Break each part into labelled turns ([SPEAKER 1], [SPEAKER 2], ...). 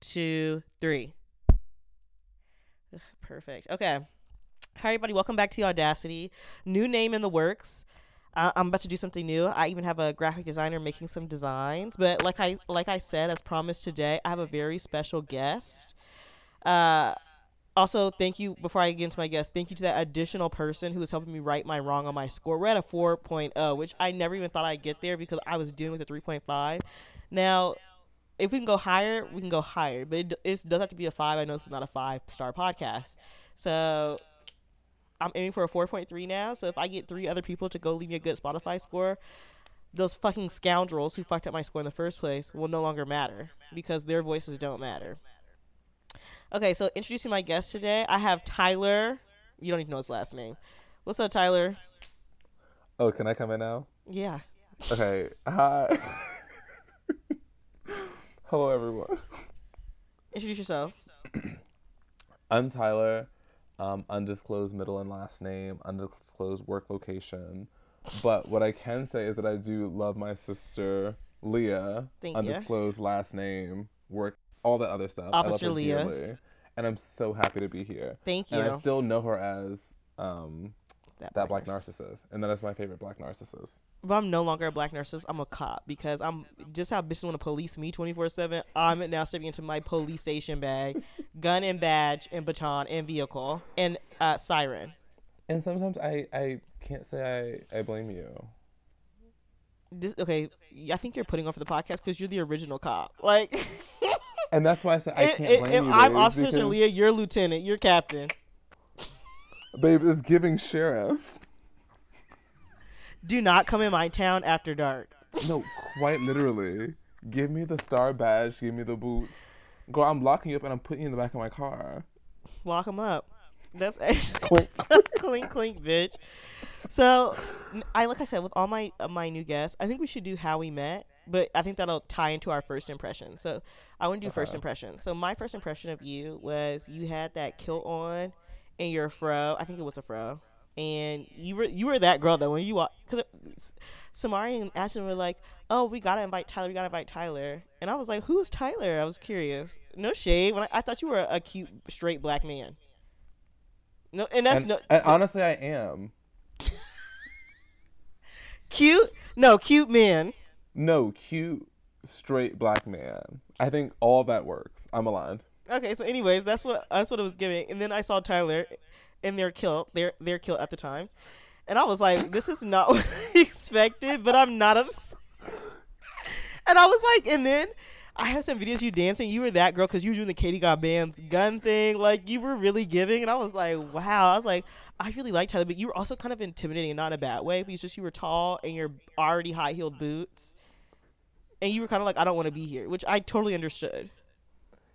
[SPEAKER 1] two, three. Ugh, Perfect. Okay. Hi, everybody. Welcome back to the Audacity. New name in the works. Uh, I'm about to do something new. I even have a graphic designer making some designs. But like I like I said, as promised today, I have a very special guest. Uh, also, thank you before I get into my guest. Thank you to that additional person who was helping me write my wrong on my score. We're at a 4.0, which I never even thought I'd get there because I was dealing with a 3.5. Now, if we can go higher, we can go higher, but it, it does have to be a five. I know this is not a five star podcast, so I'm aiming for a 4.3 now. So if I get three other people to go leave me a good Spotify score, those fucking scoundrels who fucked up my score in the first place will no longer matter because their voices don't matter. Okay, so introducing my guest today, I have Tyler. You don't even know his last name. What's up, Tyler?
[SPEAKER 2] Oh, can I come in now?
[SPEAKER 1] Yeah.
[SPEAKER 2] Okay. Hi. Hello, everyone.
[SPEAKER 1] Introduce yourself.
[SPEAKER 2] I'm Tyler. Um, undisclosed middle and last name, undisclosed work location. But what I can say is that I do love my sister Leah.
[SPEAKER 1] Thank
[SPEAKER 2] undisclosed last name, work, all that other stuff.
[SPEAKER 1] Officer Leah.
[SPEAKER 2] dearly. And I'm so happy to be here.
[SPEAKER 1] Thank you.
[SPEAKER 2] And I still know her as um,
[SPEAKER 1] That
[SPEAKER 2] that black
[SPEAKER 1] narcissist.
[SPEAKER 2] narcissist. And that is my favorite black narcissist.
[SPEAKER 1] But I'm no longer a black narcissist. I'm a cop because I'm just how bitches want to police me 24 7. I'm now stepping into my police station bag, gun and badge and baton and vehicle and uh, siren.
[SPEAKER 2] And sometimes I, I can't say I, I blame you.
[SPEAKER 1] This okay. I think you're putting for the podcast because you're the original cop. Like,
[SPEAKER 2] And that's why I said I can't
[SPEAKER 1] if-
[SPEAKER 2] blame
[SPEAKER 1] if
[SPEAKER 2] you.
[SPEAKER 1] I'm Officer
[SPEAKER 2] because-
[SPEAKER 1] Leah, you're lieutenant, you're captain.
[SPEAKER 2] Babe, it's giving sheriff.
[SPEAKER 1] Do not come in my town after dark.
[SPEAKER 2] No, quite literally. Give me the star badge. Give me the boots. Girl, I'm locking you up and I'm putting you in the back of my car.
[SPEAKER 1] Lock them up. That's
[SPEAKER 2] Clink.
[SPEAKER 1] clink clink bitch so I like i said with all my uh, my new guests i think we should do how we met but i think that'll tie into our first impression so i want to do first impression so my first impression of you was you had that kilt on and your fro i think it was a fro and you were you were that girl that when you walk because samari and ashton were like oh we gotta invite tyler we gotta invite tyler and i was like who's tyler i was curious no shade when i, I thought you were a cute straight black man no and that's
[SPEAKER 2] And,
[SPEAKER 1] no
[SPEAKER 2] and honestly, I am.
[SPEAKER 1] Cute? No, cute man.
[SPEAKER 2] No, cute, straight black man. I think all that works. I'm aligned.
[SPEAKER 1] Okay, so anyways, that's what that's what it was giving. And then I saw Tyler in their kilt, their their kilt at the time. And I was like, this is not what I expected, but I'm not upset. And I was like, and then I have some videos of you dancing. You were that girl because you were doing the Katie Got Bandz's gun thing. Like you were really giving, and I was like, wow. I was like, I really like Tyler, but you were also kind of intimidating, not in a bad way. Because just you were tall and you're already high heeled boots, and you were kind of like, I don't want to be here, which I totally understood.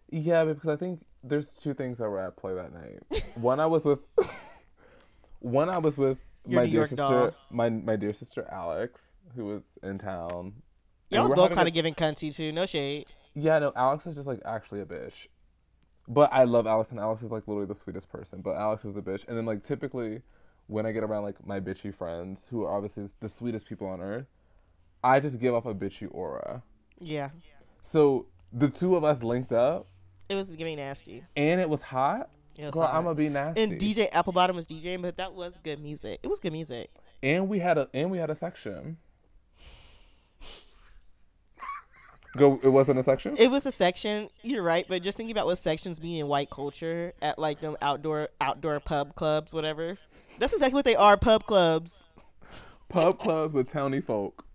[SPEAKER 2] Yeah, because I think there's two things that were at play that night. one, I was with. one, I was with
[SPEAKER 1] Your
[SPEAKER 2] my
[SPEAKER 1] New
[SPEAKER 2] dear
[SPEAKER 1] York
[SPEAKER 2] sister,
[SPEAKER 1] doll.
[SPEAKER 2] my my dear sister Alex, who was in town.
[SPEAKER 1] Y'all
[SPEAKER 2] And
[SPEAKER 1] was
[SPEAKER 2] we're
[SPEAKER 1] both
[SPEAKER 2] having
[SPEAKER 1] kind
[SPEAKER 2] a-
[SPEAKER 1] of giving cunty too. No shade.
[SPEAKER 2] Yeah, no, Alex is just like actually a bitch. But I love Alex, and Alex is like literally the sweetest person. But Alex is the bitch. And then like typically, when I get around like my bitchy friends, who are obviously the sweetest people on earth, I just give off a bitchy aura.
[SPEAKER 1] Yeah,
[SPEAKER 2] So the two of us linked up,
[SPEAKER 1] it was giving nasty.
[SPEAKER 2] and it was hot.
[SPEAKER 1] It was
[SPEAKER 2] Girl,
[SPEAKER 1] hot.
[SPEAKER 2] I'm gonna be nasty.
[SPEAKER 1] and DJ Applebottom was DJing, but that was good music. It was good music.
[SPEAKER 2] And we had a and we had a section. Go. It wasn't a section.
[SPEAKER 1] It was a section. You're right, but just thinking about what sections mean in white culture at like them outdoor outdoor pub clubs, whatever. That's exactly what they are. Pub clubs.
[SPEAKER 2] Pub clubs with towny folk.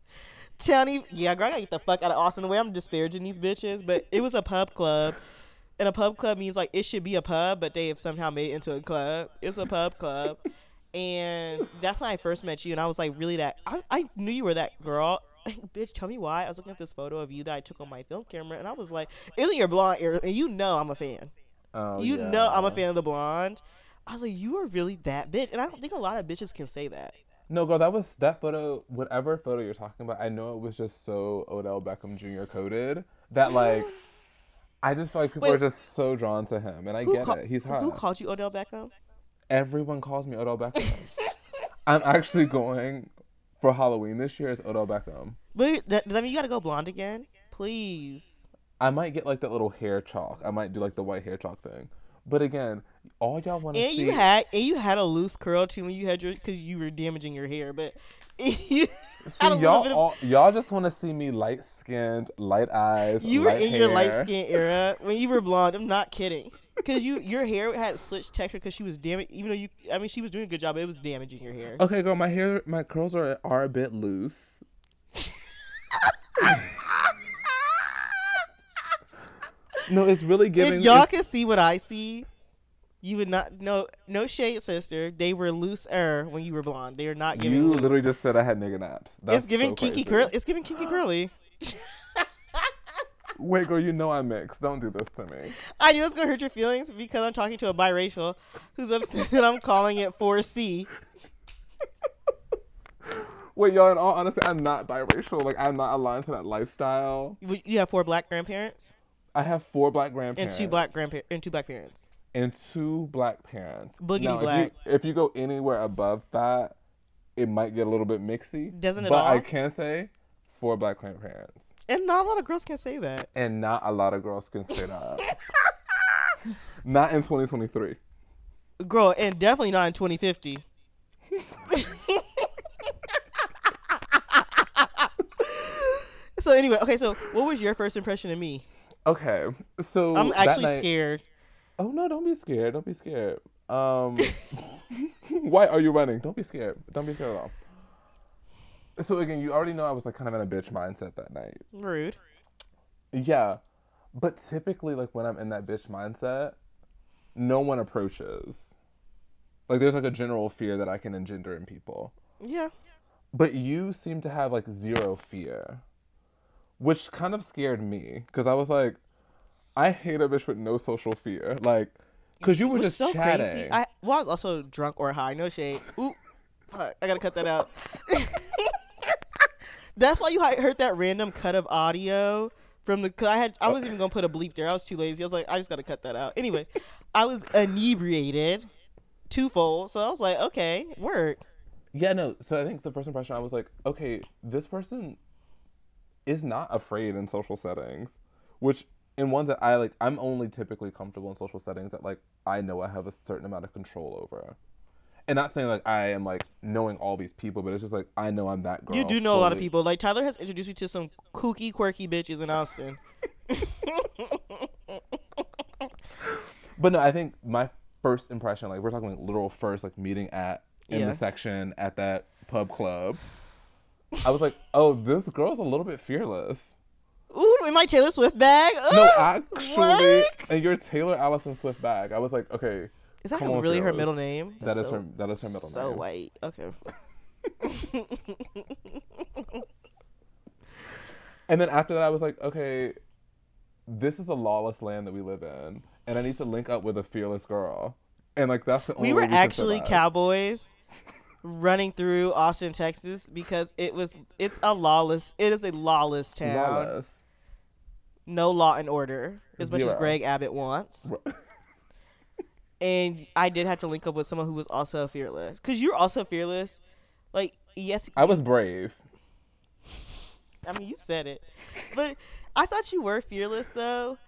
[SPEAKER 1] Towny, yeah, girl, I gotta get the fuck out of Austin. The way I'm disparaging these bitches, but it was a pub club, and a pub club means like it should be a pub, but they have somehow made it into a club. It's a pub club, and that's when I first met you, and I was like, really that I, I knew you were that girl. Bitch, tell me why. I was looking at this photo of you that I took on my film camera, and I was like, "Isn't your blonde hair?" And you know I'm a fan.
[SPEAKER 2] Oh,
[SPEAKER 1] you know I'm a fan of the blonde. I was like, "You are really that bitch," and I don't think a lot of bitches can say that.
[SPEAKER 2] No, girl, that was that photo. Whatever photo you're talking about, I know it was just so Odell Beckham Jr. coded that like, I just feel like people
[SPEAKER 1] Wait.
[SPEAKER 2] are just so drawn to him, and I get it. He's hot.
[SPEAKER 1] Who called you Odell Beckham?
[SPEAKER 2] Everyone calls me Odell Beckham. I'm actually going for Halloween this year as Odell Beckham.
[SPEAKER 1] That, does that mean you gotta go blonde again? Please.
[SPEAKER 2] I might get like that little hair chalk. I might do like the white hair chalk thing. But again, all y'all want to see.
[SPEAKER 1] And you had and you had a loose curl too when you had your because you were damaging your hair, but you
[SPEAKER 2] See,
[SPEAKER 1] little
[SPEAKER 2] y'all,
[SPEAKER 1] bit of
[SPEAKER 2] all, y'all just want to see me light skinned, light eyes.
[SPEAKER 1] You were
[SPEAKER 2] light
[SPEAKER 1] in your light skin era when you were blonde. I'm not kidding. Cause you your hair had switched texture because she was damaged. Even though you, I mean, she was doing a good job. But it was damaging your hair.
[SPEAKER 2] Okay, girl, my hair, my curls are are a bit loose. no, it's really giving.
[SPEAKER 1] if y'all can see what I see, you would not. No, no shade, sister. They were looser when you were blonde. They are not giving.
[SPEAKER 2] you
[SPEAKER 1] loose.
[SPEAKER 2] literally just said I had nigga naps. That's
[SPEAKER 1] it's giving
[SPEAKER 2] so
[SPEAKER 1] kinky curly. It's giving kinky curly.
[SPEAKER 2] Wait, girl, you know I'm mixed. Don't do this to me.
[SPEAKER 1] I knew it was gonna hurt your feelings because I'm talking to a biracial who's upset that I'm calling it 4C.
[SPEAKER 2] Wait, y'all. In all honesty, I'm not biracial. Like, I'm not aligned to that lifestyle.
[SPEAKER 1] You you have four black grandparents
[SPEAKER 2] I have four black grandparents.
[SPEAKER 1] and two black grandparents and two black parents.
[SPEAKER 2] And two black parents.
[SPEAKER 1] Boogity
[SPEAKER 2] now,
[SPEAKER 1] black.
[SPEAKER 2] If you, if you go anywhere above that, it might get a little bit mixy.
[SPEAKER 1] Doesn't it
[SPEAKER 2] But I can say four black grandparents.
[SPEAKER 1] And not a lot of girls can say that.
[SPEAKER 2] And not a lot of girls can say that. not in 2023.
[SPEAKER 1] Girl, and definitely not in 2050. so anyway, okay, so what was your first impression of me?
[SPEAKER 2] Okay, so
[SPEAKER 1] I'm actually
[SPEAKER 2] night-
[SPEAKER 1] scared.
[SPEAKER 2] Oh no, don't be scared. Don't be scared. Um, why are you running? Don't be scared. Don't be scared at all. So again, you already know I was like kind of in a bitch mindset that night.
[SPEAKER 1] Rude.
[SPEAKER 2] Yeah, but typically, like when I'm in that bitch mindset, no one approaches. Like there's like a general fear that I can engender in people.
[SPEAKER 1] Yeah.
[SPEAKER 2] But you seem to have like zero fear, which kind of scared me because I was like, I hate a bitch with no social fear. Like, because you were just
[SPEAKER 1] so
[SPEAKER 2] chatting.
[SPEAKER 1] crazy. I well, I was also drunk or high. No shade. Ooh, fuck, I gotta cut that out. That's why you heard that random cut of audio from the. Cause I had. I wasn't even gonna put a bleep there. I was too lazy. I was like, I just gotta cut that out. Anyways, I was inebriated, twofold. So I was like, okay, work.
[SPEAKER 2] Yeah, no. So I think the first impression I was like, okay, this person is not afraid in social settings, which in ones that I like, I'm only typically comfortable in social settings that like I know I have a certain amount of control over. And not saying like I am like knowing all these people, but it's just like I know I'm that girl.
[SPEAKER 1] You do know a lot of people. Like Tyler has introduced me to some kooky, quirky bitches in Austin.
[SPEAKER 2] But no, I think my first impression, like we're talking like literal first, like meeting at in
[SPEAKER 1] Yeah.
[SPEAKER 2] the section at that pub club. I was like, oh, this girl's a little bit fearless.
[SPEAKER 1] Ooh, in my Taylor Swift bag.
[SPEAKER 2] No, actually,
[SPEAKER 1] work.
[SPEAKER 2] and your Taylor Allison Swift bag. I was like, okay,
[SPEAKER 1] Is that
[SPEAKER 2] Come
[SPEAKER 1] her-
[SPEAKER 2] on,
[SPEAKER 1] really her middle name?
[SPEAKER 2] that
[SPEAKER 1] That's so-
[SPEAKER 2] her. That is her middle
[SPEAKER 1] so
[SPEAKER 2] name.
[SPEAKER 1] So white. Okay.
[SPEAKER 2] And then after that, I was like, okay, this is a lawless land that we live in, and I need to link up with a fearless girl. And like that's the only
[SPEAKER 1] we were actually cowboys running through Austin, Texas because it was it's a lawless it is a lawless town.
[SPEAKER 2] Lawless.
[SPEAKER 1] No law and order. As much as Greg Abbott wants. And I did have to link up with someone who was also fearless. Cause you're also fearless. Like, yes
[SPEAKER 2] I was brave.
[SPEAKER 1] I mean, you said it, but I thought you were fearless though,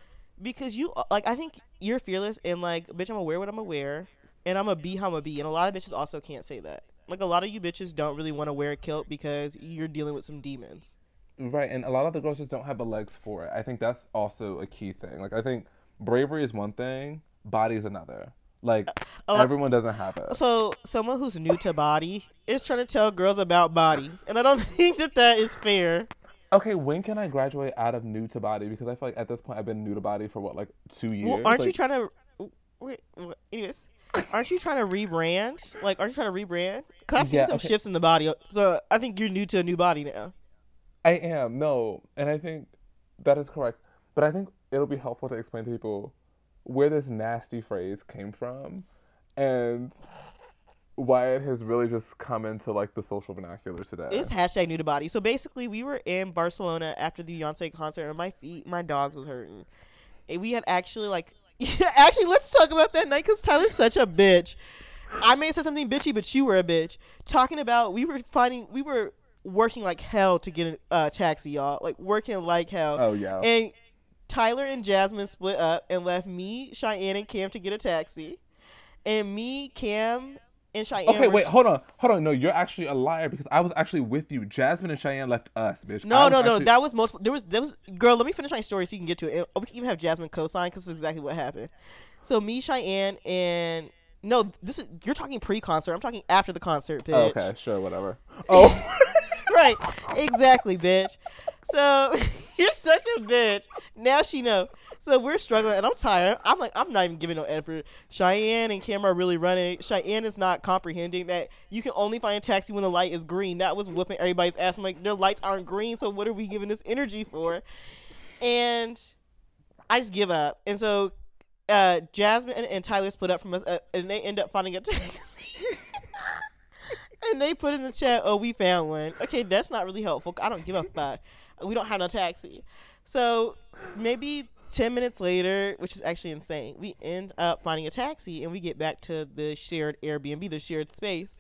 [SPEAKER 1] because you uh, like I think you're fearless and like, bitch, I'm wear what I'm wear, and I'm gonna be how I'm gonna be, and a lot of bitches also can't say that. Like a lot of you bitches don't really want to wear a kilt because you're dealing with some demons.
[SPEAKER 2] Right, and a lot of the girls just don't have the legs for it. I think that's also a key thing. Like I think bravery is one thing, body is another. Like
[SPEAKER 1] uh, lot-
[SPEAKER 2] everyone doesn't have it.
[SPEAKER 1] So someone who's new to body is trying to tell girls about body, and I don't think that that is fair.
[SPEAKER 2] Okay, when can I graduate out of new to body? Because I feel like at this point I've been new to body for what, like two years.
[SPEAKER 1] Well, aren't you trying to? Wait, what- anyways, aren't you trying to rebrand? Like, aren't you trying to rebrand? Cause I've seen
[SPEAKER 2] Yeah,
[SPEAKER 1] some
[SPEAKER 2] okay.
[SPEAKER 1] shifts in the body, so I think you're new to a new body now.
[SPEAKER 2] I am no, and I think that is correct. But I think it'll be helpful to explain to people where this nasty phrase came from, and why it has really just come into like the social vernacular today.
[SPEAKER 1] It's hashtag new to body. So basically, we were in Barcelona after the Beyonce concert, and my feet, my dogs was hurting. We had actually like, actually, let's talk about that night because Tyler's such a bitch. I may have said something bitchy, but you were a bitch. Talking about we were finding we were working like hell to get a uh, taxi, y'all. Like working like hell.
[SPEAKER 2] oh yeah.
[SPEAKER 1] And Tyler and Jasmine split up and left me, Cheyenne, and Cam to get a taxi. And me, Cam, and Cheyenne.
[SPEAKER 2] Okay, wait,
[SPEAKER 1] sh-
[SPEAKER 2] hold on, hold on. No, you're actually a liar because I was actually with you. Jasmine and Cheyenne left us, bitch. I
[SPEAKER 1] No,
[SPEAKER 2] was
[SPEAKER 1] no, no. That was multiple. There was, there was. Girl, let me finish my story so you can get to it. And We can even have Jasmine co-sign because this is exactly what happened. So me, Cheyenne, and no, this is you're talking pre-concert. I'm talking after the concert, bitch.
[SPEAKER 2] Oh, okay, sure, whatever. Oh,
[SPEAKER 1] right. Exactly, bitch. So you're such a bitch. Now she know. So we're struggling, and I'm tired. I'm like, I'm not even giving no effort. Cheyenne and Cam are really running. Cheyenne is not comprehending that you can only find a taxi when the light is green. That was whooping everybody's ass. I'm like, their lights aren't green, so what are we giving this energy for? And I just give up. And so uh, Jasmine and, and Tyler split up from us, uh, and they end up finding a taxi. And they put in the chat, "Oh, we found one." Okay, that's not really helpful. I don't give a fuck. We don't have no taxi. So maybe ten minutes later, which is actually insane, we end up finding a taxi, and we get back to the shared Airbnb, the shared space.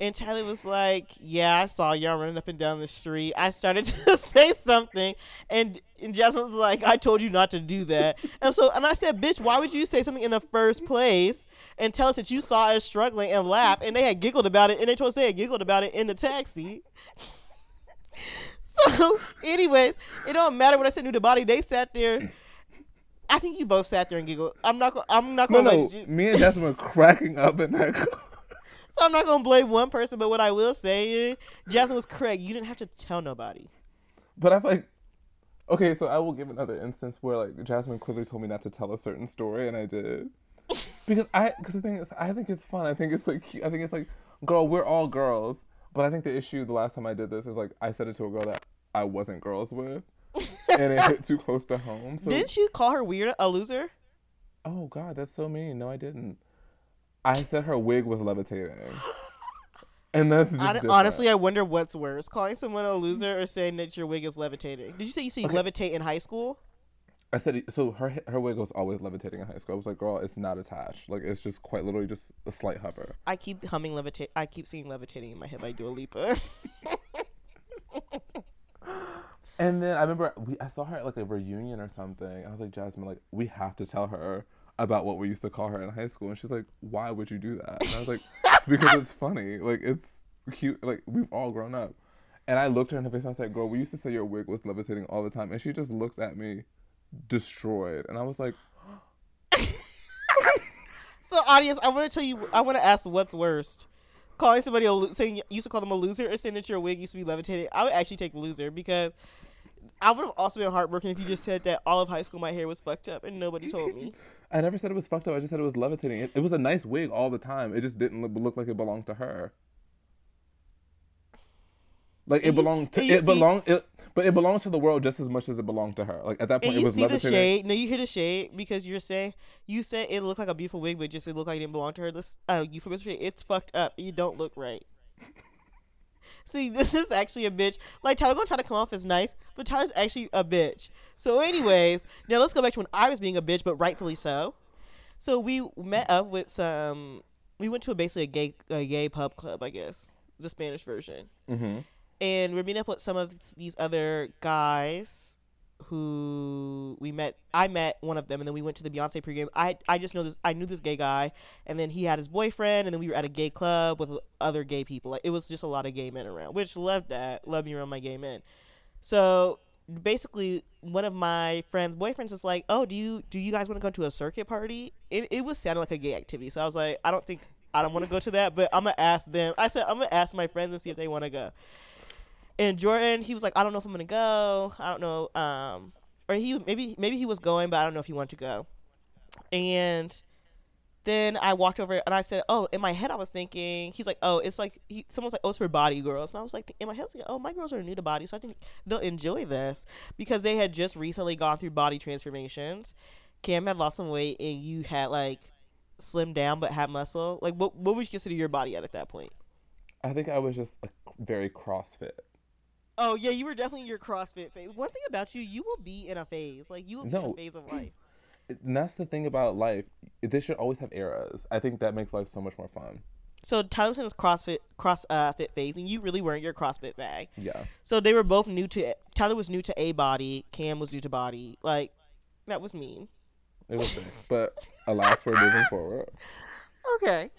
[SPEAKER 1] And Tyler was like, "Yeah, I saw y'all running up and down the street." I started to say something, and and Jasmine was like, "I told you not to do that." And so, and I said, "Bitch, why would you say something in the first place and tell us that you saw us struggling and laugh?" And they had giggled about it, and they told us they had giggled about it in the taxi. so, anyways, it don't matter what I said to the body. They sat there. I think you both sat there and giggled. I'm not. I'm not gonna.
[SPEAKER 2] no.
[SPEAKER 1] let you-
[SPEAKER 2] Me and Jasmine were cracking up in that. car.
[SPEAKER 1] So I'm not gonna blame one person, but what I will say is, Jasmine was correct. You didn't have to tell nobody.
[SPEAKER 2] But I'm like, okay, so I will give another instance where like Jasmine clearly told me not to tell a certain story, and I did. Because I, because the thing is, I think it's fun. I think it's like, cute. I think it's like, girl, we're all girls. But I think the issue the last time I did this is like I said it to a girl that I wasn't girls with, and it hit too close to home. So
[SPEAKER 1] Didn't you call her weird, a loser?
[SPEAKER 2] Oh God, that's so mean. No, I didn't. I said her wig was levitating, and that's just
[SPEAKER 1] I, honestly, I wonder what's worse: calling someone a loser or saying that your wig is levitating. Did you say you see levitate in high school?
[SPEAKER 2] I said so. Her her wig was always levitating in high school. I was like, girl, it's not attached. Like it's just quite literally just a slight hover.
[SPEAKER 1] I keep humming levitate. I keep seeing levitating in my head by Dua Lipa.
[SPEAKER 2] And then I remember we I saw her at like a reunion or something. I was like, Jasmine, like we have to tell her about what we used to call her in high school. And she's like, Why would you do that? And I was like, Because it's funny. Like it's cute. Like we've all grown up. And I looked her in the face and I said, Girl, we used to say your wig was levitating all the time. And she just looked at me destroyed. And I was like,
[SPEAKER 1] so, audience, I want to tell you. I want to ask what's worst: calling somebody a lo- saying you used to call them a loser, or saying that your wig used to be levitating. I would actually take loser because I would have also been heartbroken if you just said that all of high school my hair was fucked up and nobody told me.
[SPEAKER 2] I never said it was fucked up. I just said it was levitating. It, it was a nice wig all the time. It just didn't look, look like it belonged to her. Like it belonged to
[SPEAKER 1] you
[SPEAKER 2] it
[SPEAKER 1] see-
[SPEAKER 2] belonged it, but it belongs to the world just as much as it belonged to her. Like at that point, it was
[SPEAKER 1] see the
[SPEAKER 2] levitating.
[SPEAKER 1] shade. No, you hear the shade because you're saying you said it looked like a beautiful wig, but just it looked like it didn't belong to her. This uh, euphemism, it's fucked up. You don't look right. See, this is actually a bitch. Like Tyler gonna try to come off as nice, but Tyler's actually a bitch. So, anyways, now let's go back to when I was being a bitch, but rightfully so. So we met up with some. We went to a basically a gay a gay pub club, I guess, the Spanish version
[SPEAKER 2] hmm
[SPEAKER 1] and we're meeting up with some of these other guys who we met. I met one of them, and then we went to the Beyonce pregame. I I just know this. I knew this gay guy, and then he had his boyfriend, and then we were at a gay club with other gay people. Like it was just a lot of gay men around, which loved that. Love me around my gay men. So basically, one of my friends' boyfriends is like, "Oh, do you do you guys want to go to a circuit party?" It it was sounding like a gay activity, so I was like, "I don't think." I don't want to go to that, but I'm gonna ask them. I said I'm gonna ask my friends and see if they want to go. And Jordan, he was like, I don't know if I'm gonna go. I don't know. Um, or he maybe maybe he was going, but I don't know if he wanted to go. And then I walked over and I said, "Oh." In my head, I was thinking, he's like, "Oh, it's like he, someone's like, oh, it's for body girls." And I was like, in my head, I was like, "Oh, my girls are new to body, so I think they'll enjoy this because they had just recently gone through body transformations. Cam had lost some weight, and you had like slimmed down but had muscle. Like, what what would you consider your body at at that point?
[SPEAKER 2] I think I was just like very CrossFit.
[SPEAKER 1] Oh yeah, you were definitely in your CrossFit phase. One thing about you, you will be in a phase. Like you will be in
[SPEAKER 2] No.
[SPEAKER 1] a phase of life.
[SPEAKER 2] And that's the thing about life. They should always have eras. I think that makes life so much more fun.
[SPEAKER 1] So Tyler was CrossFit cross uh, fit phase, and you really weren't your CrossFit bag.
[SPEAKER 2] Yeah.
[SPEAKER 1] So they were both new to. Tyler was new to a body. Cam was new to body. Like That was mean.
[SPEAKER 2] It was but alas, we're moving forward.
[SPEAKER 1] Okay.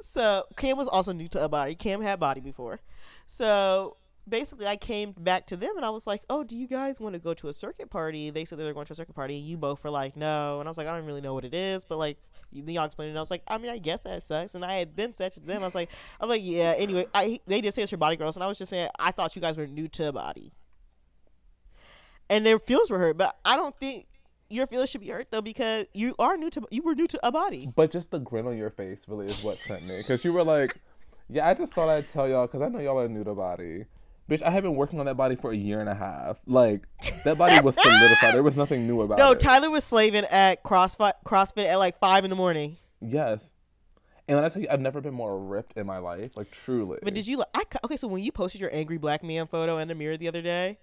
[SPEAKER 1] So Cam was also new to a body. Cam had body before. So basically I came back to them and I was like, Oh, do you guys want to go to a circuit party? They said they were going to a circuit party. You both were like, No. And I was like, I don't really know what it is, but like y'all explained it. And I was like, I mean, I guess that sucks. And I had then said to them, I was like, I was like, yeah. Anyway, I they did say it's your body girls, and I was just saying I thought you guys were new to body, and their feelings were hurt. But I don't think your feelings should be hurt though because you are new to you were new to a body.
[SPEAKER 2] But just the grin on your face really is what sent me. Because you were like, yeah, I just thought I'd tell y'all because I know y'all are new to body. Bitch, I have been working on that body for a year and a half. Like, that body was solidified. There was nothing new about
[SPEAKER 1] No,
[SPEAKER 2] it.
[SPEAKER 1] No, Tyler was slaving at CrossFit CrossFit at like five in the morning.
[SPEAKER 2] yes. And when I tell you, I've never been more ripped in my life. Like, truly.
[SPEAKER 1] But did you? I okay. So when you posted your angry black man photo in the mirror the other day,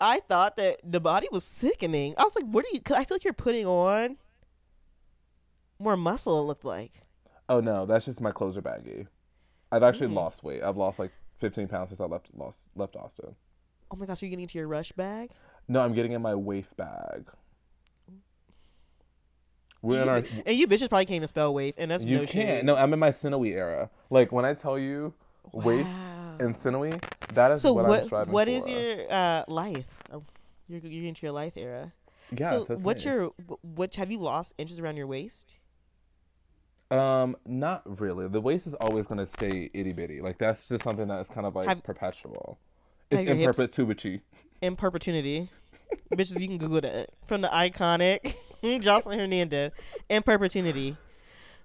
[SPEAKER 1] I thought that the body was sickening. I was like, "What are you?" Because I feel like you're putting on more muscle. It looked like.
[SPEAKER 2] Oh, no, that's just my clothes are baggy. I've actually
[SPEAKER 1] Mm.
[SPEAKER 2] lost weight. I've lost like 15 pounds since I left lost left Austin.
[SPEAKER 1] Oh my gosh, are you getting into your rush bag?
[SPEAKER 2] No, I'm getting in my waif bag. We're in our.
[SPEAKER 1] And you bitches probably can't even spell wave, and that's
[SPEAKER 2] You
[SPEAKER 1] no
[SPEAKER 2] can't. No, I'm in my Sinewy era. Like when I tell you waif and Sinewy, that is
[SPEAKER 1] So
[SPEAKER 2] what, I'm
[SPEAKER 1] what?
[SPEAKER 2] striving
[SPEAKER 1] What
[SPEAKER 2] for.
[SPEAKER 1] is your uh, life? Oh, You're you're into your life era.
[SPEAKER 2] Yeah,
[SPEAKER 1] so what's
[SPEAKER 2] me.
[SPEAKER 1] your what? Have you lost inches around your waist?
[SPEAKER 2] Um, not really. The waist is always gonna stay itty bitty. Like that's just something that's kind of like
[SPEAKER 1] Have-
[SPEAKER 2] perpetual. It's in
[SPEAKER 1] hips-
[SPEAKER 2] perpetuity.
[SPEAKER 1] in perpetuity. Bitches, you can Google that from the iconic Jocelyn Hernandez in perpetuity.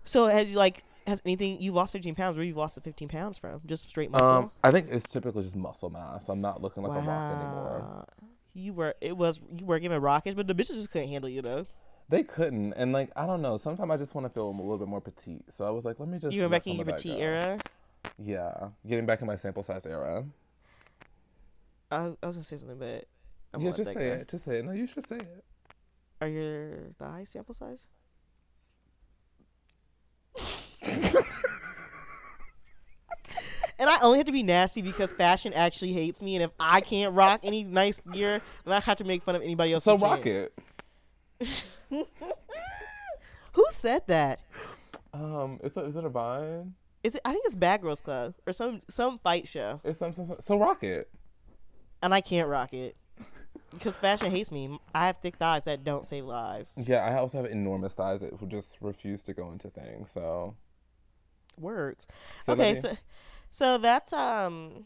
[SPEAKER 1] So has you like has anything you lost fifteen pounds? Where you lost the fifteen pounds from? Just straight muscle.
[SPEAKER 2] Um, I think it's typically just muscle mass. I'm not looking like a rock anymore.
[SPEAKER 1] You were it was you were giving rockish, but the bitches just couldn't handle you though.
[SPEAKER 2] They couldn't, and like I don't know. Sometimes I just want to feel a little bit more petite. So I was like, let me just.
[SPEAKER 1] You were back in your petite era.
[SPEAKER 2] Yeah, getting back in my sample size era.
[SPEAKER 1] I, I was gonna say something, but I'm
[SPEAKER 2] yeah, just say it. Just say it. No, you should say it.
[SPEAKER 1] Are your thighs sample size? and I only have to be nasty because fashion actually hates me, and if I can't rock any nice gear, then I have to make fun of anybody else.
[SPEAKER 2] So rock it.
[SPEAKER 1] Who said that?
[SPEAKER 2] Um, is it, is it a vine?
[SPEAKER 1] Is it? I think it's Bad Girls Club or some some fight show,
[SPEAKER 2] It's some, some, some so rock it.
[SPEAKER 1] and I can't rock it because fashion hates me. I have thick thighs that don't save lives.
[SPEAKER 2] Yeah, I also have enormous thighs that would just refuse to go into things. So
[SPEAKER 1] Works. Okay, so so that's um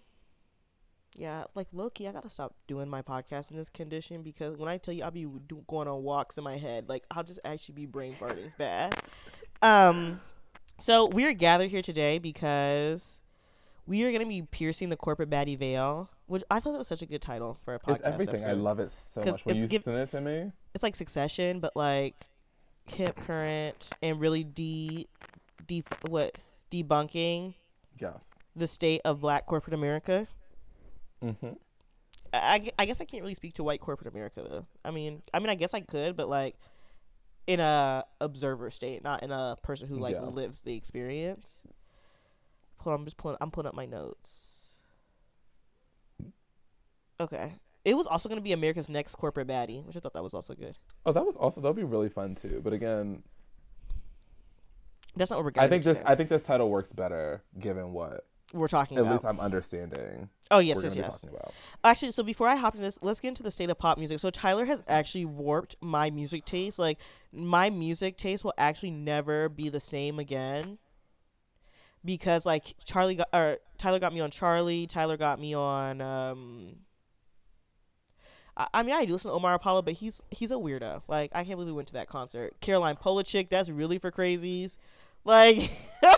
[SPEAKER 1] yeah, like lowkey, I gotta stop doing my podcast in this condition because when I tell you I'll be do, going on walks in my head, like I'll just actually be brain farting bad. Um, so we're gathered here today because we are gonna be piercing the corporate baddie veil, which I thought that was such a good title for a podcast.
[SPEAKER 2] it's everything. I love it so much. When
[SPEAKER 1] it's
[SPEAKER 2] you
[SPEAKER 1] give-
[SPEAKER 2] send it to me,
[SPEAKER 1] It's like Succession, but like hip current and really de, de what debunking
[SPEAKER 2] yes.
[SPEAKER 1] the state of black corporate America.
[SPEAKER 2] Mm-hmm.
[SPEAKER 1] I, I guess I can't really speak to white corporate America though. I mean, I mean, I guess I could, but like in a observer state, not in a person who like
[SPEAKER 2] Yeah.
[SPEAKER 1] lives the experience. Hold on, I'm just pulling. I'm pulling up my notes. Okay, it was also going to be America's Next Corporate Baddie, which I thought that was also good.
[SPEAKER 2] Oh, that was also that'd be really fun too. But again,
[SPEAKER 1] That's not what we're.
[SPEAKER 2] I think this
[SPEAKER 1] today.
[SPEAKER 2] I think this title works better given what
[SPEAKER 1] we're talking
[SPEAKER 2] at
[SPEAKER 1] about.
[SPEAKER 2] At least I'm understanding.
[SPEAKER 1] oh yes, yes, yes.
[SPEAKER 2] about.
[SPEAKER 1] Actually, so before I hop into this, let's get into the state of pop music. So Tyler has actually warped my music taste. Like my music taste will actually never be the same again. Because like Charli got or Tyler got me on Charli, Tyler got me on um I, I mean I do listen to Omar Apollo, but he's he's a weirdo. Like I can't believe we went to that concert. Caroline Polachek, that's really for crazies. Like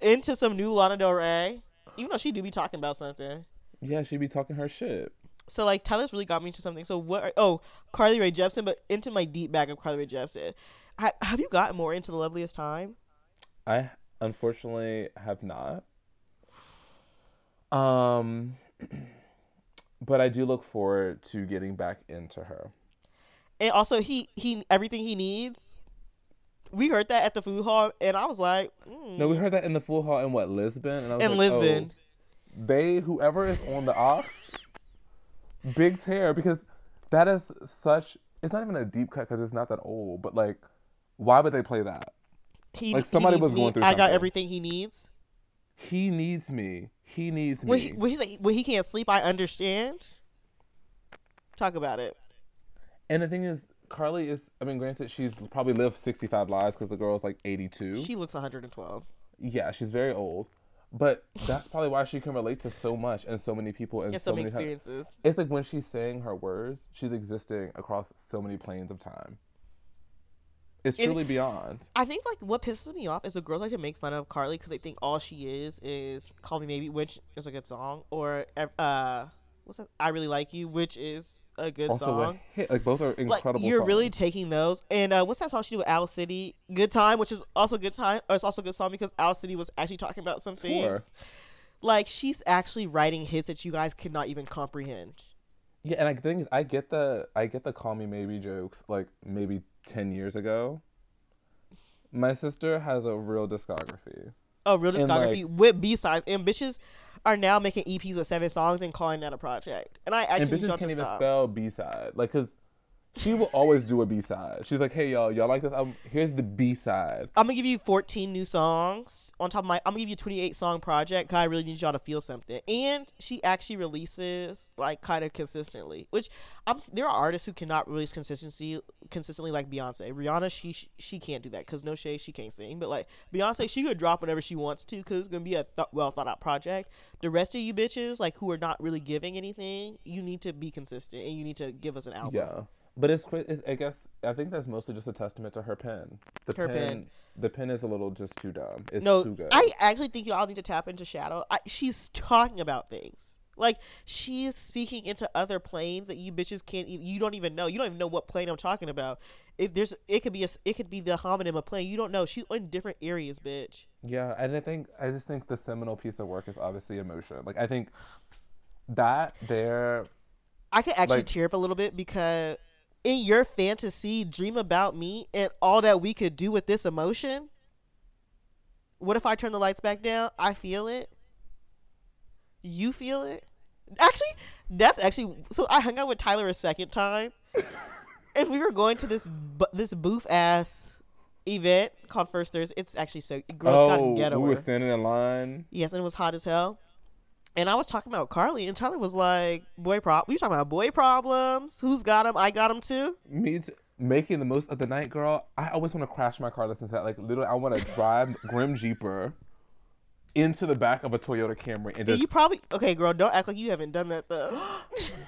[SPEAKER 1] into some new Lana Del Rey. Even though she do be talking about something.
[SPEAKER 2] Yeah, she be talking her shit.
[SPEAKER 1] So like Tyler's really got me into something. So what? Are, oh, Carly Rae Jepsen, but into my deep bag of Carly Rae Jepsen. Ha- have you gotten more into the loveliest time?
[SPEAKER 2] I unfortunately have not. Um, but I do look forward to getting back into her.
[SPEAKER 1] And also, he he everything he needs. We heard that at the food hall, and I was like, mm.
[SPEAKER 2] No, we heard that in the food hall in what Lisbon, and I was
[SPEAKER 1] in
[SPEAKER 2] like,
[SPEAKER 1] Lisbon.
[SPEAKER 2] oh, they whoever is on the aux, big tear because that is such it's not even a deep cut because it's not that old. But like, why would they play that?
[SPEAKER 1] He,
[SPEAKER 2] Like, somebody was
[SPEAKER 1] me.
[SPEAKER 2] going through
[SPEAKER 1] I got everything he needs.
[SPEAKER 2] He needs me. He needs me.
[SPEAKER 1] When he, when, he's like, when he can't sleep, I understand. Talk about it.
[SPEAKER 2] and the thing is, Carly is. I mean, granted, she's probably lived sixty five lives because the girl's like eighty two.
[SPEAKER 1] She looks 112.
[SPEAKER 2] yeah, she's very old. But that's probably why she can relate to so much and so many people and
[SPEAKER 1] And
[SPEAKER 2] so
[SPEAKER 1] many
[SPEAKER 2] many times.
[SPEAKER 1] experiences.
[SPEAKER 2] It's like when she's saying her words, she's existing across so many planes of time. It's
[SPEAKER 1] And-
[SPEAKER 2] truly beyond.
[SPEAKER 1] I think like what pisses me off is the girls like to make fun of Carly because they think all she is is "Call Me Maybe," which is a good song, or uh, what's that? "I Really Like You," which is a good
[SPEAKER 2] Also,
[SPEAKER 1] song.
[SPEAKER 2] a hit. Like both are
[SPEAKER 1] Like
[SPEAKER 2] incredible.
[SPEAKER 1] you're really taking those, and uh, what's that song she did with Owl City? "Good Time," which is also good time. Or it's also a good song because Owl City was actually talking about some
[SPEAKER 2] Sure.
[SPEAKER 1] things. Like she's actually writing hits that you guys cannot even comprehend.
[SPEAKER 2] Yeah, and like, the thing is, I get the I get the call me maybe jokes like maybe ten years ago. My sister has a real discography.
[SPEAKER 1] Oh, real
[SPEAKER 2] And,
[SPEAKER 1] discography with B sides, and bitches are now making EPs with seven songs and calling that a project. And I
[SPEAKER 2] And
[SPEAKER 1] actually
[SPEAKER 2] bitches
[SPEAKER 1] need y'all
[SPEAKER 2] can't
[SPEAKER 1] to
[SPEAKER 2] even
[SPEAKER 1] stop.
[SPEAKER 2] spell B side. Like, cause she will always do a B side. She's like, hey y'all, y'all like this album? Here's the B side.
[SPEAKER 1] I'm gonna give you 14 new songs on top of my. I'm gonna give you a 28 song project. Cause I really need y'all to feel something. And she actually releases like kind of consistently, which I'm. There are artists who cannot release consistency consistently like Beyonce. Rihanna, she she can't do that because no shade, she can't sing. But like Beyonce, she could drop whenever she wants to because it's gonna be a th- well thought out project. The rest of you bitches, like who are not really giving anything, you need to be consistent and you need to give us an album.
[SPEAKER 2] Yeah, but it's, it's I guess I think that's mostly just a testament to her pen. The
[SPEAKER 1] Her
[SPEAKER 2] pen,
[SPEAKER 1] pen.
[SPEAKER 2] the pen is a little just too dumb. It's
[SPEAKER 1] no,
[SPEAKER 2] too good.
[SPEAKER 1] I actually think y'all need to tap into Shadow. I, she's talking about things. Like she's speaking into other planes that you bitches can't. Even, you don't even know. You don't even know what plane I'm talking about. If there's, it could be a, it could be the homonym of plane. You don't know. She's in different areas, bitch.
[SPEAKER 2] Yeah, and I think I just think the seminal piece of work is obviously emotion. Like I think that there
[SPEAKER 1] I could actually
[SPEAKER 2] Like-
[SPEAKER 1] tear up a little bit because in your fantasy, dream about me and all that we could do with this emotion. What if I turn the lights back down? I feel it. You feel it. Actually, that's actually so. I hung out with Tyler a second time, and we were going to this this booth ass event called First Thursday. It's actually so girls got
[SPEAKER 2] oh
[SPEAKER 1] ghetto.
[SPEAKER 2] we were standing in line.
[SPEAKER 1] Yes, and it was hot as hell. And I was talking about Carly, and Tyler was like, "Boy, prob." We were talking about boy problems. Who's got them? I got them too.
[SPEAKER 2] Me t- making the most of the night, girl. I always want to crash my car Listen to that. Like literally, I want to drive Grim Jeeper into the back of a Toyota Camry and
[SPEAKER 1] And
[SPEAKER 2] just
[SPEAKER 1] you probably okay, girl. Don't act like you haven't done that though.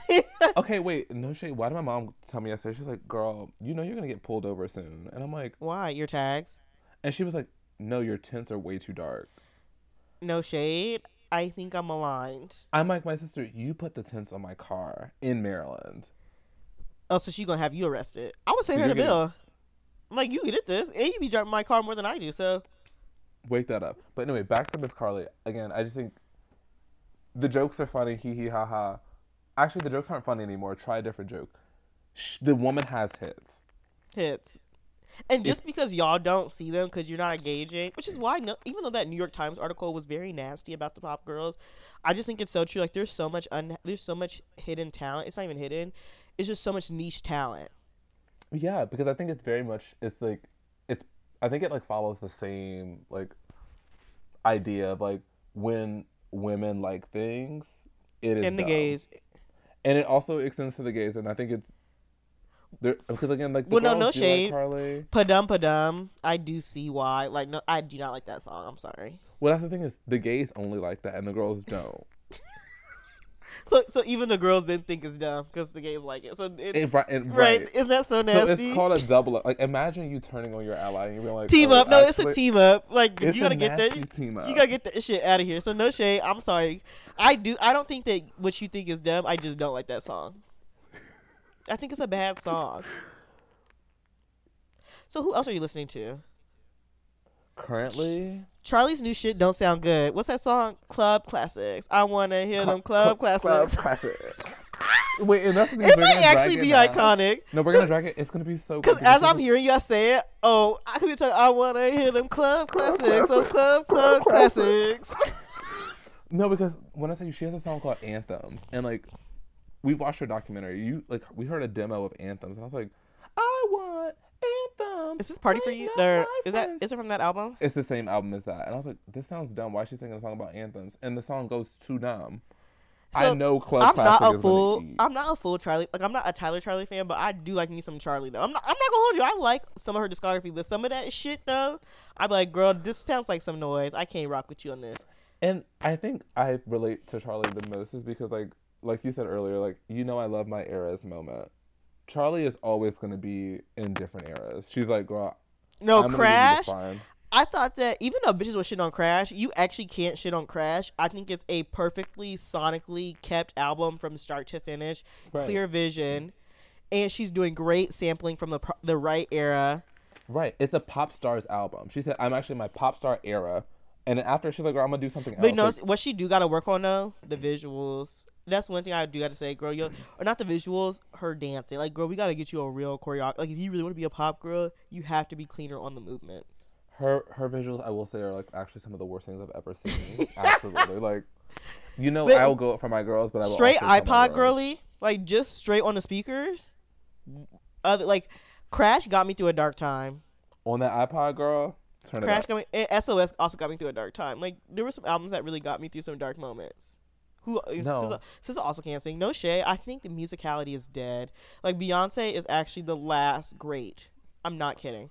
[SPEAKER 2] okay, wait, no shade. Why did my mom tell me yesterday? She's like, "Girl, you know you're gonna get pulled over soon," and I'm like,
[SPEAKER 1] Why your tags?
[SPEAKER 2] and she was like, "No, your tints are way too dark."
[SPEAKER 1] No shade. I think I'm aligned.
[SPEAKER 2] I'm like, my sister, you put the tents on my car in Maryland.
[SPEAKER 1] Oh, so she gonna have you arrested? I would say
[SPEAKER 2] So
[SPEAKER 1] her the
[SPEAKER 2] getting-
[SPEAKER 1] bill. I'm like, you get this, and you be driving my car more than I do. So
[SPEAKER 2] Wake that up. But anyway, back to Miss Carly. Again, I just think the jokes are funny. Hee hee ha ha. Actually, the jokes aren't funny anymore. Try a different joke. The woman has hits.
[SPEAKER 1] hits. And just because y'all don't see them because you're not engaging, which is why, no, even though that New York Times article was very nasty about the pop girls, I just think it's so true. Like, there's so much un- there's so much hidden talent. It's not even hidden. It's just so much niche talent.
[SPEAKER 2] Yeah, because I think it's very much. It's like, it's. I think it like follows the same like idea of like when women like things, it is
[SPEAKER 1] And the
[SPEAKER 2] dumb.
[SPEAKER 1] gays,
[SPEAKER 2] and it also extends to the gays, and I think it's. There, because again, like the
[SPEAKER 1] Well, no, no shade.
[SPEAKER 2] Like
[SPEAKER 1] padam padam. I do see why. Like, no, I do not like that song. I'm sorry.
[SPEAKER 2] Well, that's the thing is the gays only like that, and the girls don't.
[SPEAKER 1] So, so even the girls didn't think it's dumb because the gays like it. So, it,
[SPEAKER 2] It, right,
[SPEAKER 1] right.
[SPEAKER 2] right.
[SPEAKER 1] Isn't that so
[SPEAKER 2] So
[SPEAKER 1] nasty?
[SPEAKER 2] it's called a double up. Like imagine you turning on your ally and you're like
[SPEAKER 1] team
[SPEAKER 2] oh,
[SPEAKER 1] up. No, it's a team up. Like, you gotta get that.
[SPEAKER 2] team up.
[SPEAKER 1] You gotta get that shit out of here. So no shade. I'm sorry. I do. I don't think that what you think is dumb. I just don't like that song. I think it's a bad song. So who else are you listening to?
[SPEAKER 2] Currently,
[SPEAKER 1] Charli's new shit don't sound good. What's that song? Club classics. I wanna hear them club classics.
[SPEAKER 2] classics. Wait, and that's.
[SPEAKER 1] It might actually be
[SPEAKER 2] now.
[SPEAKER 1] iconic.
[SPEAKER 2] No, we're gonna drag it. It's gonna be so good.
[SPEAKER 1] Because as I'm hearing you I say it, oh, I could be talking. I wanna hear them club classics. Those club club classics.
[SPEAKER 2] No, because when I tell you, she has a song called Anthems, and like, we watched her documentary. You like, we heard a demo of Anthems, and I was like, I want anthem.
[SPEAKER 1] Is this party for you? Or is that is it from that album?
[SPEAKER 2] It's the same album as that, and I was like, this sounds dumb. Why is she singing a song about anthems? And the song goes too dumb. I
[SPEAKER 1] So,
[SPEAKER 2] know Club
[SPEAKER 1] I'm not a full. I'm not a full Charli. Like I'm not a Tyler Charli fan, but I do like me some Charli though. I'm not. I'm not gonna hold you. I like some of her discography, but some of that shit though, I'm like, girl, this sounds like some noise. I can't rock with you on this.
[SPEAKER 2] And I think I relate to Charli the most is because like like you said earlier, like you know I love my eras moment. Charli is always gonna be in different eras. She's like, girl,
[SPEAKER 1] No
[SPEAKER 2] I'm gonna give you
[SPEAKER 1] Crash. I thought that even though bitches were shit on Crash, you actually can't shit on Crash. I think it's a perfectly sonically kept album from start to finish,
[SPEAKER 2] Right.
[SPEAKER 1] clear vision, and she's doing great sampling from the the right era.
[SPEAKER 2] Right. It's a pop stars album. She said, I'm actually in my pop star era. And after she's like, girl, I'm gonna do something else.
[SPEAKER 1] But you know.
[SPEAKER 2] Like,
[SPEAKER 1] what she do got to work on though? The visuals. That's one thing I do got to say, girl. Yo, or not the visuals, her dancing. Like, girl, we got to get you a real choreography. Like, if you really want to be a pop girl, you have to be cleaner on the movements.
[SPEAKER 2] her her visuals, I will say, are like actually some of the worst things I've ever seen. Absolutely. Like, you know,
[SPEAKER 1] But-
[SPEAKER 2] I will go for my girls, but I will
[SPEAKER 1] straight iPod girly, like just straight on the speakers. Other like Crash got me through a dark time.
[SPEAKER 2] on that iPod girl. Turn
[SPEAKER 1] Crash
[SPEAKER 2] up.
[SPEAKER 1] got me. And SOS also got me through a dark time. Like there were some albums that really got me through some dark moments. Who uh,
[SPEAKER 2] No.
[SPEAKER 1] SZA, SZA also can't sing. No shade. I think the musicality is dead. Like Beyonce is actually the last great. I'm not kidding.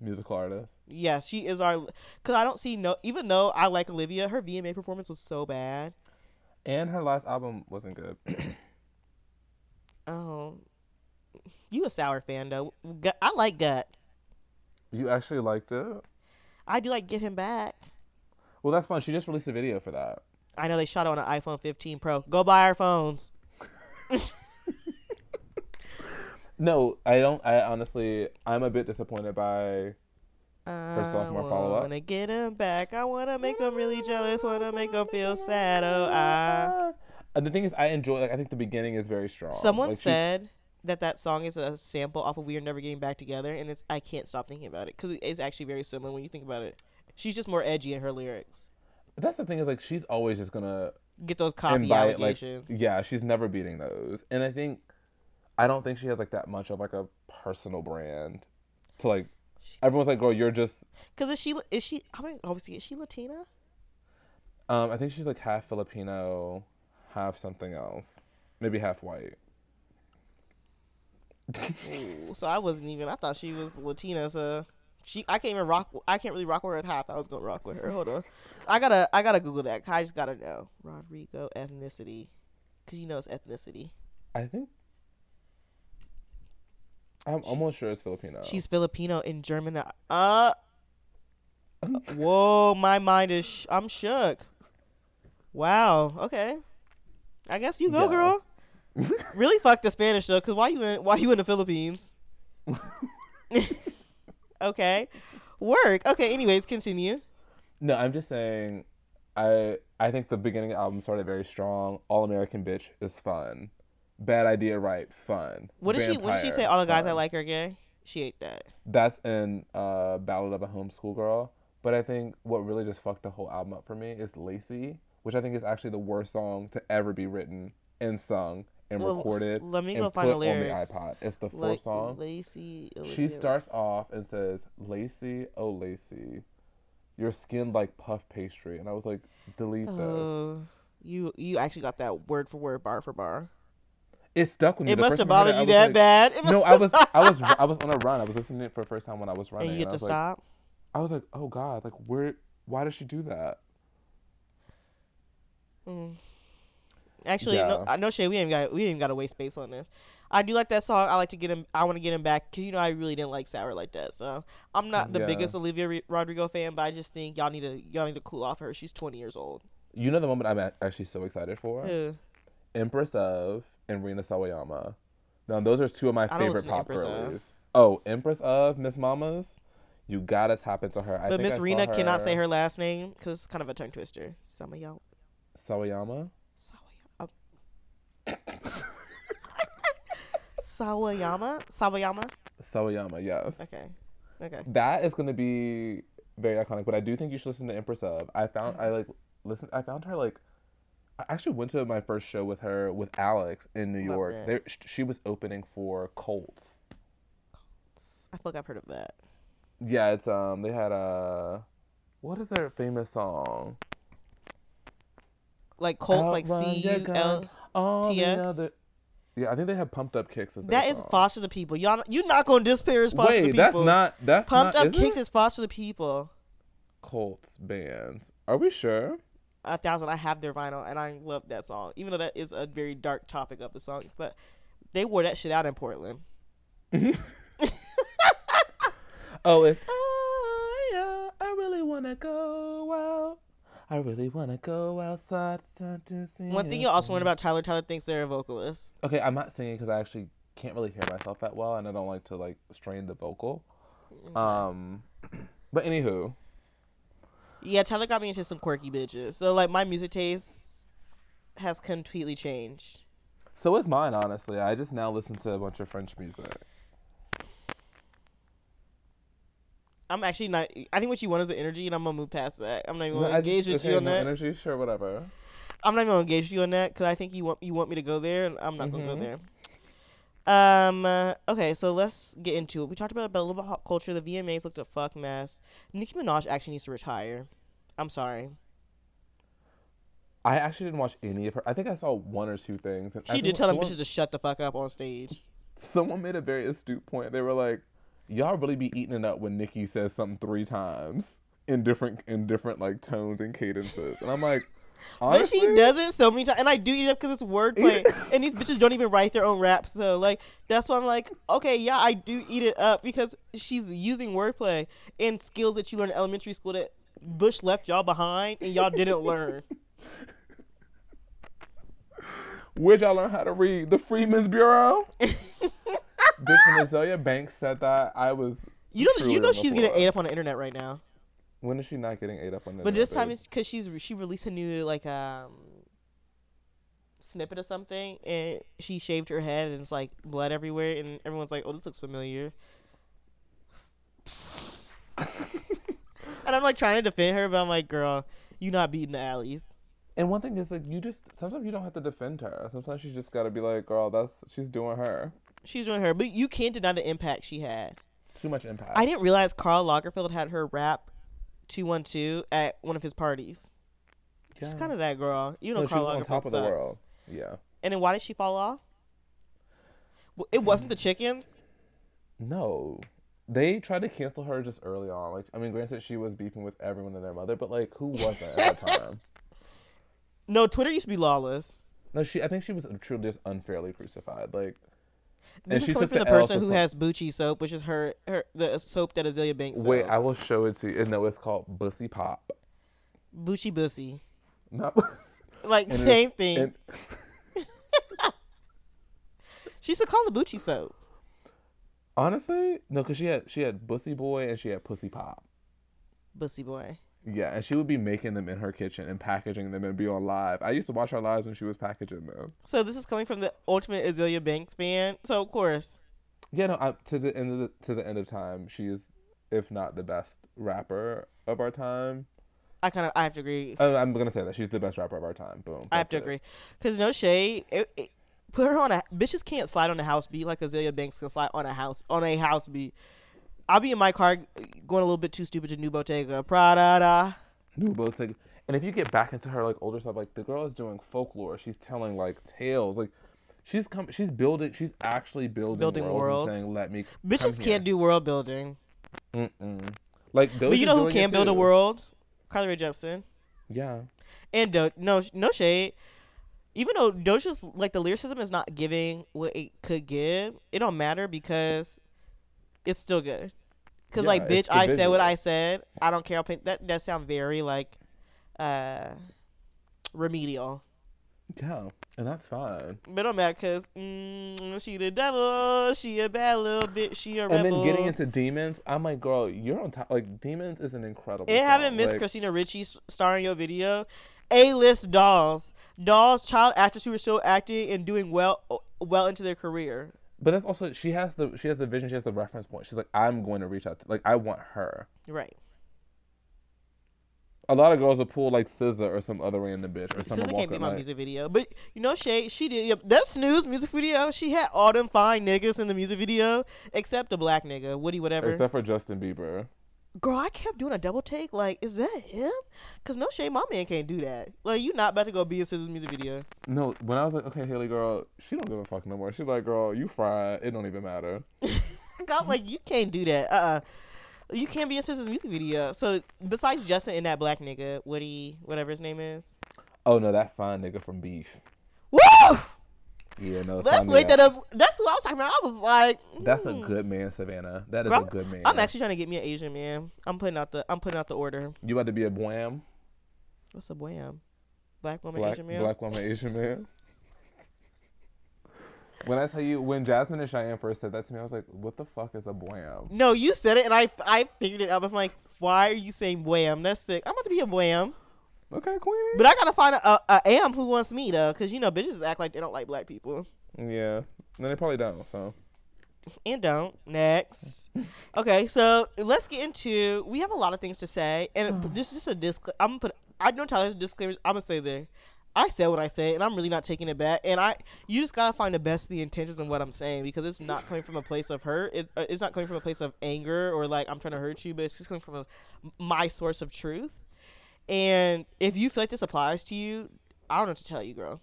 [SPEAKER 2] Musical artist.
[SPEAKER 1] Yes, she is our. Cause I don't see no. Even though I like Olivia, her VMA performance was so bad.
[SPEAKER 2] And her last album wasn't good.
[SPEAKER 1] Oh, you a sour fan though. I like guts.
[SPEAKER 2] you actually liked it?
[SPEAKER 1] I do like get him back.
[SPEAKER 2] Well, that's fun. She just released a video for that.
[SPEAKER 1] I know they shot it on an iPhone 15 Pro. Go buy our phones.
[SPEAKER 2] No, I don't. I honestly, I'm a bit disappointed by.
[SPEAKER 1] I
[SPEAKER 2] sophomore follow-up?
[SPEAKER 1] I wanna get him back. I wanna make him really jealous. Wanna make him feel sad. Oh, I. Ah.
[SPEAKER 2] And the thing is, I enjoy. Like, I think the beginning is very strong.
[SPEAKER 1] Someone
[SPEAKER 2] Like,
[SPEAKER 1] said that that song is a sample off of "We Are Never Getting Back Together," and it's I can't stop thinking about it because it's actually very similar when you think about it. She's just more edgy in her lyrics.
[SPEAKER 2] That's the thing is like she's always just gonna
[SPEAKER 1] Get those copy
[SPEAKER 2] invite like
[SPEAKER 1] allegations.
[SPEAKER 2] yeah, she's never beating those. And I think I don't think she has like that much of like a personal brand to like. Everyone's like, girl, you're just.
[SPEAKER 1] Because is she is she? How many? Obviously, is she Latina?
[SPEAKER 2] Um, I think she's like half Filipino, half something else, maybe half white.
[SPEAKER 1] Ooh, so I wasn't even. I thought she was Latina. So she, I can't even rock. I can't really rock with her I thought I was gonna rock with her. Hold on, I gotta, I gotta Google that. I just gotta know Rodrigo ethnicity, cause you know it's ethnicity.
[SPEAKER 2] I think. I'm almost sure it's Filipino.
[SPEAKER 1] She's Filipino in German. Uh, whoa, my mind is. Sh- I'm shook. Wow. Okay. I guess you go, girl. really fuck the Spanish though, cause why you in? Why you in the Philippines? okay. Work. Okay. Anyways, continue.
[SPEAKER 2] No, I'm just saying. I I think the beginning of the album started very strong. All American bitch is fun. Bad idea, right? Fun.
[SPEAKER 1] What did she? When did she say all the guys I like are gay? She ate that.
[SPEAKER 2] That's in uh, Ballad of a Homeschool Girl. But I think what really just fucked the whole album up for me is Lacy, which I think is actually the worst song to ever be written and sung and
[SPEAKER 1] Well,
[SPEAKER 2] recorded.
[SPEAKER 1] let me
[SPEAKER 2] and
[SPEAKER 1] go find the lyrics.
[SPEAKER 2] on the iPod. It's the
[SPEAKER 1] Like
[SPEAKER 2] song.
[SPEAKER 1] Lacy.
[SPEAKER 2] She starts off and says, "Lacy, oh Lacy, your skin like puff pastry," and I was like, "Delete this."
[SPEAKER 1] Oh, you you actually got that word for word, bar for bar.
[SPEAKER 2] It stuck with me.
[SPEAKER 1] It
[SPEAKER 2] The
[SPEAKER 1] must have
[SPEAKER 2] I
[SPEAKER 1] bothered
[SPEAKER 2] it,
[SPEAKER 1] you that
[SPEAKER 2] was
[SPEAKER 1] bad. It
[SPEAKER 2] No, I was, I was, I was on a run. I was listening to it for the first time when I was running.
[SPEAKER 1] and you get
[SPEAKER 2] I
[SPEAKER 1] to
[SPEAKER 2] was like,
[SPEAKER 1] stop.
[SPEAKER 2] I was like, "Oh God, like where? Why does she do that?"
[SPEAKER 1] Mm. Actually, no,
[SPEAKER 2] Yeah.
[SPEAKER 1] I know Shay. We ain't got we ain't got to waste space on this. I do like that song. I like to get him. I want to get him back because you know I really didn't like Sour like that. So I'm not the
[SPEAKER 2] Yeah.
[SPEAKER 1] biggest Olivia Rodrigo fan, but I just think y'all need to y'all need to cool off her. She's 20 years old.
[SPEAKER 2] You know the moment I'm actually so excited for?
[SPEAKER 1] Who?
[SPEAKER 2] Empress of and Rina Sawayama. Now those are two of my
[SPEAKER 1] I
[SPEAKER 2] favorite pop
[SPEAKER 1] Empress of.
[SPEAKER 2] Oh, Empress of Miss Mamas. You gotta tap into her. I
[SPEAKER 1] But Miss Rina cannot say her last name because it's kind of a tongue twister. Some of y'all.
[SPEAKER 2] Sawayama.
[SPEAKER 1] Sawayama. Sawayama. Sawayama.
[SPEAKER 2] Sawayama, yes.
[SPEAKER 1] Okay. Okay.
[SPEAKER 2] That is gonna be very iconic. But I do think you should listen to Empress of. I found I like listen. I found her like. I actually went to my first show with her with Alex in New
[SPEAKER 1] Love
[SPEAKER 2] York. There, she was opening for Colts. Colts.
[SPEAKER 1] I feel like I've heard of that.
[SPEAKER 2] Yeah, it's um they had a what is their famous song?
[SPEAKER 1] Like Colts, like
[SPEAKER 2] Outrun
[SPEAKER 1] C
[SPEAKER 2] gun,
[SPEAKER 1] L.
[SPEAKER 2] all the
[SPEAKER 1] TS?
[SPEAKER 2] other- Yeah, I think they have pumped up kicks as their
[SPEAKER 1] That is
[SPEAKER 2] song.
[SPEAKER 1] Foster the People. Y'all, you're not gonna disparage Foster the
[SPEAKER 2] Wait,
[SPEAKER 1] People.
[SPEAKER 2] that's not that's
[SPEAKER 1] Pumped
[SPEAKER 2] not,
[SPEAKER 1] Up
[SPEAKER 2] is
[SPEAKER 1] Kicks
[SPEAKER 2] it?
[SPEAKER 1] is Foster the People.
[SPEAKER 2] Colts bands. Are we sure?
[SPEAKER 1] A thousand. I have their vinyl, and I love that song. Even though that is a very dark topic of the songs, but they wore that shit out in Portland.
[SPEAKER 2] Oh, it's I, uh, I really wanna go out. I really wanna go outside to see.
[SPEAKER 1] One thing you also learn about Tyler, Tyler thinks they're a vocalist.
[SPEAKER 2] Okay, I'm not singing because I actually can't really hear myself that well, and I don't like to like strain the vocal. Um, but anywho,
[SPEAKER 1] Yeah, Tyler got me into some quirky bitches. So like my music taste has completely changed.
[SPEAKER 2] so is mine. Honestly, I just now listen to a bunch of French music.
[SPEAKER 1] I'm actually not. I think what you want is the energy, and I'm gonna move past that. I'm not even gonna
[SPEAKER 2] I
[SPEAKER 1] engage
[SPEAKER 2] just-
[SPEAKER 1] with
[SPEAKER 2] okay,
[SPEAKER 1] you on
[SPEAKER 2] no
[SPEAKER 1] that.
[SPEAKER 2] Energy, sure, whatever.
[SPEAKER 1] I'm not even gonna engage with you on that because I think you want you want me to go there, and I'm not gonna go
[SPEAKER 2] Mhm.
[SPEAKER 1] there. Um. uh, okay, so let's get into it. We talked about, about a little bit hot culture. The VMAs looked a fuck mess. Nicki Minaj actually needs to retire. I'm sorry.
[SPEAKER 2] I actually didn't watch any of her. I think I saw one or two things. and I
[SPEAKER 1] She did tell them bitches to shut the fuck up on stage.
[SPEAKER 2] someone made a very astute point. They were like, "Y'all really be eating it up when Nicki says something three times in different in different like tones and cadences." And I'm like,
[SPEAKER 1] But she does it so many times, and I do eat it up because it's wordplay. and these bitches don't even write their own raps, so like that's why I'm like, okay, yeah, I do eat it up because she's using wordplay and skills that you learn in elementary school that Bush left y'all behind and y'all didn't learn.
[SPEAKER 2] Where'd y'all learn how to read? The Freedmen's Bureau. Bitch, when Azealia Banks said that, I was.
[SPEAKER 1] You know, you know she's getting ate up on the internet right now.
[SPEAKER 2] When is she not getting ate up on the internet?
[SPEAKER 1] But this time
[SPEAKER 2] babe?
[SPEAKER 1] it's because she's she released a new like um snippet of something, and she shaved her head, and it's like blood everywhere, and everyone's like, "Oh, this looks familiar." and I'm like trying to defend her, but I'm like, "Girl, you not beating the alleys."
[SPEAKER 2] And one thing is like you just sometimes you don't have to defend her. Sometimes you just gotta be like, girl, that's she's doing her.
[SPEAKER 1] She's doing her, but you can't deny the impact she had.
[SPEAKER 2] Too much impact.
[SPEAKER 1] I didn't realize Karl Lagerfeld had her rap two one two at one of his parties. She's kind of that girl. You know,
[SPEAKER 2] No, Karl
[SPEAKER 1] Lagerfeld
[SPEAKER 2] top of the
[SPEAKER 1] sucks.
[SPEAKER 2] world. Yeah.
[SPEAKER 1] And then why did she fall off? Well, It wasn't the chickens.
[SPEAKER 2] No. They tried to cancel her just early on. Like, I mean, granted, she was beefing with everyone and their mother, but like, who wasn't at the time?
[SPEAKER 1] No, Twitter used to be lawless.
[SPEAKER 2] No, she. I think she was truly just unfairly crucified. Like, And
[SPEAKER 1] This is
[SPEAKER 2] she
[SPEAKER 1] coming from the person who has Bucci soap, which is her, her the soap that Azealia Banks sells.
[SPEAKER 2] wait, I will show it to you. And no, it's called Bussy Pop.
[SPEAKER 1] Bucci Bussy.
[SPEAKER 2] Not.
[SPEAKER 1] Like
[SPEAKER 2] And
[SPEAKER 1] same thing.
[SPEAKER 2] and,
[SPEAKER 1] she used to call the Bucci soap.
[SPEAKER 2] honestly, no, because she had she had Bussy Boy and she had Pussy Pop.
[SPEAKER 1] Bussy boy.
[SPEAKER 2] Yeah, and she would be making them in her kitchen and packaging them and be on live. I used to watch her lives when she was packaging them.
[SPEAKER 1] So this is coming from the ultimate Azealia Banks fan. So of course,
[SPEAKER 2] Yeah, no, I, to the end of the, to the end of time, she is, if not the best rapper of our time.
[SPEAKER 1] I kind of I have to agree.
[SPEAKER 2] Oh, I'm gonna say that she's the best rapper of our time. Boom.
[SPEAKER 1] I have to
[SPEAKER 2] it.
[SPEAKER 1] agree. Cause no shade, it, it, put her on a bitches can't slide on a house beat like Azealia Banks can slide on a house on a house beat. I'll be in my car going a little bit too stupid to New Bottega Prada.
[SPEAKER 2] New Bottega. And if you get back into her like older stuff, like the girl is doing folklore. She's telling like tales. Like she's come. She's building. She's actually building,
[SPEAKER 1] Building
[SPEAKER 2] worlds,
[SPEAKER 1] worlds.
[SPEAKER 2] saying, "Let me."
[SPEAKER 1] Bitches can't do world building.
[SPEAKER 2] Mm-mm. Like,
[SPEAKER 1] but you know who can build a world? Carly Rae Jepsen.
[SPEAKER 2] Yeah.
[SPEAKER 1] And Do- no, no shade. Even though Doja's like the lyricism is not giving what it could give, it don't matter because it's still good. Cause
[SPEAKER 2] Yeah,
[SPEAKER 1] like, bitch, I said what. I said. I don't care. That. That sound very like, uh, remedial.
[SPEAKER 2] Yeah, and that's fine.
[SPEAKER 1] But don't matter because mm, she the devil. She a bad little bitch. She a
[SPEAKER 2] And
[SPEAKER 1] rebel.
[SPEAKER 2] then getting into demons, I'm like, girl, you're on top. Like, demons is an incredible.
[SPEAKER 1] And haven't missed
[SPEAKER 2] like,
[SPEAKER 1] Christina Ricci starring your video. A list dolls, dolls, child actors who are still acting and doing well, well into their career.
[SPEAKER 2] But that's also she has the she has the vision. She has the reference point. She's like, I'm going to reach out to like I want her.
[SPEAKER 1] Right.
[SPEAKER 2] A lot of girls will pull like SZA or some other random bitch or some
[SPEAKER 1] SZA can't be my music video, but you know, Shay, she did yep, that snooze music video. She had all them fine niggas in the music video, except the black nigga, Woody, whatever.
[SPEAKER 2] Except for Justin Bieber.
[SPEAKER 1] Girl, I kept doing a double take. Like, is that him? Cause no shame, my man can't do that. Like, you not about to go be in SZA's music video.
[SPEAKER 2] No, when I was like, okay, Hailey girl, she don't give a fuck no more. She's like, girl, you fried. It don't even matter.
[SPEAKER 1] I'm like, you can't do that. Uh, uh you can't be in SZA's music video. So besides Justin and that black nigga, Woody, whatever his name is.
[SPEAKER 2] Oh no, that fine nigga from Beef.
[SPEAKER 1] Woo!
[SPEAKER 2] Yeah, no.
[SPEAKER 1] Let's wake that
[SPEAKER 2] up.
[SPEAKER 1] That's who I was talking about. I was like,
[SPEAKER 2] That's a
[SPEAKER 1] hmm.
[SPEAKER 2] good man, Savannah. That is
[SPEAKER 1] Girl,
[SPEAKER 2] a good man.
[SPEAKER 1] I'm actually trying to get me an Asian man. I'm putting out the. I'm putting out the order.
[SPEAKER 2] You about to be a wham?
[SPEAKER 1] What's a wham? Black woman,
[SPEAKER 2] Black,
[SPEAKER 1] Asian man.
[SPEAKER 2] black woman, Asian man. When I tell you, when Jasmine and Cheyenne first said that to me, I was like, "What the fuck is a wham?"
[SPEAKER 1] No, you said it, and I I figured it out. I'm like, why are you saying wham? That's sick. I'm about to be a wham,
[SPEAKER 2] Okay, queen.
[SPEAKER 1] but I gotta find a, a, a am who wants me though, because you know bitches act like they don't like black people.
[SPEAKER 2] Yeah, no, they probably don't. So
[SPEAKER 1] and don't. Next. okay, so let's get into. We have a lot of things to say, and just just a disc. I'm gonna put. I know Tyler's disclaimers. I'm gonna say there. I said what I said, and I'm really not taking it back. And I, you just gotta find the best of the intentions in what I'm saying because it's not coming from a place of hurt. It, uh, it's not coming from a place of anger or like I'm trying to hurt you, but it's just coming from a, my source of truth. And if you feel like this applies to you, I don't know what to tell you, girl.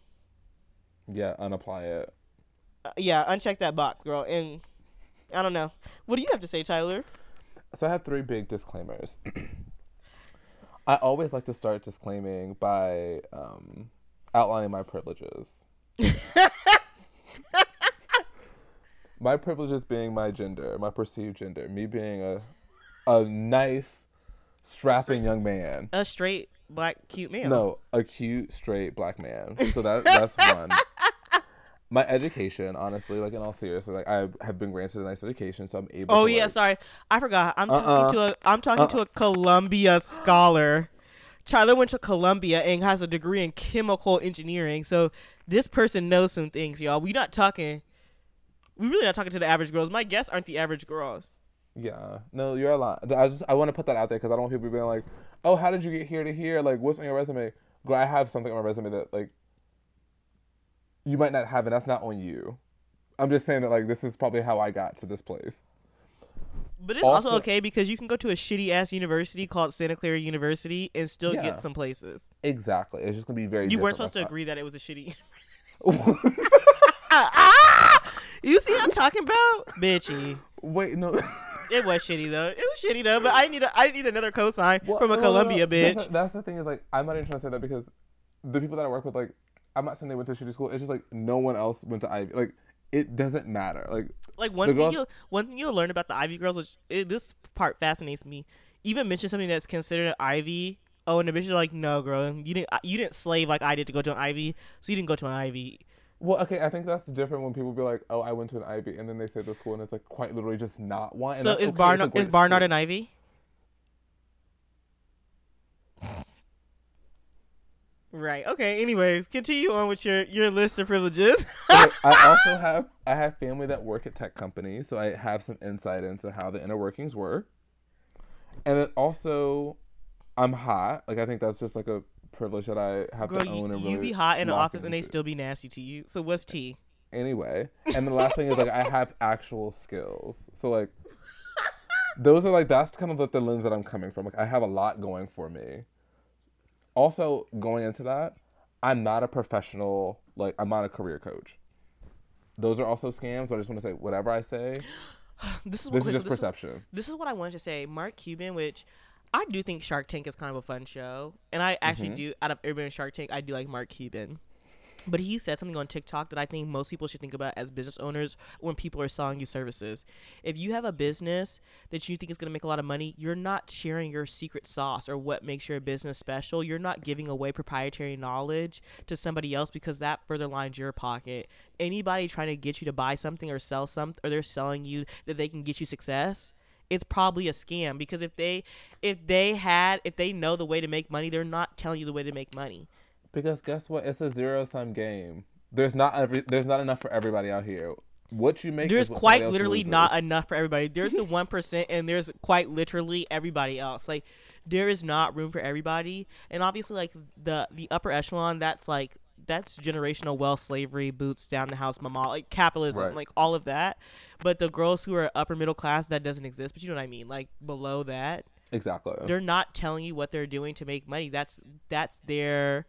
[SPEAKER 2] yeah, unapply it.
[SPEAKER 1] Uh, yeah, uncheck that box, girl. And I don't know. What do you have to say, Tyler?
[SPEAKER 2] So I have three big disclaimers. I always like to start disclaiming by um, outlining my privileges. my privileges being my gender, my perceived gender, me being a a nice, strapping young man.
[SPEAKER 1] A straight black cute man.
[SPEAKER 2] No, a cute, straight black man. So that that's one. My education, honestly, like in all seriousness, like I have been granted a nice education, so I'm able.
[SPEAKER 1] Oh
[SPEAKER 2] to,
[SPEAKER 1] yeah,
[SPEAKER 2] like-
[SPEAKER 1] sorry, I forgot. I'm
[SPEAKER 2] Uh-uh.
[SPEAKER 1] talking to a I'm talking
[SPEAKER 2] Uh-uh.
[SPEAKER 1] to a uh-uh. Columbia scholar. Tyler went to Columbia and has a degree in chemical engineering. So this person knows some things, y'all. We're not talking. We really not talking to the average girls. My guests aren't the average girls.
[SPEAKER 2] Yeah, no, you're a lot. I just I want to put that out there because I don't want people being like, "Oh, how did you get here to here? Like, what's on your resume?" Girl, I have something on my resume that like you might not have, and that's not on you. I'm just saying that like this is probably how I got to this place.
[SPEAKER 1] But it's also,
[SPEAKER 2] Also-
[SPEAKER 1] okay because you can go to a shitty ass university called Santa Clara University and still
[SPEAKER 2] Yeah.
[SPEAKER 1] get some places.
[SPEAKER 2] Exactly. It's just gonna be very.
[SPEAKER 1] You weren't supposed to agree that it was a shitty.
[SPEAKER 2] that.
[SPEAKER 1] ah! You see what I'm talking about, bitchy.
[SPEAKER 2] Wait, no.
[SPEAKER 1] It was shitty though. It was shitty though, but I need a, I need another cosign
[SPEAKER 2] Well,
[SPEAKER 1] from a
[SPEAKER 2] no, no, no,
[SPEAKER 1] Columbia
[SPEAKER 2] no.
[SPEAKER 1] bitch.
[SPEAKER 2] That's, the- that's the thing is like I'm not even trying to say that because the people that I work with, like, I'm not saying they went to shitty school. It's just like no one else went to Ivy. Like, it doesn't matter. Like,
[SPEAKER 1] Like one thing
[SPEAKER 2] girls-
[SPEAKER 1] you one thing you'll learn about the Ivy girls, which it, this part fascinates me. Even mention something that's considered an Ivy. Oh, and the bitch is like, no, girl, you didn't you didn't slave like I did to go to an Ivy, so you didn't go to an Ivy.
[SPEAKER 2] Well, okay, I think that's different when people be like, "Oh, I went to an Ivy," and then they say the school, and it's like quite literally just not one.
[SPEAKER 1] So is
[SPEAKER 2] okay,
[SPEAKER 1] Barnard is Barnard
[SPEAKER 2] school.
[SPEAKER 1] an Ivy? Right. Okay. Anyways, continue on with your your list of privileges.
[SPEAKER 2] I also have I have family that work at tech companies, so I have some insight into how the inner workings work. And then also, I'm hot. Like I think that's just like a privilege that I have
[SPEAKER 1] Girl,
[SPEAKER 2] to own
[SPEAKER 1] you,
[SPEAKER 2] and
[SPEAKER 1] you be hot in the office and they still be nasty to you. So what's tea?
[SPEAKER 2] anyway. And the last thing is like I have actual skills. So like those are like that's kind of like the lens that I'm coming from. Like I have a lot going for me. Also, going into that, I'm not a professional, like I'm not a career coach. Those are also scams, but I just want to say whatever I say,
[SPEAKER 1] This is
[SPEAKER 2] this
[SPEAKER 1] okay,
[SPEAKER 2] is
[SPEAKER 1] so
[SPEAKER 2] just perception.
[SPEAKER 1] this is what I wanted to say. Mark Cuban, which I do think Shark Tank is kind of a fun show, and I actually
[SPEAKER 2] Mhm.
[SPEAKER 1] do. Out of everybody in Shark Tank, I do like Mark Cuban. But he said something on TikTok that I think most people should think about as business owners when people are selling you services. If you have a business that you think is going to make a lot of money, you're not sharing your secret sauce or what makes your business special. You're not giving away proprietary knowledge to somebody else because that further lines your pocket. Anybody trying to get you to buy something or sell something, or they're selling you that they can get you success, it's probably a scam because if they if they had if they know the way to make money, they're not telling you the way to make money.
[SPEAKER 2] Because guess what? It's a zero sum game. There's not every there's not enough for everybody out here. what you make.
[SPEAKER 1] there's quite literally
[SPEAKER 2] loses.
[SPEAKER 1] not enough for everybody. There's the one percent, and there's quite literally everybody else. Like there is not room for everybody, and obviously, like the the upper echelon, that's like that's generational wealth, slavery, boots down the house, mama, like capitalism,
[SPEAKER 2] Right.
[SPEAKER 1] like all of that. But the girls who are upper middle class, that doesn't exist. But you know what I mean? Like below that,
[SPEAKER 2] exactly.
[SPEAKER 1] they're not telling you what they're doing to make money. That's that's their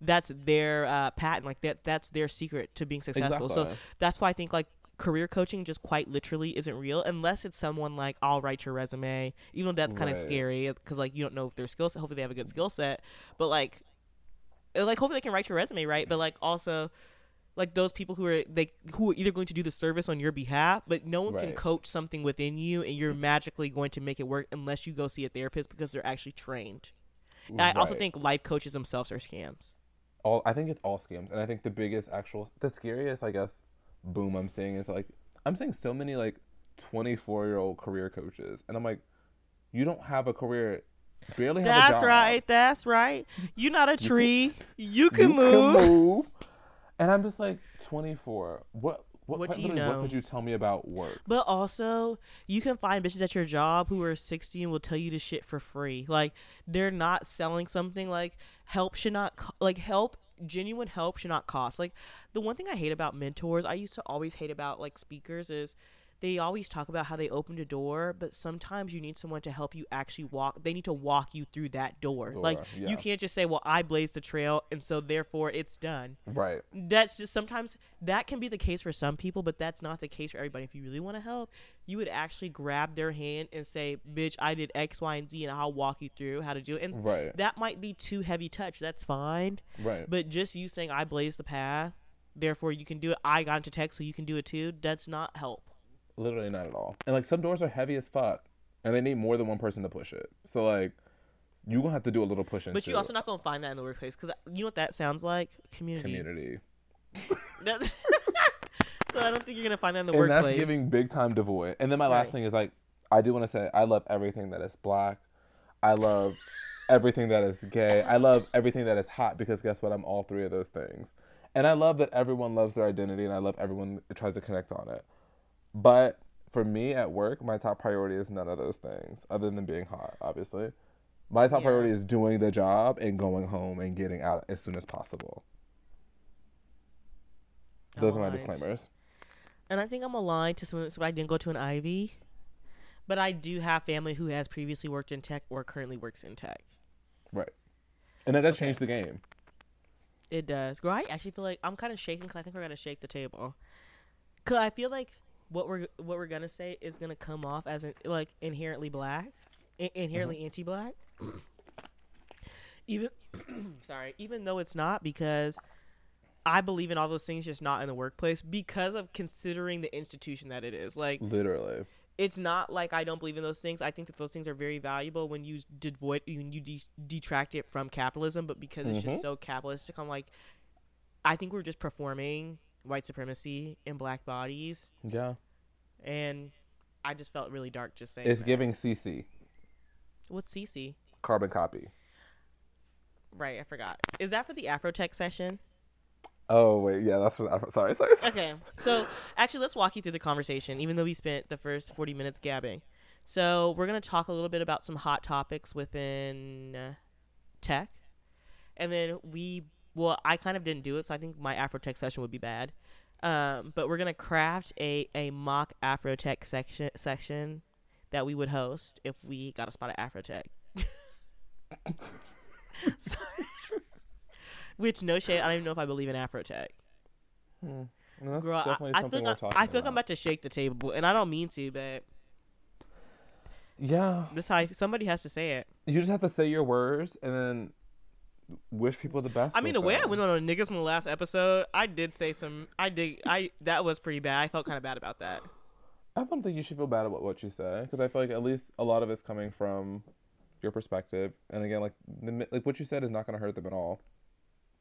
[SPEAKER 1] that's their uh, patent. Like that that's their secret to being successful. So that's why I think like career coaching just quite literally isn't real unless it's someone like I'll write your resume. Even though that's kind of
[SPEAKER 2] Right.
[SPEAKER 1] scary because like you don't know if their skill set. Hopefully they have a good skill set, but like Uh, like hopefully they can write your resume right. But like also. Like those people who are they who are either going to do the service on your behalf, but no one can coach something within you, and you're magically going to make it work unless you go see a therapist because they're actually trained. And I also think life coaches themselves are scams.
[SPEAKER 2] all I think it's all scams, and I think the biggest actual, the scariest, I guess, boom I'm seeing is like I'm seeing so many like 24 year old career coaches, and I'm like, you don't have a career, barely have a
[SPEAKER 1] That's
[SPEAKER 2] job.
[SPEAKER 1] right. That's right. You're not a tree. You can,
[SPEAKER 2] You
[SPEAKER 1] can move.
[SPEAKER 2] move. And I'm just like 24. What what
[SPEAKER 1] What
[SPEAKER 2] what,
[SPEAKER 1] do you know?
[SPEAKER 2] what could you tell me about work?
[SPEAKER 1] But also, you can find bitches at your job who are 60 and will tell you to shit for free. Like, they're not selling something. Like, help should not, co- like, help, genuine help should not cost. Like, the one thing I hate about mentors, I used to always hate about, like, speakers is they always talk about how they opened a door, but sometimes you need someone to help you actually walk. They need to walk you through that door. like,
[SPEAKER 2] Door,
[SPEAKER 1] you can't just say, well, I blazed the trail, and so therefore it's done
[SPEAKER 2] Right.
[SPEAKER 1] that's just sometimes that can be the case for some people, but that's not the case for everybody. If you really want to help, you would actually grab their hand and say, "Bitch, I did X, Y, and Z, and I'll walk you through how to do it." And
[SPEAKER 2] Right.
[SPEAKER 1] that might be too heavy touch. That's fine,
[SPEAKER 2] Right.
[SPEAKER 1] but just you saying, "I blazed the path," therefore you can do it. I got into tech, so you can do it too. That's not help.
[SPEAKER 2] Literally not at all. And like some doors are heavy as fuck, and they need more than one person to push it. So like, you gonna have to do a little pushing.
[SPEAKER 1] But you also not gonna find that in the workplace because you know what that sounds like? Community.
[SPEAKER 2] community.
[SPEAKER 1] So I don't think you're gonna find that in the
[SPEAKER 2] and
[SPEAKER 1] workplace.
[SPEAKER 2] that's giving big time devoid. And then my last thing is like, I do want to say I love everything that is black. I love everything that is gay. I love everything that is hot because guess what? I'm all three of those things. And I love that everyone loves their identity and I love everyone that tries to connect on it. But for me at work, my top priority is none of those things other than being hot, obviously. My top
[SPEAKER 1] Yeah.
[SPEAKER 2] priority is doing the job and going home and getting out as soon as possible. Those are my
[SPEAKER 1] Aligned.
[SPEAKER 2] disclaimers.
[SPEAKER 1] And I think I'm aligned to some. So I didn't go to an Ivy, but I do have family who has previously worked in tech or currently works in tech.
[SPEAKER 2] Right. And that does
[SPEAKER 1] Okay.
[SPEAKER 2] change the game.
[SPEAKER 1] It does. Girl, I actually feel like I'm kind of shaking because I think we're gonna shake the table. Cause I feel like what we're what we're gonna say is gonna come off as in, like inherently black, in- inherently anti-black. even, sorry, even though it's not because I believe in all those things, just not in the workplace because of considering the institution that it is. Like
[SPEAKER 2] Literally.
[SPEAKER 1] it's not like I don't believe in those things. I think that those things are very valuable when you devoid when you de- detract it from capitalism. But because it's
[SPEAKER 2] Mhm.
[SPEAKER 1] just so capitalistic, I'm like, I think we're just performing white supremacy in black bodies,
[SPEAKER 2] Yeah.
[SPEAKER 1] and I just felt really dark just saying.
[SPEAKER 2] It's
[SPEAKER 1] that.
[SPEAKER 2] giving CC,
[SPEAKER 1] What's CC?
[SPEAKER 2] carbon copy.
[SPEAKER 1] Right, I forgot. Is that for the Afrotech session?
[SPEAKER 2] Oh, wait. Yeah, that's what I, sorry, sorry. sorry.
[SPEAKER 1] Okay, so actually, let's walk you through the conversation, even though we spent the first 40 minutes gabbing. So, we're going to talk a little bit about some hot topics within uh, tech. And then we, well, I kind of didn't do it, so I think my Afrotech session would be bad. Um, but we're going to craft a, a mock Afrotech section, section that we would host if we got a spot at Afrotech. So- which, no shade, I don't even know if I believe in Afrotech.
[SPEAKER 2] Hmm. And
[SPEAKER 1] Girl, I, I feel like I, feel like I'm about to shake the table, and I don't mean to, but
[SPEAKER 2] Yeah.
[SPEAKER 1] this how I, somebody has to say it.
[SPEAKER 2] You just have to say your words and then wish people the best.
[SPEAKER 1] I mean, the way I went on niggas in the last episode, I did say some. I did. I that was pretty bad. I felt kind of bad about that.
[SPEAKER 2] I don't think you should feel bad about what you said because I feel like at least a lot of it's coming from your perspective. And again, like the, like what you said is not going to hurt them at all.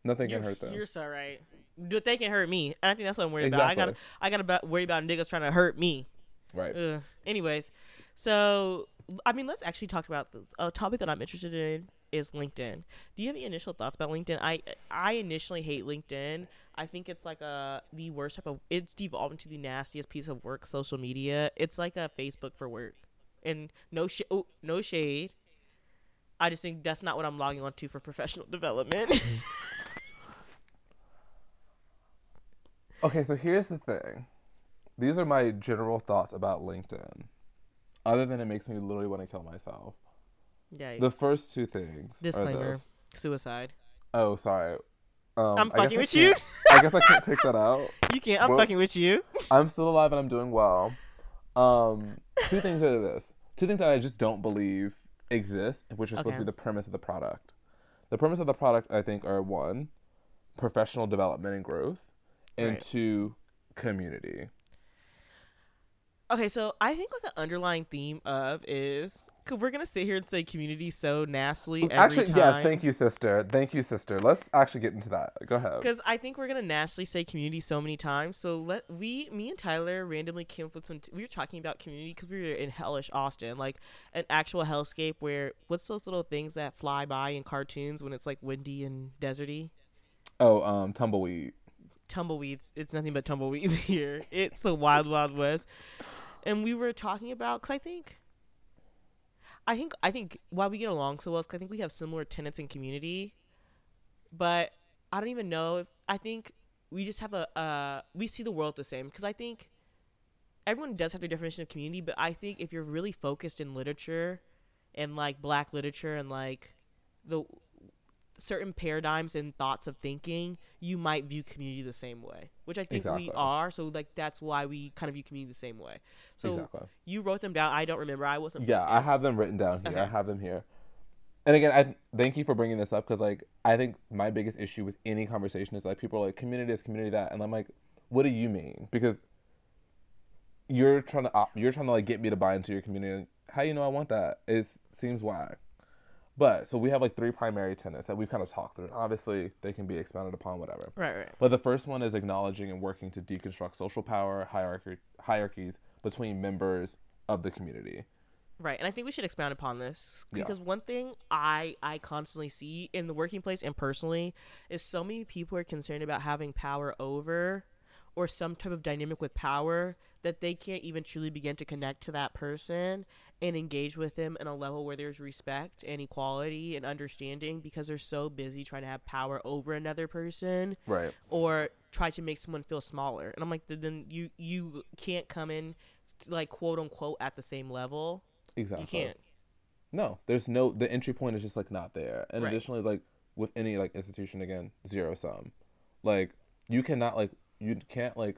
[SPEAKER 2] Nothing
[SPEAKER 1] You're,
[SPEAKER 2] can hurt them.
[SPEAKER 1] you're so right. But they can hurt me. And I think that's what I'm worried about. I gotta. I gotta worry about niggas trying to hurt me.
[SPEAKER 2] Right.
[SPEAKER 1] Ugh. Anyways, so I mean, let's actually talk about a topic that I'm interested in. Is LinkedIn. Do you have any initial thoughts about LinkedIn? I I initially hate LinkedIn. I think it's like a the worst type of. It's devolved into the nastiest piece of work social media. It's like a Facebook for work, and no sh- oh, no shade. I just think that's not what I'm logging on to for professional development.
[SPEAKER 2] Okay, so here's the thing. These are my general thoughts about LinkedIn. Other than it makes me literally want to kill myself.
[SPEAKER 1] Yeah.
[SPEAKER 2] The first two things.
[SPEAKER 1] Disclaimer: suicide.
[SPEAKER 2] Oh, sorry. Um,
[SPEAKER 1] I'm fucking with you.
[SPEAKER 2] I guess I can't take that out.
[SPEAKER 1] You can't. I'm
[SPEAKER 2] Well-
[SPEAKER 1] fucking with you.
[SPEAKER 2] I'm still alive and I'm doing well. Um, two things are this. Two things that I just don't believe exist, which is supposed to be the premise of the product. The premise of the product, I think, are one, professional development and growth, and
[SPEAKER 1] Right.
[SPEAKER 2] two, community.
[SPEAKER 1] Okay, so I think like an underlying theme of is we're gonna sit here and say community so nastily every
[SPEAKER 2] Actually,
[SPEAKER 1] time.
[SPEAKER 2] yes, thank you, sister. Thank you, sister. Let's actually get into that. Go ahead.
[SPEAKER 1] Because I think we're gonna nastily say community so many times. So let we, me and Tyler, randomly came up with some. T- we were talking about community because we were in hellish Austin, like an actual hellscape where what's those little things that fly by in cartoons when it's like windy and deserty?
[SPEAKER 2] Oh, um, tumbleweed.
[SPEAKER 1] tumbleweeds. It's nothing but tumbleweeds here. It's the wild, wild west. And we were talking about because I think, I think, I think why we get along so well is 'cause I think we have similar tenets in community, but I don't even know if I think we just have a uh we see the world the same. Because I think everyone does have their definition of community, but I think if you're really focused in literature and like black literature and like the certain paradigms and thoughts of thinking, you might view community the same way, which I think
[SPEAKER 2] Exactly.
[SPEAKER 1] we are. So like that's why we kind of view community the same way. So
[SPEAKER 2] exactly.
[SPEAKER 1] you wrote them down. I don't remember. I wasn't.
[SPEAKER 2] Yeah, I have them written down here. I have them here. And again, I thank you for bringing this up because, like, I think my biggest issue with any conversation is like people are like community is community that, and I'm like, what do you mean? Because you're trying to uh, op- you're trying to like get me to buy into your community. How you know I want that? It seems whack. But so we have like three primary tenets that we've kind of talked through. Obviously, they can be expounded upon, whatever.
[SPEAKER 1] Right, right.
[SPEAKER 2] But the first one is acknowledging and working to deconstruct social power hierarchy, hierarchies between members of the community.
[SPEAKER 1] Right, and I think we should expound upon this
[SPEAKER 2] Yeah.
[SPEAKER 1] because one thing I I constantly see in the working place and personally is so many people are concerned about having power over or some type of dynamic with power that they can't even truly begin to connect to that person and engage with them in a level where there's respect and equality and understanding because they're so busy trying to have power over another person
[SPEAKER 2] Right.
[SPEAKER 1] or try to make someone feel smaller. And I'm like, then you you can't come in like quote unquote at the same level.
[SPEAKER 2] Exactly.
[SPEAKER 1] You can't.
[SPEAKER 2] No, there's no the entry point is just like not there. And
[SPEAKER 1] Right.
[SPEAKER 2] additionally, like with any like institution again, zero sum. Like you cannot like you can't like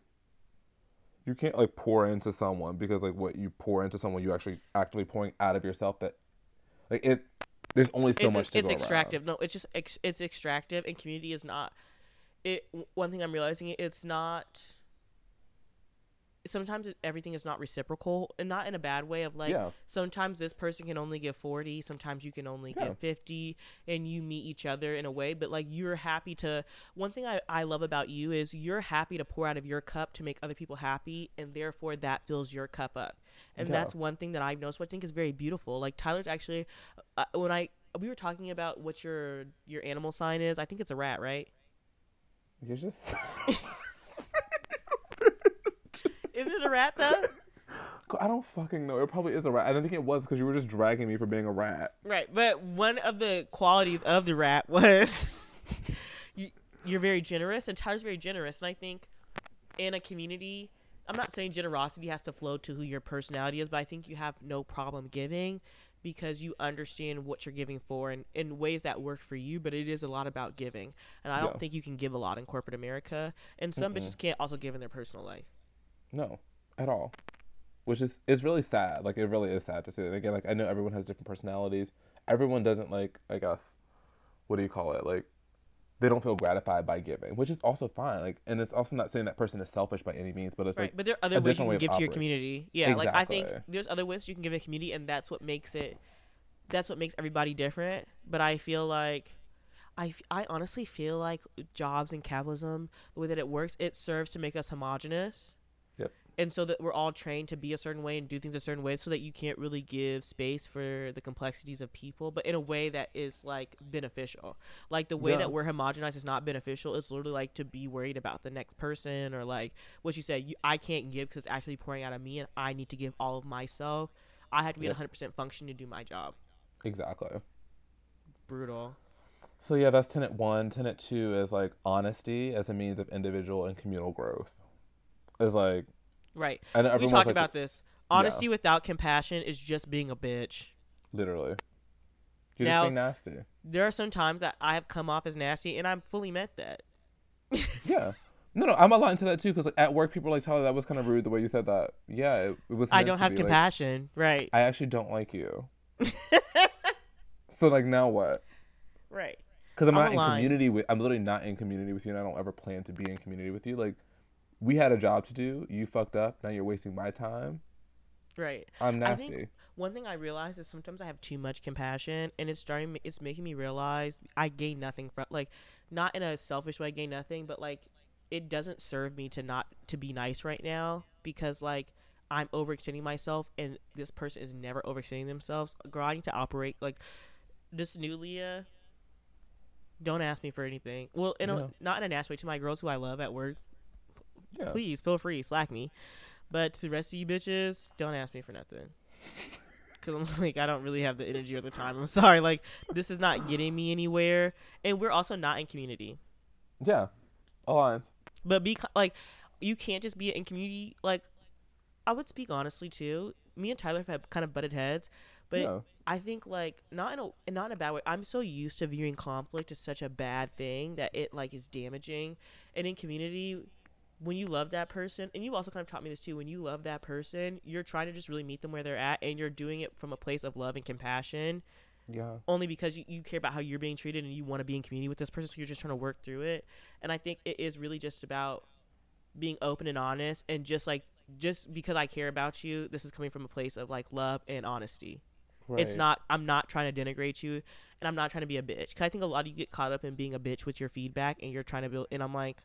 [SPEAKER 2] you can't like pour into someone because like what you pour into someone you actually actively pouring out of yourself that like it there's only so
[SPEAKER 1] it's,
[SPEAKER 2] much to
[SPEAKER 1] it's extractive. No, it's just it's extractive, and community is not. It one thing I'm realizing it's not. Sometimes everything is not reciprocal, and not in a bad way. Of like,
[SPEAKER 2] Yeah.
[SPEAKER 1] sometimes this person can only give forty, sometimes you can only
[SPEAKER 2] Yeah.
[SPEAKER 1] give fifty, and you meet each other in a way. But like, you're happy to. One thing I I love about you is you're happy to pour out of your cup to make other people happy, and therefore that fills your cup up. And
[SPEAKER 2] Yeah.
[SPEAKER 1] that's one thing that I've noticed. What I think is very beautiful. Like Tyler's actually, uh, when I we were talking about what your your animal sign is. I think it's a rat, right?
[SPEAKER 2] You're just
[SPEAKER 1] Isn't it a rat though?
[SPEAKER 2] I don't fucking know. It probably is a rat. I don't think it was because you were just dragging me for being a rat.
[SPEAKER 1] right, but one of the qualities of the rat was you, you're very generous, and Tyler's very generous. And I think in a community, I'm not saying generosity has to flow to who your personality is, but I think you have no problem giving because you understand what you're giving for and in ways that work for you, but it is a lot about giving. And I don't
[SPEAKER 2] Yeah.
[SPEAKER 1] think you can give a lot in corporate America. And some bitches can't also give in their personal life.
[SPEAKER 2] No, at all. Which is is really sad. Like it really is sad to see. And again, like I know everyone has different personalities. Everyone doesn't like. I guess, what do you call it? Like, they don't feel gratified by giving, which is also fine. Like, and it's also not saying that person is selfish by any means, but it's
[SPEAKER 1] Right,
[SPEAKER 2] like
[SPEAKER 1] but there are other ways you can give to your community. Yeah, like I think there's other ways you can give a community, and that's what makes it. That's what makes everybody different. But I feel like, I I honestly feel like jobs and capitalism, the way that it works, it serves to make us homogenous. And so that we're all trained to be a certain way and do things a certain way so that you can't really give space for the complexities of people but in a way that is like beneficial like the way
[SPEAKER 2] Yeah.
[SPEAKER 1] that we're homogenized is not beneficial it's literally like to be worried about the next person or like what you said you, i can't give because it's actually pouring out of me and i need to give all of myself i have to be
[SPEAKER 2] Yep.
[SPEAKER 1] at 100% function to do my job
[SPEAKER 2] Exactly.
[SPEAKER 1] brutal
[SPEAKER 2] So yeah, that's tenet one. Tenet two is like honesty as a means of individual and communal growth. Is like
[SPEAKER 1] right
[SPEAKER 2] know
[SPEAKER 1] we talked
[SPEAKER 2] like,
[SPEAKER 1] about this honesty without compassion is just being a bitch
[SPEAKER 2] literally. You're
[SPEAKER 1] Now-
[SPEAKER 2] just being nasty.
[SPEAKER 1] there are some times that i have come off as nasty and i'm fully meant that
[SPEAKER 2] Yeah. No, no, I'm aligned to that too. Because like at work, people are like, "Tyler, that was kind of rude the way you said that." Yeah, it, it was.
[SPEAKER 1] i don't have
[SPEAKER 2] be, like,
[SPEAKER 1] compassion right
[SPEAKER 2] I actually don't like you. so like now what?
[SPEAKER 1] right
[SPEAKER 2] Because I'm
[SPEAKER 1] I'm
[SPEAKER 2] not in
[SPEAKER 1] aligned.
[SPEAKER 2] community with. I'm literally not in community with you, and I don't ever plan to be in community with you. Like, we had a job to do. You fucked up. Now you're wasting my time.
[SPEAKER 1] right
[SPEAKER 2] I'm
[SPEAKER 1] I
[SPEAKER 2] nasty.
[SPEAKER 1] think- one thing I realize is sometimes I have too much compassion, and it's starting. It's making me realize I gain nothing from like, not in a selfish way. I gain nothing, but like, it doesn't serve me to not to be nice right now because like I'm overextending myself, and this person is never overextending themselves. Girl, I need to operate like this new Leah. Don't ask me for anything. Well, in
[SPEAKER 2] Yeah.
[SPEAKER 1] a, not in a nasty way to my girls who I love at work.
[SPEAKER 2] Yeah.
[SPEAKER 1] Please feel free, slack me. But to the rest of you bitches, don't ask me for nothing. Cause I'm like, I don't really have the energy or the time. I'm sorry. Like, this is not getting me anywhere, and we're also not in community.
[SPEAKER 2] Yeah. Aligned.
[SPEAKER 1] But be like, you can't just be in community. Like, I would speak honestly too. Me and Tyler have kind of butted heads, but
[SPEAKER 2] yeah.
[SPEAKER 1] I think like not in a not in a bad way. I'm so used to viewing conflict as such a bad thing that it like is damaging. And in community, when you love that person, and you also kind of taught me this too. When you love that person, you're trying to just really meet them where they're at, and you're doing it from a place of love and compassion.
[SPEAKER 2] Yeah.
[SPEAKER 1] Only because you, you care about how you're being treated and you want to be in community with this person, so you're just trying to work through it. And I think it is really just about being open and honest, and just like just because I care about you, this is coming from a place of like love and honesty.
[SPEAKER 2] Right.
[SPEAKER 1] It's not. I'm not trying to denigrate you, and I'm not trying to be a bitch. Cause I think a lot of you get caught up in being a bitch with your feedback, and you're trying to build. And I'm like,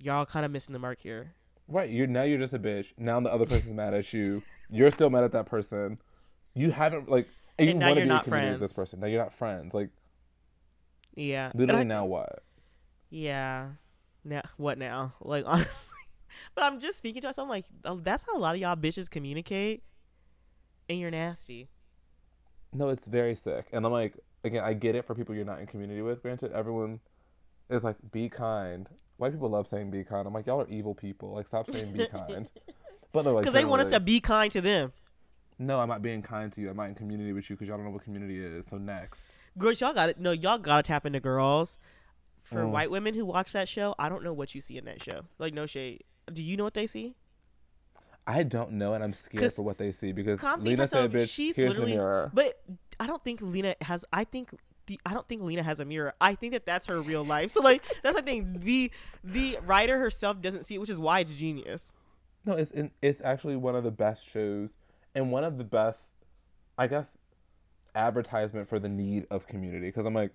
[SPEAKER 1] y'all kind of missing the mark here.
[SPEAKER 2] Right. You're now you're just a bitch. Now the other person's mad at you. You're still mad at that person. You haven't like and you
[SPEAKER 1] And now
[SPEAKER 2] want to
[SPEAKER 1] you're
[SPEAKER 2] be
[SPEAKER 1] not
[SPEAKER 2] community with this
[SPEAKER 1] friends.
[SPEAKER 2] person. Now you're not friends. Like
[SPEAKER 1] Yeah.
[SPEAKER 2] Literally
[SPEAKER 1] I-
[SPEAKER 2] now what?
[SPEAKER 1] Yeah. Now what now? Like honestly, but I'm just thinking to myself, like, oh, that's how a lot of y'all bitches communicate, and you're nasty.
[SPEAKER 2] No, it's very sick. And I'm like, again, I get it for people you're not in community with. Granted, everyone is like, be kind. White people love saying be kind. I'm like, y'all are evil people. Like, stop saying be kind. But no, like,
[SPEAKER 1] Because they want us to be kind to them.
[SPEAKER 2] No, I'm not being kind to you. I'm not in community with you because y'all don't know what community is. So next.
[SPEAKER 1] Girls, y'all got to No, y'all gotta tap into girls. For
[SPEAKER 2] Mm.
[SPEAKER 1] white women who watch that show, I don't know what you see in that show. Like no shade. Do you know what they see?
[SPEAKER 2] I don't know, and I'm scared for what they see because Lena said, "Bitch,
[SPEAKER 1] she's
[SPEAKER 2] here's the
[SPEAKER 1] literally-
[SPEAKER 2] mirror."
[SPEAKER 1] But I don't think Lena has. I think the. I don't think Lena has a mirror. I think that that's her real life. So like that's the thing. The the writer herself doesn't see it, which is why it's genius.
[SPEAKER 2] No, it's in, it's actually one of the best shows and one of the best, I guess, advertisement for the need of community. Because I'm like,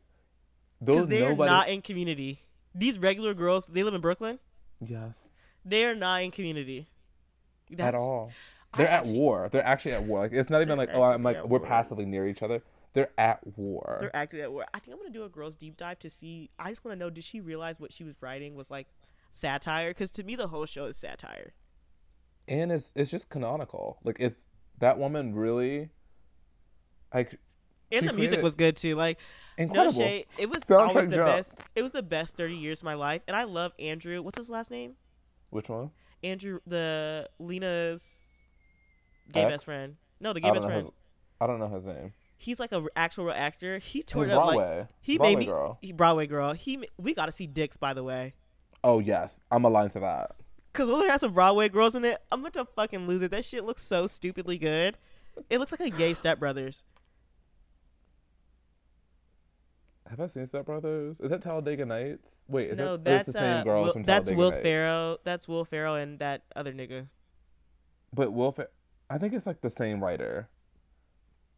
[SPEAKER 2] those
[SPEAKER 1] they're
[SPEAKER 2] nobody.
[SPEAKER 1] not in community. These regular girls, they live in Brooklyn.
[SPEAKER 2] yes,
[SPEAKER 1] They are not in community.
[SPEAKER 2] at all. They're at
[SPEAKER 1] actually-
[SPEAKER 2] war. They're actually at war. Like it's not even like, oh, I'm like we're
[SPEAKER 1] war.
[SPEAKER 2] passively near each other. They're at war.
[SPEAKER 1] They're acting at war. I think I'm gonna do a girls deep dive to see. I just want to know: Did she realize what she was writing was like satire? Because to me, the whole show is satire.
[SPEAKER 2] and it's it's just canonical. Like it's that woman really, like
[SPEAKER 1] And the music was good too. Like
[SPEAKER 2] incredible.
[SPEAKER 1] no shade, it was
[SPEAKER 2] Soundtrack
[SPEAKER 1] always the
[SPEAKER 2] drop.
[SPEAKER 1] best. It was the best 30 years of my life, and I love Andrew. What's his last name?
[SPEAKER 2] Which one?
[SPEAKER 1] Andrew, the Lena's gay best friend. No, the gay best friend.
[SPEAKER 2] His, I don't know his name.
[SPEAKER 1] He's like a r- actual real actor. He
[SPEAKER 2] toured
[SPEAKER 1] tore
[SPEAKER 2] was
[SPEAKER 1] it up like
[SPEAKER 2] Broadway.
[SPEAKER 1] he
[SPEAKER 2] Broadway
[SPEAKER 1] made me
[SPEAKER 2] girl.
[SPEAKER 1] he- Broadway girl. He we got to see dicks by the way.
[SPEAKER 2] Oh yes, I'm aligned to that.
[SPEAKER 1] Cause Lily has some Broadway girls in it. I'm going to fucking lose it. That shit looks so stupidly good. It looks like a gay Step Brothers.
[SPEAKER 2] Have I seen Step Brothers? Is that Talladega Nights? Wait, is
[SPEAKER 1] no,
[SPEAKER 2] that
[SPEAKER 1] that's
[SPEAKER 2] the same
[SPEAKER 1] uh,
[SPEAKER 2] girls
[SPEAKER 1] Will,
[SPEAKER 2] from
[SPEAKER 1] that's
[SPEAKER 2] Talladega
[SPEAKER 1] Will
[SPEAKER 2] Nights?
[SPEAKER 1] Ferrell. That's Will Ferrell and that other nigga.
[SPEAKER 2] But Will Fer- I think it's like the same writer.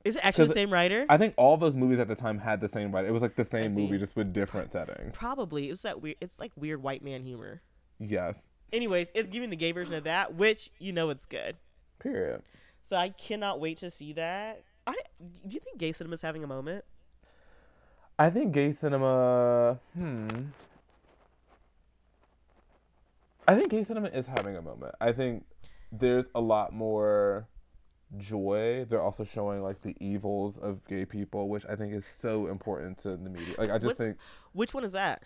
[SPEAKER 1] Is it actually the same writer?
[SPEAKER 2] I think all those movies at the time had the same writer. It was like the same movie, just with different settings.
[SPEAKER 1] Probably. It's that weird. It's like weird white man humor.
[SPEAKER 2] Yes,
[SPEAKER 1] Anyways, it's giving the gay version of that, which you know it's good.
[SPEAKER 2] Period.
[SPEAKER 1] So I cannot wait to see that. I do you think gay cinema's having a moment?
[SPEAKER 2] I think gay cinema. Hmm. I think gay cinema is having a moment. I think there's a lot more joy. They're also showing like the evils of gay people, which I think is so important to the media. Like I just
[SPEAKER 1] What's-
[SPEAKER 2] think
[SPEAKER 1] Which one is that?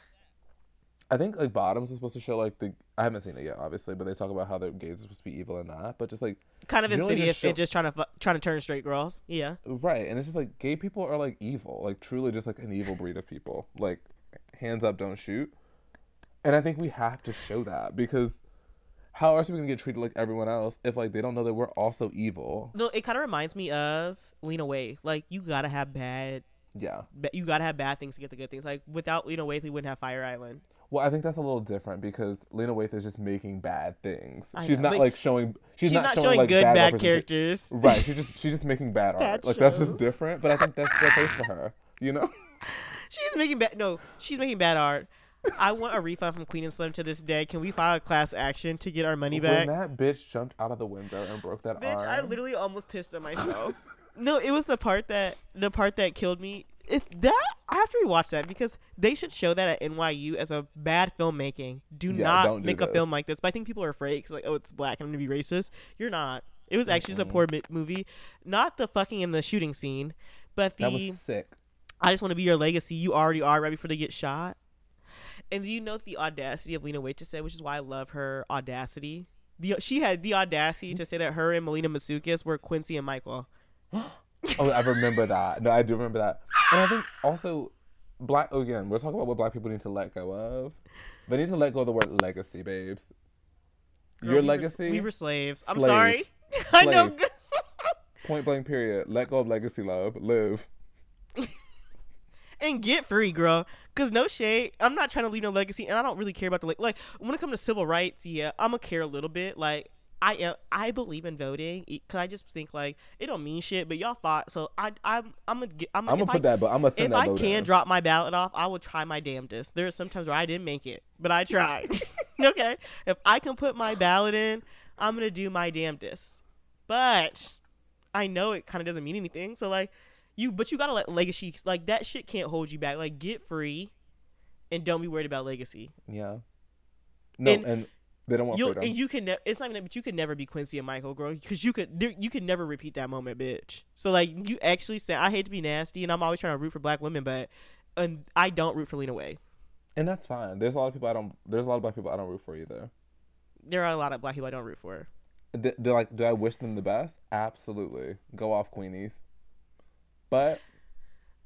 [SPEAKER 2] I think like Bottoms is supposed to show like the I haven't seen it yet, obviously, but they talk about how the gays are supposed to be evil and that. But just like
[SPEAKER 1] Kind of
[SPEAKER 2] Generally just
[SPEAKER 1] insidious
[SPEAKER 2] show-
[SPEAKER 1] and just trying to fu- trying to turn straight girls. Yeah.
[SPEAKER 2] right, and it's just like gay people are like evil, like truly just like an evil breed of people. Like hands up, don't shoot. And I think we have to show that because how else are we gonna get treated like everyone else if like they don't know that we're also evil?
[SPEAKER 1] No, it kind of reminds me of Lena Waithe. Like you gotta have bad,
[SPEAKER 2] Yeah.
[SPEAKER 1] ba- you gotta have bad things to get the good things. Like without Lena Waithe, we wouldn't have Fire Island.
[SPEAKER 2] Well, I think that's a little different because Lena Waithe is just making bad things.
[SPEAKER 1] I
[SPEAKER 2] she's
[SPEAKER 1] know,
[SPEAKER 2] not like showing. She's,
[SPEAKER 1] She's,
[SPEAKER 2] not,
[SPEAKER 1] not,
[SPEAKER 2] showing,
[SPEAKER 1] showing,
[SPEAKER 2] like,
[SPEAKER 1] good
[SPEAKER 2] bad,
[SPEAKER 1] bad, characters.
[SPEAKER 2] Right. She's just she's just making bad art.
[SPEAKER 1] Bad
[SPEAKER 2] like that's just different. But I think that's the place for her. You know.
[SPEAKER 1] She's making bad. No, she's making bad art. I want a refund from Queen and Slim to this day. Can we file a class action to get our money back?
[SPEAKER 2] When that bitch jumped out of the window and broke that
[SPEAKER 1] Bitch,
[SPEAKER 2] arm.
[SPEAKER 1] I literally almost pissed on myself. no, it was the part that the part that killed me. If that I have to rewatch that because they should show that at NYU as a bad filmmaking. Do
[SPEAKER 2] Yeah,
[SPEAKER 1] not
[SPEAKER 2] do
[SPEAKER 1] make a film like this. But I think people are afraid because like, oh, it's black. I'm gonna be racist. You're not. It was actually just a poor mi- movie. Not the fucking in the shooting scene, but the
[SPEAKER 2] that was sick.
[SPEAKER 1] I just want to be your legacy. You already are right before they get shot. And do you know the audacity of Lena Waithe to say, which is why I love her audacity. The she had the audacity to say that her and Melina Matsoukas were Quincy and Michael.
[SPEAKER 2] Oh, I remember that. No, I do remember that. And I think also black. Oh, again, we're talking about what black people need to let go of. They need to let go of the word legacy, babes.
[SPEAKER 1] Girl,
[SPEAKER 2] Your
[SPEAKER 1] we were-
[SPEAKER 2] legacy.
[SPEAKER 1] we were slaves. I'm sorry. I know.
[SPEAKER 2] Point blank. Period. Let go of legacy, love. Live.
[SPEAKER 1] and get free, girl. Cause no shade, I'm not trying to leave no legacy, and I don't really care about the like. Like when it comes to civil rights, yeah, I'm gonna care a little bit. Like I am, I believe in voting, cause I just think like it don't mean shit. But y'all fought, so I, I'm, I'm gonna get. I'm,
[SPEAKER 2] I'm gonna
[SPEAKER 1] I,
[SPEAKER 2] put that, but I'm gonna
[SPEAKER 1] If I can drop my ballot off, I will try my damnedest. There are some times where I didn't make it, but I tried. okay, if I can put my ballot in, I'm gonna do my damnedest. But I know it kind of doesn't mean anything. So like you, but you gotta let legacy like that shit can't hold you back. Like get free, and don't be worried about legacy.
[SPEAKER 2] Yeah. No,
[SPEAKER 1] And
[SPEAKER 2] and, they don't want
[SPEAKER 1] You
[SPEAKER 2] freedom.
[SPEAKER 1] and you can. Ne- it's not even. But you could never be Quincy and Michael, girl, because you could. There, you could never repeat that moment, bitch. So like you actually say, I hate to be nasty, and I'm always trying to root for black women, but and I don't root for Lena Waithe.
[SPEAKER 2] and that's fine. There's a lot of people I don't. There's a lot of black people I don't root for either.
[SPEAKER 1] There are a lot of black people I don't root for.
[SPEAKER 2] Do, do like do I wish them the best? Absolutely. Go off, Queenies. But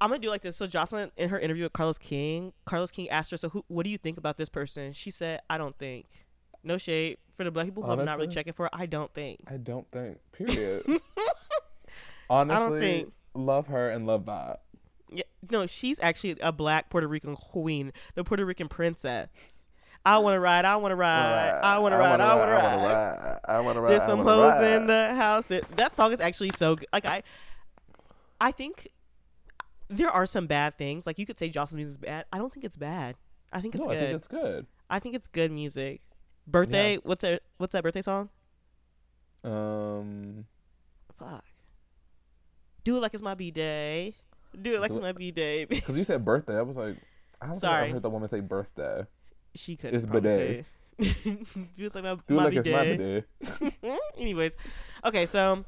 [SPEAKER 1] I'm gonna do like this. So Joseline, in her interview with Carlos King, Carlos King asked her, "So who? What do you think about this person?" She said, "I don't think." No shade for the black people who I'm not really checking for. I don't think.
[SPEAKER 2] I don't think. Period. Honestly,
[SPEAKER 1] think-
[SPEAKER 2] love her and love that.
[SPEAKER 1] Yeah, no, she's actually a black Puerto Rican queen, the Puerto Rican princess. I want to ride. I want to ride. I want to ride. I want to ride.
[SPEAKER 2] I want to ride.
[SPEAKER 1] There's some hoes in the house. That, that song is actually so good. Like I, I think there are some bad things. Like you could say Joseline's music is bad. I don't think it's bad. I think it's
[SPEAKER 2] No, I
[SPEAKER 1] good.
[SPEAKER 2] think it's good.
[SPEAKER 1] I think it's good music. Birthday. What's that? What's that birthday song?
[SPEAKER 2] Um,
[SPEAKER 1] Fuck. Do it like it's my b day. Do it like
[SPEAKER 2] Do
[SPEAKER 1] it's my b day.
[SPEAKER 2] because you said birthday, I was like, I don't think
[SPEAKER 1] Sorry.
[SPEAKER 2] I heard the woman say birthday.
[SPEAKER 1] she couldn't.
[SPEAKER 2] It's bidet.
[SPEAKER 1] it like my,
[SPEAKER 2] Do it
[SPEAKER 1] my
[SPEAKER 2] like it's my
[SPEAKER 1] bidet. Anyways, okay. So,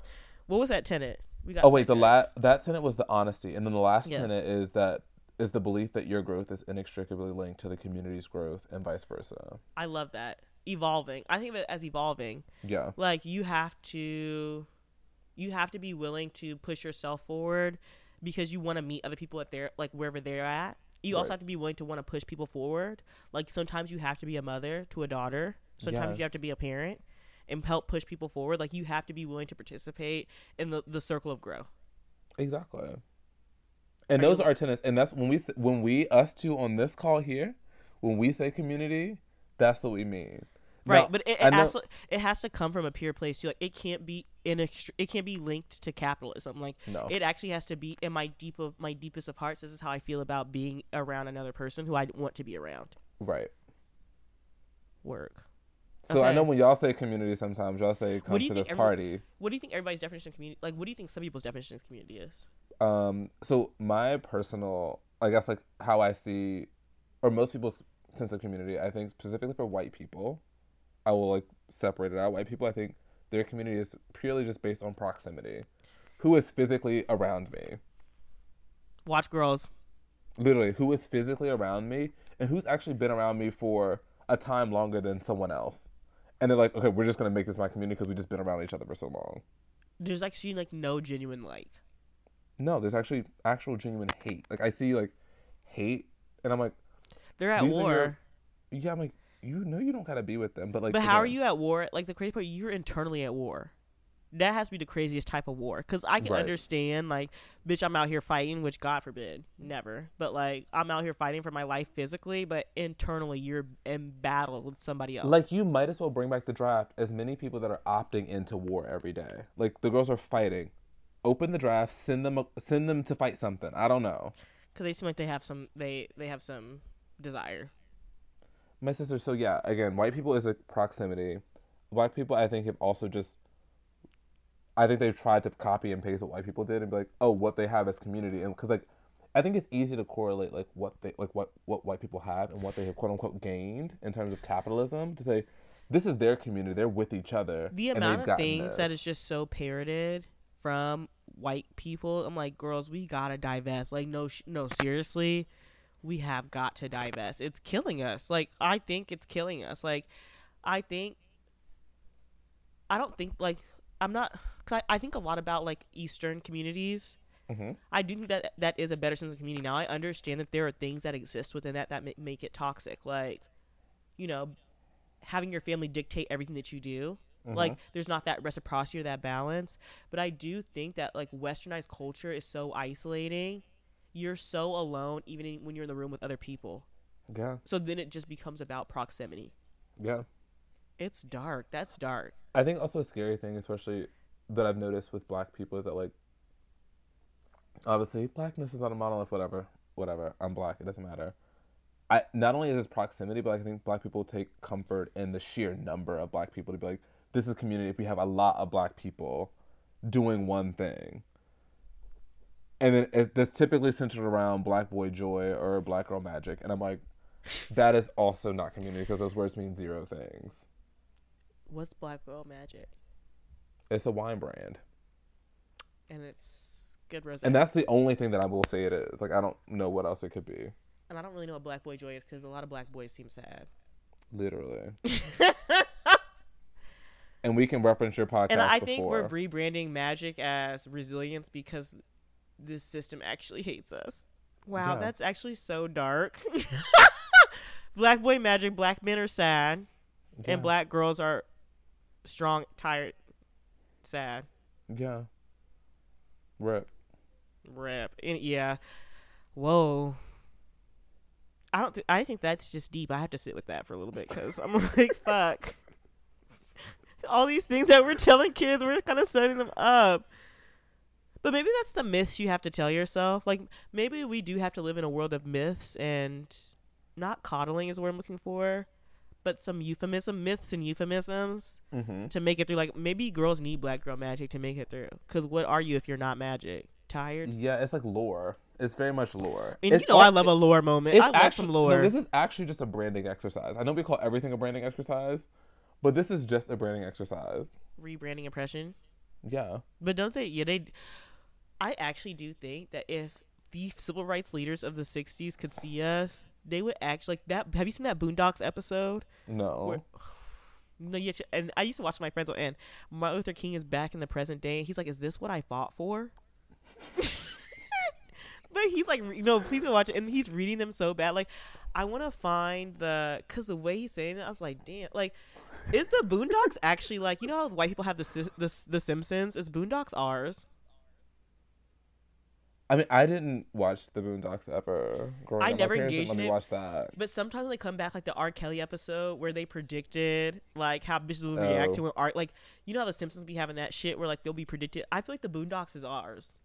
[SPEAKER 1] what was that tenant? We got.
[SPEAKER 2] Oh wait, the last that tenet was the honesty, and then the last
[SPEAKER 1] Yes.
[SPEAKER 2] tenet is that is the belief that your growth is inextricably linked to the community's growth and vice versa.
[SPEAKER 1] I love that evolving. I think of it as evolving.
[SPEAKER 2] Yeah,
[SPEAKER 1] Like you have to, you have to be willing to push yourself forward because you want to meet other people at their like wherever they're at. You also have to be willing to want to push people forward. Like sometimes you have to be a mother to a daughter. Sometimes you have to be a parent and help push people forward. Like you have to be willing to participate in the, the circle of growth.
[SPEAKER 2] exactly. And
[SPEAKER 1] Are
[SPEAKER 2] those
[SPEAKER 1] you-
[SPEAKER 2] are our tenets, and that's when we when we us two on this call here, when we say community, that's what we mean.
[SPEAKER 1] Right,
[SPEAKER 2] Now,
[SPEAKER 1] but it, it,
[SPEAKER 2] know-
[SPEAKER 1] has to, it has to come from a pure place too. Like it can't be in it can't be linked to capitalism. Like
[SPEAKER 2] No.
[SPEAKER 1] it actually has to be in my deep of my deepest of hearts. This is how I feel about being around another person who I want to be around.
[SPEAKER 2] right.
[SPEAKER 1] Work.
[SPEAKER 2] So I know when y'all say community, sometimes y'all say come to this
[SPEAKER 1] every-
[SPEAKER 2] party.
[SPEAKER 1] What do you think everybody's definition of community? Like, what do you think some people's definition of community is?
[SPEAKER 2] Um, so my personal, I guess, like how I see, or most people's sense of community, I think specifically for white people, I will like separate it out. White people, I think their community is purely just based on proximity. Who is physically around me?
[SPEAKER 1] Watch girls.
[SPEAKER 2] Literally, who is physically around me, and who's actually been around me for a time longer than someone else. And they're like, okay, we're just gonna make this my community because we've just been around each other for so long.
[SPEAKER 1] There's actually like no genuine like.
[SPEAKER 2] No, there's actually actual genuine hate. Like I see like hate, and I'm like,
[SPEAKER 1] They're at war.
[SPEAKER 2] your- yeah, I'm like, you know, you don't gotta be with them, but like,
[SPEAKER 1] but how are you at war? Like the crazy part, you're internally at war. That has to be the craziest type of war. Cause I can
[SPEAKER 2] Right.
[SPEAKER 1] understand, like, bitch, I'm out here fighting, which God forbid, never. But like, I'm out here fighting for my life physically, but internally, you're in battle with somebody else.
[SPEAKER 2] Like you might as well bring back the draft. As many people that are opting into war every day, like the girls are fighting. Open the draft, send them, a, send them to fight something. I don't know.
[SPEAKER 1] because they seem like they have some, they they have some desire.
[SPEAKER 2] My sister. So yeah, again, white people is a proximity. Black people, I think, have also just. I think they've tried to copy and paste what white people did and be like, oh, what they have as community, and because like, I think it's easy to correlate like what they like what what white people have and what they have quote unquote gained in terms of capitalism to say, this is their community, they're with each other.
[SPEAKER 1] The amount of things that
[SPEAKER 2] this.
[SPEAKER 1] is just so parroted from white people, I'm like, girls, we gotta divest. Like, no, sh- no, seriously, we have got to divest. It's killing us. Like, I think it's killing us. Like, I think, I don't think like I'm not. Cause I, I think a lot about like Eastern communities.
[SPEAKER 2] Mhm.
[SPEAKER 1] I do think that that is a better sense of community. Now I understand that there are things that exist within that that ma- make it toxic, like, you know, having your family dictate everything that you do. Like, there's not that reciprocity or that balance. But I do think that like westernized culture is so isolating. You're so alone, even in, when you're in the room with other people.
[SPEAKER 2] Yeah,
[SPEAKER 1] So then it just becomes about proximity.
[SPEAKER 2] yeah.
[SPEAKER 1] It's dark. That's dark.
[SPEAKER 2] I think also a scary thing, especially that I've noticed with black people, is that like obviously blackness is not a monolith, whatever, whatever. I'm black, it doesn't matter. I not only is this proximity, but I think black people take comfort in the sheer number of black people to be like, this is community if we have a lot of black people doing one thing. And then that's typically centered around black boy joy or black girl magic. And I'm like, that is also not community because those words mean zero things.
[SPEAKER 1] What's Black Girl Magic?
[SPEAKER 2] It's a wine brand.
[SPEAKER 1] And it's good rose.
[SPEAKER 2] And that's the only thing that I will say it is. Like I don't know what else it could be.
[SPEAKER 1] and I don't really know what Black Boy Joy is because a lot of black boys seem sad.
[SPEAKER 2] Literally. and we can reference your podcast
[SPEAKER 1] and I
[SPEAKER 2] before.
[SPEAKER 1] think we're rebranding magic as resilience because this system actually hates us. Wow,
[SPEAKER 2] Yeah.
[SPEAKER 1] that's actually so dark. black boy magic, black men are sad,
[SPEAKER 2] yeah.
[SPEAKER 1] and black girls are strong, tired, sad.
[SPEAKER 2] Yeah. Rip.
[SPEAKER 1] Rip. And yeah. Whoa. I don't. Th- I think that's just deep. I have to sit with that for a little bit because I'm like, fuck. All these things that we're telling kids, we're kind of setting them up. But maybe that's the myths you have to tell yourself. Like maybe we do have to live in a world of myths and not coddling is what I'm looking for, but some euphemism, myths and euphemisms
[SPEAKER 2] Mm-hmm.
[SPEAKER 1] to make it through. Like maybe girls need black girl magic to make it through. Because what are you if you're not magic? Tired.
[SPEAKER 2] Yeah, it's like lore. It's very much lore.
[SPEAKER 1] And
[SPEAKER 2] It's
[SPEAKER 1] you know
[SPEAKER 2] al-
[SPEAKER 1] I love a lore moment. I love
[SPEAKER 2] actually-
[SPEAKER 1] some
[SPEAKER 2] no,
[SPEAKER 1] lore.
[SPEAKER 2] this is actually just a branding exercise. I know we call everything a branding exercise, but this is just a branding exercise.
[SPEAKER 1] Rebranding impression.
[SPEAKER 2] Yeah.
[SPEAKER 1] But don't they? Yeah, they. I actually do think that if the civil rights leaders of the '60s could see us, they would actually like that. Have you seen that Boondocks episode?
[SPEAKER 2] No.
[SPEAKER 1] Where- No, yet, and I used to watch my friends on. And Martin Luther King is back in the present day. And he's like, "Is this what I fought for?" but he's like, you know, please go watch it. And he's reading them so bad. Like, I want to find the because the way he's saying it, I was like, damn, like. Is the Boondocks actually like you know how white people have the the the Simpsons? Is Boondocks ours?
[SPEAKER 2] I mean, I didn't watch the Boondocks ever. Growing
[SPEAKER 1] I
[SPEAKER 2] up.
[SPEAKER 1] Never engaged in it.
[SPEAKER 2] watch that.
[SPEAKER 1] But sometimes they come back, like the R. Kelly episode where they predicted like how bitches would react
[SPEAKER 2] Oh.
[SPEAKER 1] to an art, like you know how the Simpsons be having that shit where like they'll be predicted. I feel like the Boondocks is ours.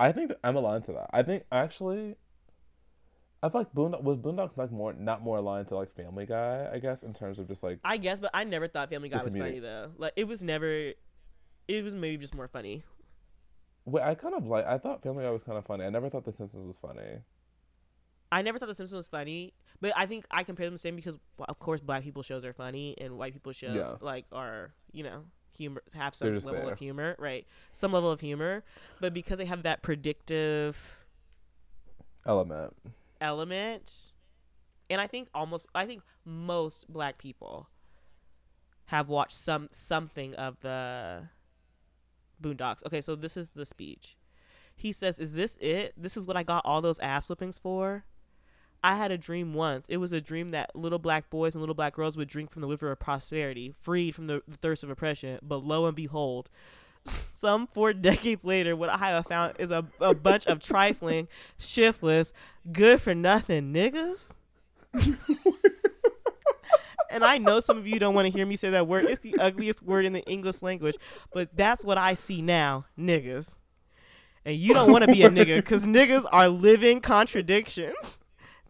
[SPEAKER 2] I think I'm aligned to that. I think actually, I feel like Boondock was Boondocks like more not more aligned to like Family Guy, I guess, in terms of just like
[SPEAKER 1] I guess, but I never thought Family Guy was funny though. Like it was never. It was maybe just more funny.
[SPEAKER 2] Wait, I kind of like I thought Family Guy was kind of funny. I never thought The Simpsons was funny.
[SPEAKER 1] I never thought The Simpsons was funny, but I think I compare them the same because, of course, black people shows are funny and white people shows
[SPEAKER 2] Yeah.
[SPEAKER 1] like are you know humor have some level
[SPEAKER 2] there.
[SPEAKER 1] of humor, right? Some level of humor, but because they have that predictive
[SPEAKER 2] Element.
[SPEAKER 1] element, and I think almost I think most black people have watched some something of the Boondocks. Okay, so this is the speech. He says, "Is this it? This is what I got all those ass whippings for." I had a dream once. It was a dream that little black boys and little black girls would drink from the river of prosperity, freed from the, the thirst of oppression. But lo and behold, some four decades later, what I have found is a, a bunch of trifling, shiftless, good for nothing niggas. and I know some of you don't want to hear me say that word. It's the ugliest word in the English language, but that's what I see now, niggas. And you don't want to be a nigga because niggas are living contradictions.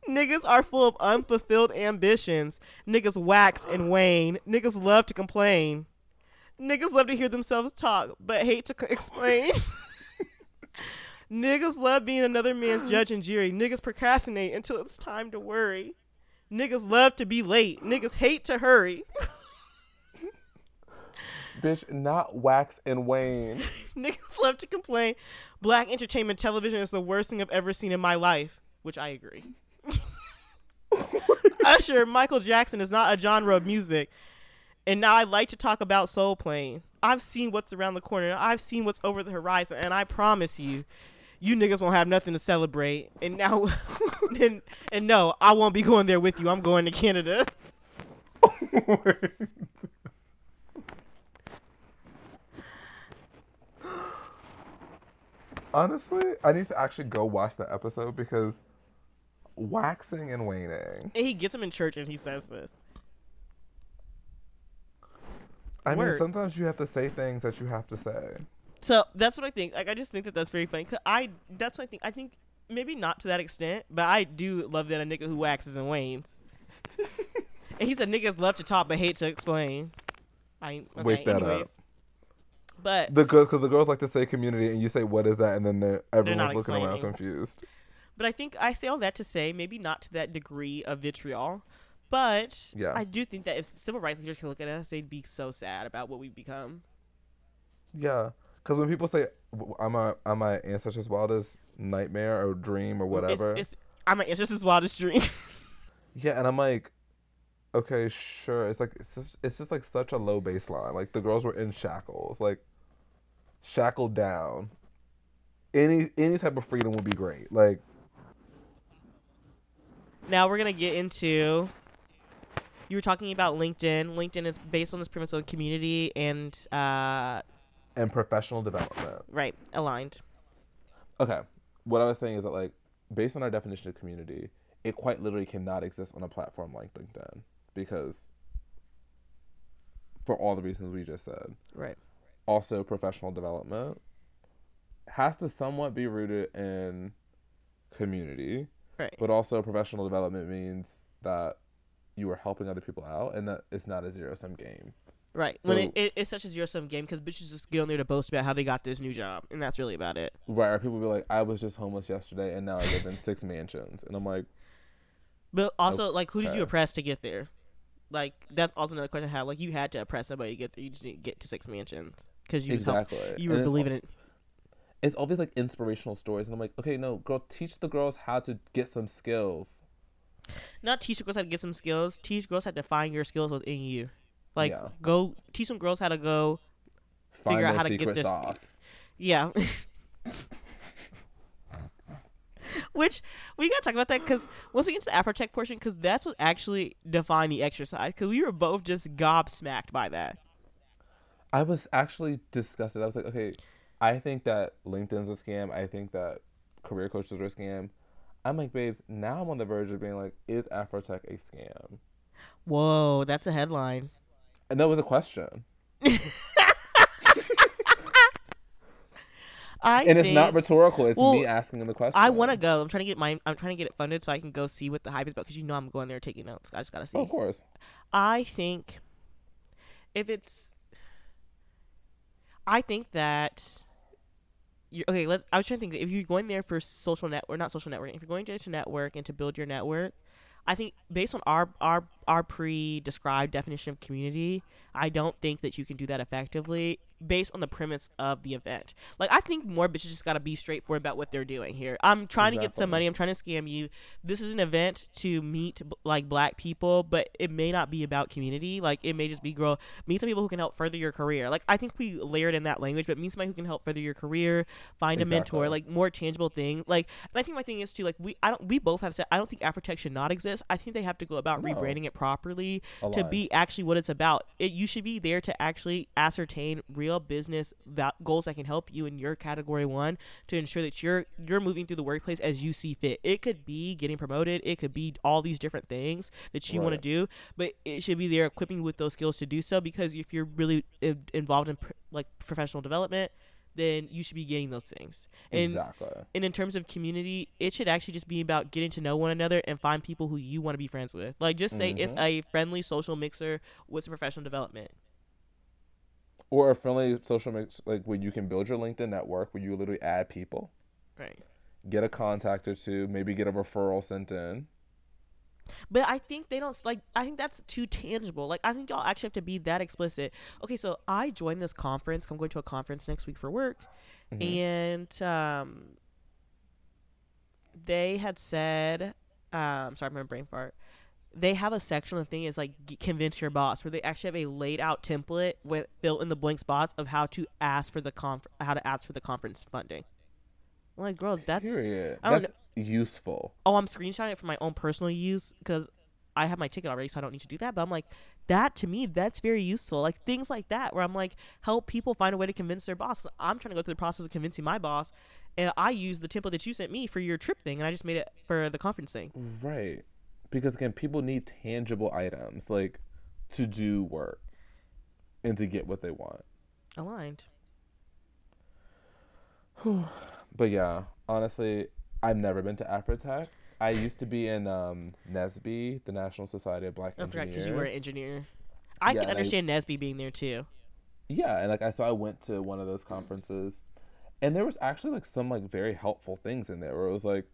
[SPEAKER 1] Niggas are full of unfulfilled ambitions. Niggas wax and wane. Niggas love to complain. Niggas love to hear themselves talk, but hate to c- explain. Niggas love being another man's judge and jury. Niggas procrastinate until it's time to worry. Niggas love to be late. Niggas hate to hurry.
[SPEAKER 2] Bitch, not wax and wane.
[SPEAKER 1] Niggas love to complain. Black entertainment television is the worst thing I've ever seen in my life, which I agree. Usher, Michael Jackson is not a genre of music. And now I like to talk about Soul Plane. I've seen what's around the corner. I've seen what's over the horizon, and I promise you, you niggas won't have nothing to celebrate. And now, and, and no, I won't be going there with you. I'm going to Canada.
[SPEAKER 2] Honestly, I need to actually go watch that episode because waxing and waning.
[SPEAKER 1] And he gets him in church, and he says this.
[SPEAKER 2] I mean, sometimes you have to say things that you have to say.
[SPEAKER 1] So that's what I think. Like I just think that that's very funny. 'Cause I that's what I think. I think maybe not to that extent, but I do love that a nigga who waxes and wanes. and he said niggas love to talk but hate to explain. I okay,
[SPEAKER 2] Wake that up.
[SPEAKER 1] But
[SPEAKER 2] The girls, because the girls like to say community, and you say what is that, and then they're, everyone's
[SPEAKER 1] not
[SPEAKER 2] looking around confused.
[SPEAKER 1] but I think I say all that to say maybe not to that degree of vitriol. But
[SPEAKER 2] Yeah.
[SPEAKER 1] I do think that if civil rights leaders could look at us, they'd be so sad about what we've become.
[SPEAKER 2] Yeah, because when people say w- "I'm a I'm my ancestors' wildest nightmare or dream or whatever,"
[SPEAKER 1] It's, it's I'm like, it's just his wildest dream.
[SPEAKER 2] yeah, and I'm like, okay, sure. It's like it's just, it's just like such a low baseline. Like the girls were in shackles, like shackled down. Any any type of freedom would be great. Like
[SPEAKER 1] Now we're gonna get into. You were talking about LinkedIn. LinkedIn is based on this premise of community and uh,
[SPEAKER 2] and professional development.
[SPEAKER 1] right aligned.
[SPEAKER 2] Okay. What I was saying is that like based on our definition of community, it quite literally cannot exist on a platform like LinkedIn because for all the reasons we just said.
[SPEAKER 1] Right.
[SPEAKER 2] Also professional development has to somewhat be rooted in community,
[SPEAKER 1] Right.
[SPEAKER 2] but also professional development means that you are helping other people out and that it's not a zero sum game.
[SPEAKER 1] Right. when it, it, it's such a zero sum game because bitches just get on there to boast about how they got this new job, and that's really about it.
[SPEAKER 2] Right, or people be like, I was just homeless yesterday and now I live in six mansions and I'm like,
[SPEAKER 1] But also, like, who did you oppress to get there? Like, that's also another question I have. Like, you had to oppress somebody to get there. You just didn't get to six mansions because you help-
[SPEAKER 2] exactly.
[SPEAKER 1] you
[SPEAKER 2] And
[SPEAKER 1] were
[SPEAKER 2] it's
[SPEAKER 1] believing it.
[SPEAKER 2] it's all these like inspirational stories and i'm like okay no girl teach the girls how to get some skills
[SPEAKER 1] Not teach the girls how to get some skills. Teach girls how to find your skills within you. Like,
[SPEAKER 2] Yeah.
[SPEAKER 1] go teach some girls how to go
[SPEAKER 2] find
[SPEAKER 1] Figure out how to get this-
[SPEAKER 2] sauce
[SPEAKER 1] Yeah. Which we gotta talk about that because once we get to the Afrotech portion, because that's what actually defined the exercise. Because we were both just gobsmacked by that.
[SPEAKER 2] i was actually disgusted i was like okay i think that linkedin's a scam i think that career coaches are a scam i'm like babes now i'm on the verge of being like is afrotech a scam
[SPEAKER 1] Whoa, that's a headline.
[SPEAKER 2] And that was a question
[SPEAKER 1] I
[SPEAKER 2] and it's
[SPEAKER 1] think,
[SPEAKER 2] not rhetorical. It's
[SPEAKER 1] well,
[SPEAKER 2] me asking the question.
[SPEAKER 1] I want to go. I'm trying to get my. I'm trying to get it funded so I can go see what the hype is about. Because you know I'm going there taking notes. I just gotta see.
[SPEAKER 2] Oh, of course.
[SPEAKER 1] I think if it's, I think that. you're okay, let I was trying to think. If you're going there for social network, not social network. If you're going there to network and to build your network, I think based on our our our pre-described definition of community, I don't think that you can do that effectively based on the premise of the event. Like I think more bitches just gotta be straightforward about what they're doing here. I'm trying to get some money. I'm trying to scam you. This is an event to meet like black people, but it may not be about community. Like it may just be girl meet some people who can help further your career. Like I think we layered in that language, but meet somebody who can help further your career, find a mentor, like more tangible thing. Like and I think my thing is too like we I don't we both have said I don't think Afrotech should not exist. I think they have to go about
[SPEAKER 2] No.
[SPEAKER 1] rebranding it properly to be actually what it's about. It you should be there to actually ascertain real business val- goals that can help you in your category one to ensure that you're you're moving through the workplace as you see fit. It could be getting promoted. It could be all these different things that you want to do, but it should be there equipping you with those skills to do so. Because if you're really in- involved in pr- like professional development, then you should be getting those things. And
[SPEAKER 2] exactly.
[SPEAKER 1] and in terms of community, it should actually just be about getting to know one another and find people who you want to be friends with. Like, just say it's
[SPEAKER 2] Mhm.
[SPEAKER 1] a friendly social mixer with some professional development.
[SPEAKER 2] Or a friendly social mix, like where you can build your LinkedIn network, where you literally add people,
[SPEAKER 1] Right.
[SPEAKER 2] get a contact or two, maybe get a referral sent in.
[SPEAKER 1] But I think they don't like. I think that's too tangible. Like, I think y'all actually have to be that explicit. Okay, so I joined this conference. I'm going to a conference next week for work,
[SPEAKER 2] Mhm.
[SPEAKER 1] and um, they had said, um, sorry, my brain fart. They have a section. The thing is like convince your boss, where they actually have a laid out template with fill in the blank spots of how to ask for the conf- how to ask for the conference funding. I'm like, girl, that's
[SPEAKER 2] Period.
[SPEAKER 1] I don't
[SPEAKER 2] That's useful.
[SPEAKER 1] oh, I'm screenshotting it for my own personal use because I have my ticket already, so I don't need to do that. But I'm like, that to me, that's very useful. Like things like that, where I'm like, help people find a way to convince their boss. I'm trying to go through the process of convincing my boss, and I used the template that you sent me for your trip thing, and I just made it for the conference thing.
[SPEAKER 2] Right. Because again, people need tangible items like to do work and to get what they want.
[SPEAKER 1] Aligned.
[SPEAKER 2] But yeah, honestly, I've never been to Afrotech. I used to be in um, NSBE, the National Society of Black
[SPEAKER 1] I forgot
[SPEAKER 2] Engineers.
[SPEAKER 1] because you were an engineer. I
[SPEAKER 2] Yeah,
[SPEAKER 1] can
[SPEAKER 2] and I-
[SPEAKER 1] understand NSBE being there too.
[SPEAKER 2] Yeah, and like I so I went to one of those conferences, and there was actually like some like very helpful things in there. Where it was like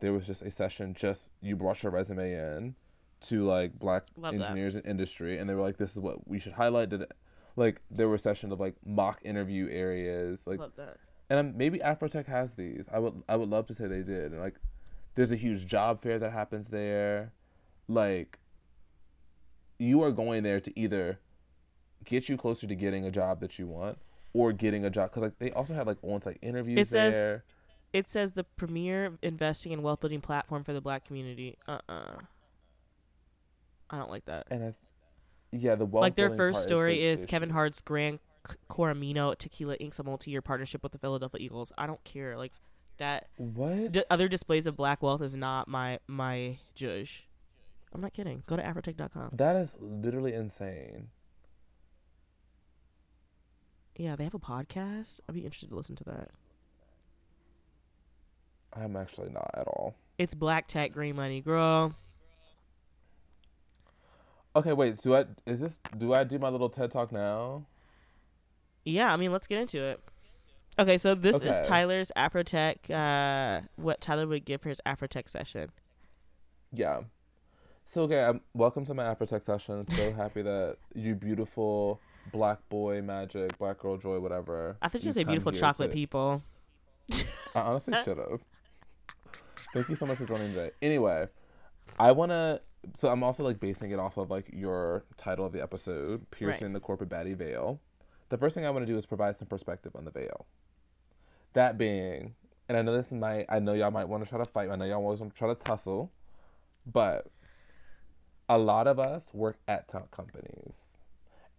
[SPEAKER 2] there was just a session just you brought your resume in to like black
[SPEAKER 1] Love that.
[SPEAKER 2] engineers in industry, and they were like, this is what we should highlight. Did it like there were sessions of like mock interview areas, like
[SPEAKER 1] Love that.
[SPEAKER 2] and um, maybe Afrotech has these. I would I would love to say they did. And like, there's a huge job fair that happens there. Like, you are going there to either get you closer to getting a job that you want or getting a job because like they also have like on-site interviews
[SPEAKER 1] It says-
[SPEAKER 2] there.
[SPEAKER 1] It says the premier investing and wealth building platform for the black community. Uh uh I don't like that.
[SPEAKER 2] And I, yeah, the wealth
[SPEAKER 1] like their first story
[SPEAKER 2] the
[SPEAKER 1] is. Kevin Hart's Gran Coramino Tequila inks a multi-year partnership with the Philadelphia Eagles. I don't care. Like that.
[SPEAKER 2] What?
[SPEAKER 1] D- other displays of black wealth is not my my judge. I'm not kidding. Go to afrotech.com.
[SPEAKER 2] that is literally insane.
[SPEAKER 1] Yeah, they have a podcast. I'd be interested to listen to that.
[SPEAKER 2] I'm actually not at all.
[SPEAKER 1] It's black tech, green money, girl.
[SPEAKER 2] Okay, wait. So I is this? Do I do my little TED talk now?
[SPEAKER 1] Yeah, I mean, let's get into it. Okay, so this is Tyler's Afrotech. Uh, what Tyler would give for his Afrotech session.
[SPEAKER 2] Yeah. So okay, um, welcome to my Afrotech session. So happy that you beautiful black boy magic, black girl joy, whatever.
[SPEAKER 1] I thought you say beautiful chocolate
[SPEAKER 2] to-
[SPEAKER 1] people.
[SPEAKER 2] I honestly should have. Thank you so much for joining today. Anyway, I wanna. So I'm also like basing it off of like your title of the episode, piercing the corporate baddie veil. The first thing I want to do is provide some perspective on the veil. That being, and I know this might, I know y'all might want to try to fight. I know y'all always want to try to tussle, but a lot of us work at tech companies,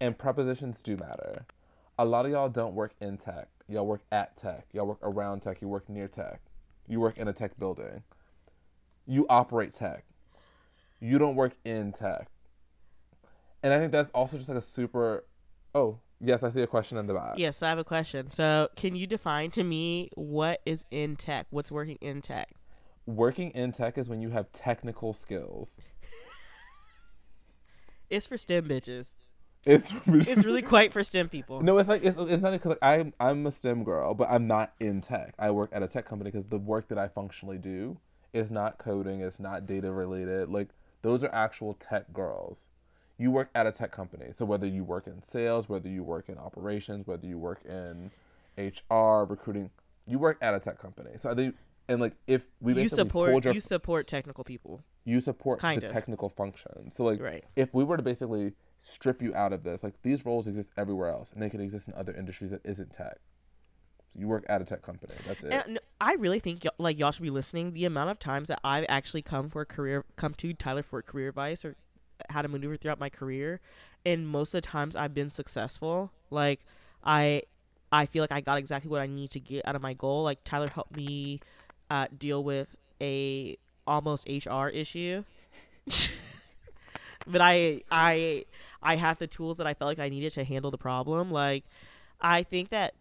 [SPEAKER 2] and prepositions do matter. A lot of y'all don't work in tech. Y'all work at tech. Y'all work around tech. You work near tech. You work in a tech building. You operate tech. You don't work in tech. And I think that's also just like a super. Oh, Yes, I see a question in the back.
[SPEAKER 1] Yes, I have a question. So, can you define to me what is in tech? What's working in tech?
[SPEAKER 2] Working in tech is when you have technical skills.
[SPEAKER 1] It's for STEM bitches.
[SPEAKER 2] It's
[SPEAKER 1] It's really quite for STEM people.
[SPEAKER 2] no, it's like it's, it's not because like, I'm I'm a STEM girl, but I'm not in tech. I work at a tech company because the work that I functionally do is not coding, it's not data related. Like those are actual tech girls. You work at a tech company, so whether you work in sales, whether you work in operations, whether you work in HR, recruiting, you work at a tech company. So I think, and like if we
[SPEAKER 1] you support
[SPEAKER 2] your,
[SPEAKER 1] you support technical people.
[SPEAKER 2] you support
[SPEAKER 1] kind
[SPEAKER 2] the
[SPEAKER 1] of.
[SPEAKER 2] technical function. So like
[SPEAKER 1] Right.
[SPEAKER 2] if we were to basically strip you out of this, like these roles exist everywhere else, and they can exist in other industries that isn't tech. So you work at a tech company. That's it.
[SPEAKER 1] And I really think y- like y'all should be listening. The amount of times that I've actually come for career, come to Tyler for career advice or how to maneuver throughout my career, and most of the times I've been successful. Like I, I feel like I got exactly what I need to get out of my goal. Like Tyler helped me uh, deal with a almost HR issue, but I, I, I have the tools that I felt like I needed to handle the problem. Like I think that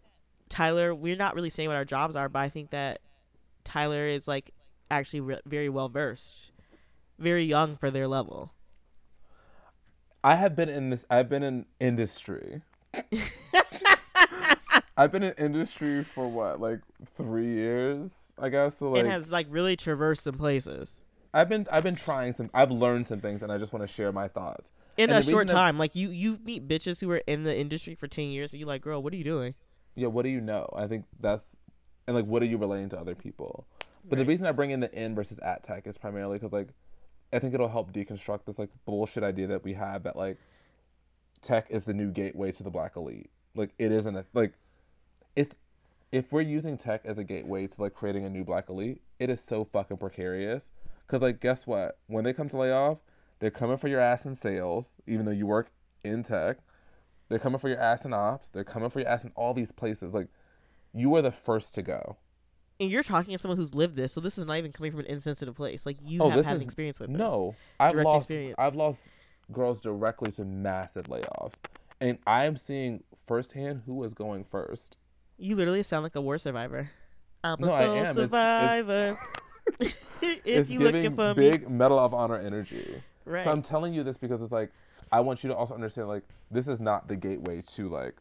[SPEAKER 1] Tyler, we're not really saying what our jobs are, but I think that Tyler is like actually re- very well versed, very young for their level.
[SPEAKER 2] I have been in this. I've been in industry. I've been in industry for what, like three years, I guess. So like,
[SPEAKER 1] and has like really traversed some places
[SPEAKER 2] I've been, I've been trying some. I've learned some things, and I just want to share my thoughts.
[SPEAKER 1] In
[SPEAKER 2] And
[SPEAKER 1] a short
[SPEAKER 2] that-
[SPEAKER 1] time. Like you, you meet bitches who were in the industry for ten years, and you're like, girl, what are you doing?
[SPEAKER 2] Yeah, what do you know? I think that's, and like, what are you relating to other people? But the reason I bring in the in versus at tech is primarily because like, I think it'll help deconstruct this like bullshit idea that we have that like, tech is the new gateway to the black elite. Like it isn't a, like, it's if we're using tech as a gateway to like creating a new black elite, it is so fucking precarious. Cause like, guess what? When they come to lay off, they're coming for your ass in sales, even though you work in tech. They're coming for your ass in ops. They're coming for your ass in all these places. Like, you are the first to go.
[SPEAKER 1] And you're talking to someone who's lived this, so this is not even coming from an insensitive place. Like you
[SPEAKER 2] Oh,
[SPEAKER 1] have had
[SPEAKER 2] is-
[SPEAKER 1] an experience with this.
[SPEAKER 2] No, I've
[SPEAKER 1] Direct
[SPEAKER 2] lost.
[SPEAKER 1] experience.
[SPEAKER 2] I've lost girls directly to massive layoffs, and I'm seeing firsthand who was going first.
[SPEAKER 1] You literally sound like a war survivor. I'm a
[SPEAKER 2] No, I
[SPEAKER 1] soul
[SPEAKER 2] am. It's- it's-
[SPEAKER 1] survivor. if you looking for me,
[SPEAKER 2] big Medal of Honor energy.
[SPEAKER 1] Right?
[SPEAKER 2] So I'm telling you this because it's like I want you to also understand like this is not the gateway to like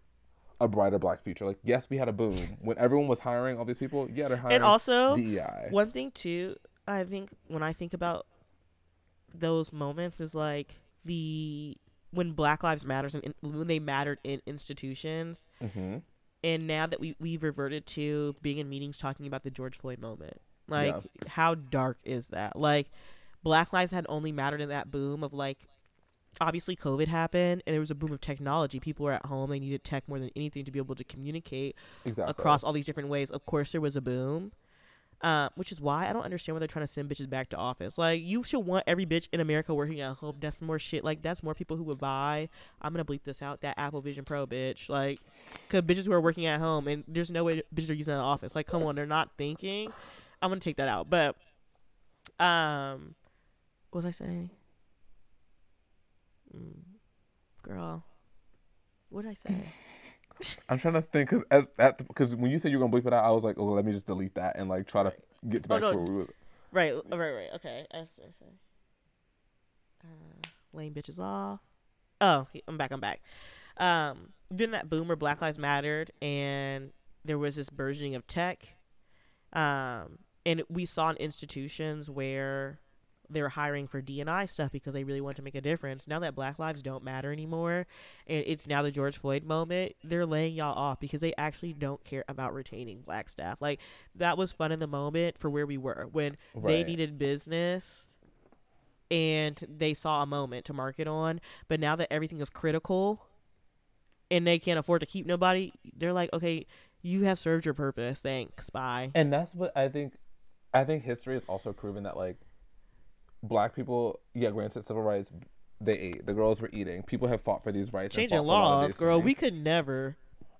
[SPEAKER 2] a brighter black future. Like yes, we had a boom when everyone was hiring all these people. Yeah, they're hiring
[SPEAKER 1] and also,
[SPEAKER 2] DEI.
[SPEAKER 1] one thing too, I think when I think about those moments is like the when Black Lives Matters and when they mattered in institutions,
[SPEAKER 2] hmm
[SPEAKER 1] and now that we we've reverted to being in meetings talking about the George Floyd moment, like how dark is that? Like Black Lives had only mattered in that boom of like. Obviously, COVID happened, and there was a boom of technology. People were at home; they needed tech more than anything to be able to communicate
[SPEAKER 2] Exactly.
[SPEAKER 1] across all these different ways. Of course, there was a boom, uh, which is why I don't understand why they're trying to send bitches back to office. Like, you should want every bitch in America working at home. That's more shit. Like, that's more people who would buy. I'm gonna bleep this out. That Apple Vision Pro, bitch. Like, cause bitches who are working at home and there's no way bitches are using the office. Like, come on, they're not thinking. I'm gonna take that out. But, um, what was I saying? Mm, girl, what did I say?
[SPEAKER 2] I'm trying to think because because when you said you were gonna bleep it out, I was like, oh, let me just delete that and like try to get
[SPEAKER 1] Oh,
[SPEAKER 2] back
[SPEAKER 1] no.
[SPEAKER 2] to where we were.
[SPEAKER 1] Right, right, right. Okay. I s- I say. Uh, lame bitches off. Oh, I'm back. I'm back. Um, during that boom where Black Lives Mattered, and there was this burgeoning of tech, um, and we saw in institutions where they were hiring for DNI stuff because they really want to make a difference. Now that Black Lives don't matter anymore, and it's now the George Floyd moment, they're laying y'all off because they actually don't care about retaining black staff. Like that was fun in the moment for where we were when they needed business and they saw a moment to market on. But now that everything is critical and they can't afford to keep nobody, they're like, okay, you have served your purpose. Thanks. Bye.
[SPEAKER 2] And that's what I think. I think history has also proven that like black people, yeah, granted civil rights, they ate. The girls were eating. People have fought for these rights.
[SPEAKER 1] Changing
[SPEAKER 2] fought for a lot of
[SPEAKER 1] laws, girl.
[SPEAKER 2] things.
[SPEAKER 1] We could never.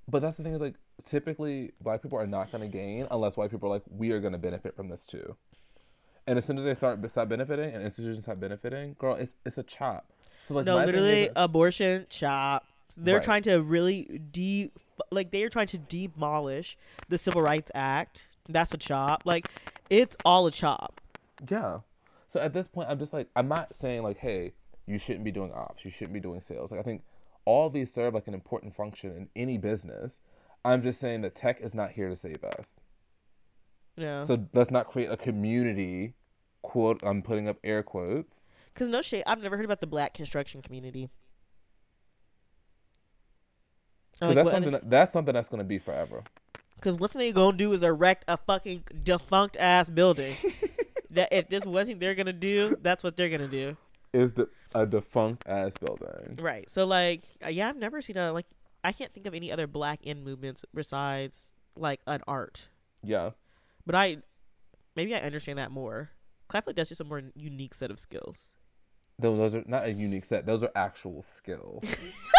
[SPEAKER 2] But that's the thing is like typically black people are not going to gain unless white people are like we are going to benefit from this too. And as soon as they start start benefiting and institutions start benefiting, girl, it's it's a chop. So like
[SPEAKER 1] no, literally, abortion, chop. They're
[SPEAKER 2] Right.
[SPEAKER 1] trying to really de like they are trying to demolish the Civil Rights Act. That's a chop. Like it's all a chop.
[SPEAKER 2] Yeah. So at this point, I'm just like, I'm not saying like, hey, you shouldn't be doing ops, you shouldn't be doing sales. Like I think all these serve like an important function in any business. I'm just saying that tech is not here to save us.
[SPEAKER 1] Know,
[SPEAKER 2] So let's not create a community. Quote, I'm putting up air quotes.
[SPEAKER 1] because no shit, I've never heard about the black construction community.
[SPEAKER 2] So that's something. That, that's something that's gonna be forever.
[SPEAKER 1] Because one thing they gonna do is erect a fucking defunct ass building. that if this one thing they're gonna do, that's what they're gonna do.
[SPEAKER 2] Is the a defunct ass building?
[SPEAKER 1] Right. So like, uh, yeah, I've never seen a like. I can't think of any other black in movements besides like an art.
[SPEAKER 2] Yeah.
[SPEAKER 1] But I, maybe I understand that more. I feel like that's just a more unique set of skills.
[SPEAKER 2] Though those are not a unique set. Those are actual skills.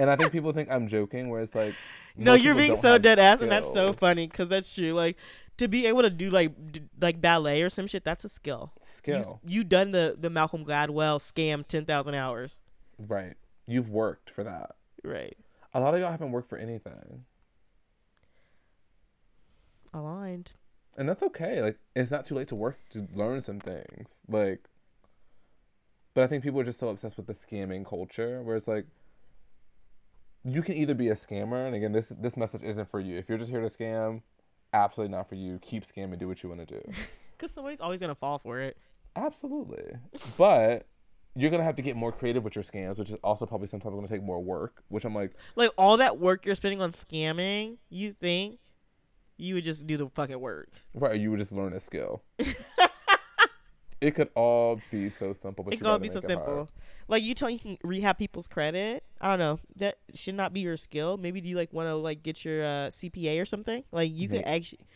[SPEAKER 2] and I think people think I'm joking, where it's like,
[SPEAKER 1] No, you're being so dead ass, and that's so funny because that's true. Like to be able to do like d- like ballet or some shit, that's a skill. You,
[SPEAKER 2] Skill,
[SPEAKER 1] s- you done the the Malcolm Gladwell scam ten thousand hours.
[SPEAKER 2] right? You've worked for that.
[SPEAKER 1] Right.
[SPEAKER 2] A lot of y'all haven't worked for anything,
[SPEAKER 1] Aligned.
[SPEAKER 2] and that's okay. Like, it's not too late to work to learn some things. Like, but I think people are just so obsessed with the scamming culture, where it's like. You can either be a scammer, and again, this this message isn't for you. If you're just here to scam, absolutely not for you. Keep scamming, do what you want to do.
[SPEAKER 1] Because somebody's always gonna fall for it.
[SPEAKER 2] Absolutely. But you're gonna have to get more creative with your scams, which is also probably sometimes gonna take more work. Which I'm like,
[SPEAKER 1] Like all that work you're spending on scamming, you think you would just do the fucking work.
[SPEAKER 2] right, you would just learn a skill. it could all be so simple, but
[SPEAKER 1] it could
[SPEAKER 2] gotta
[SPEAKER 1] be so
[SPEAKER 2] it hard.
[SPEAKER 1] simple. Like you tell you can rehab people's credit. I don't know. That should not be your skill. Maybe do you like want to like get your uh, CPA or something? Like you could
[SPEAKER 2] May-
[SPEAKER 1] actually,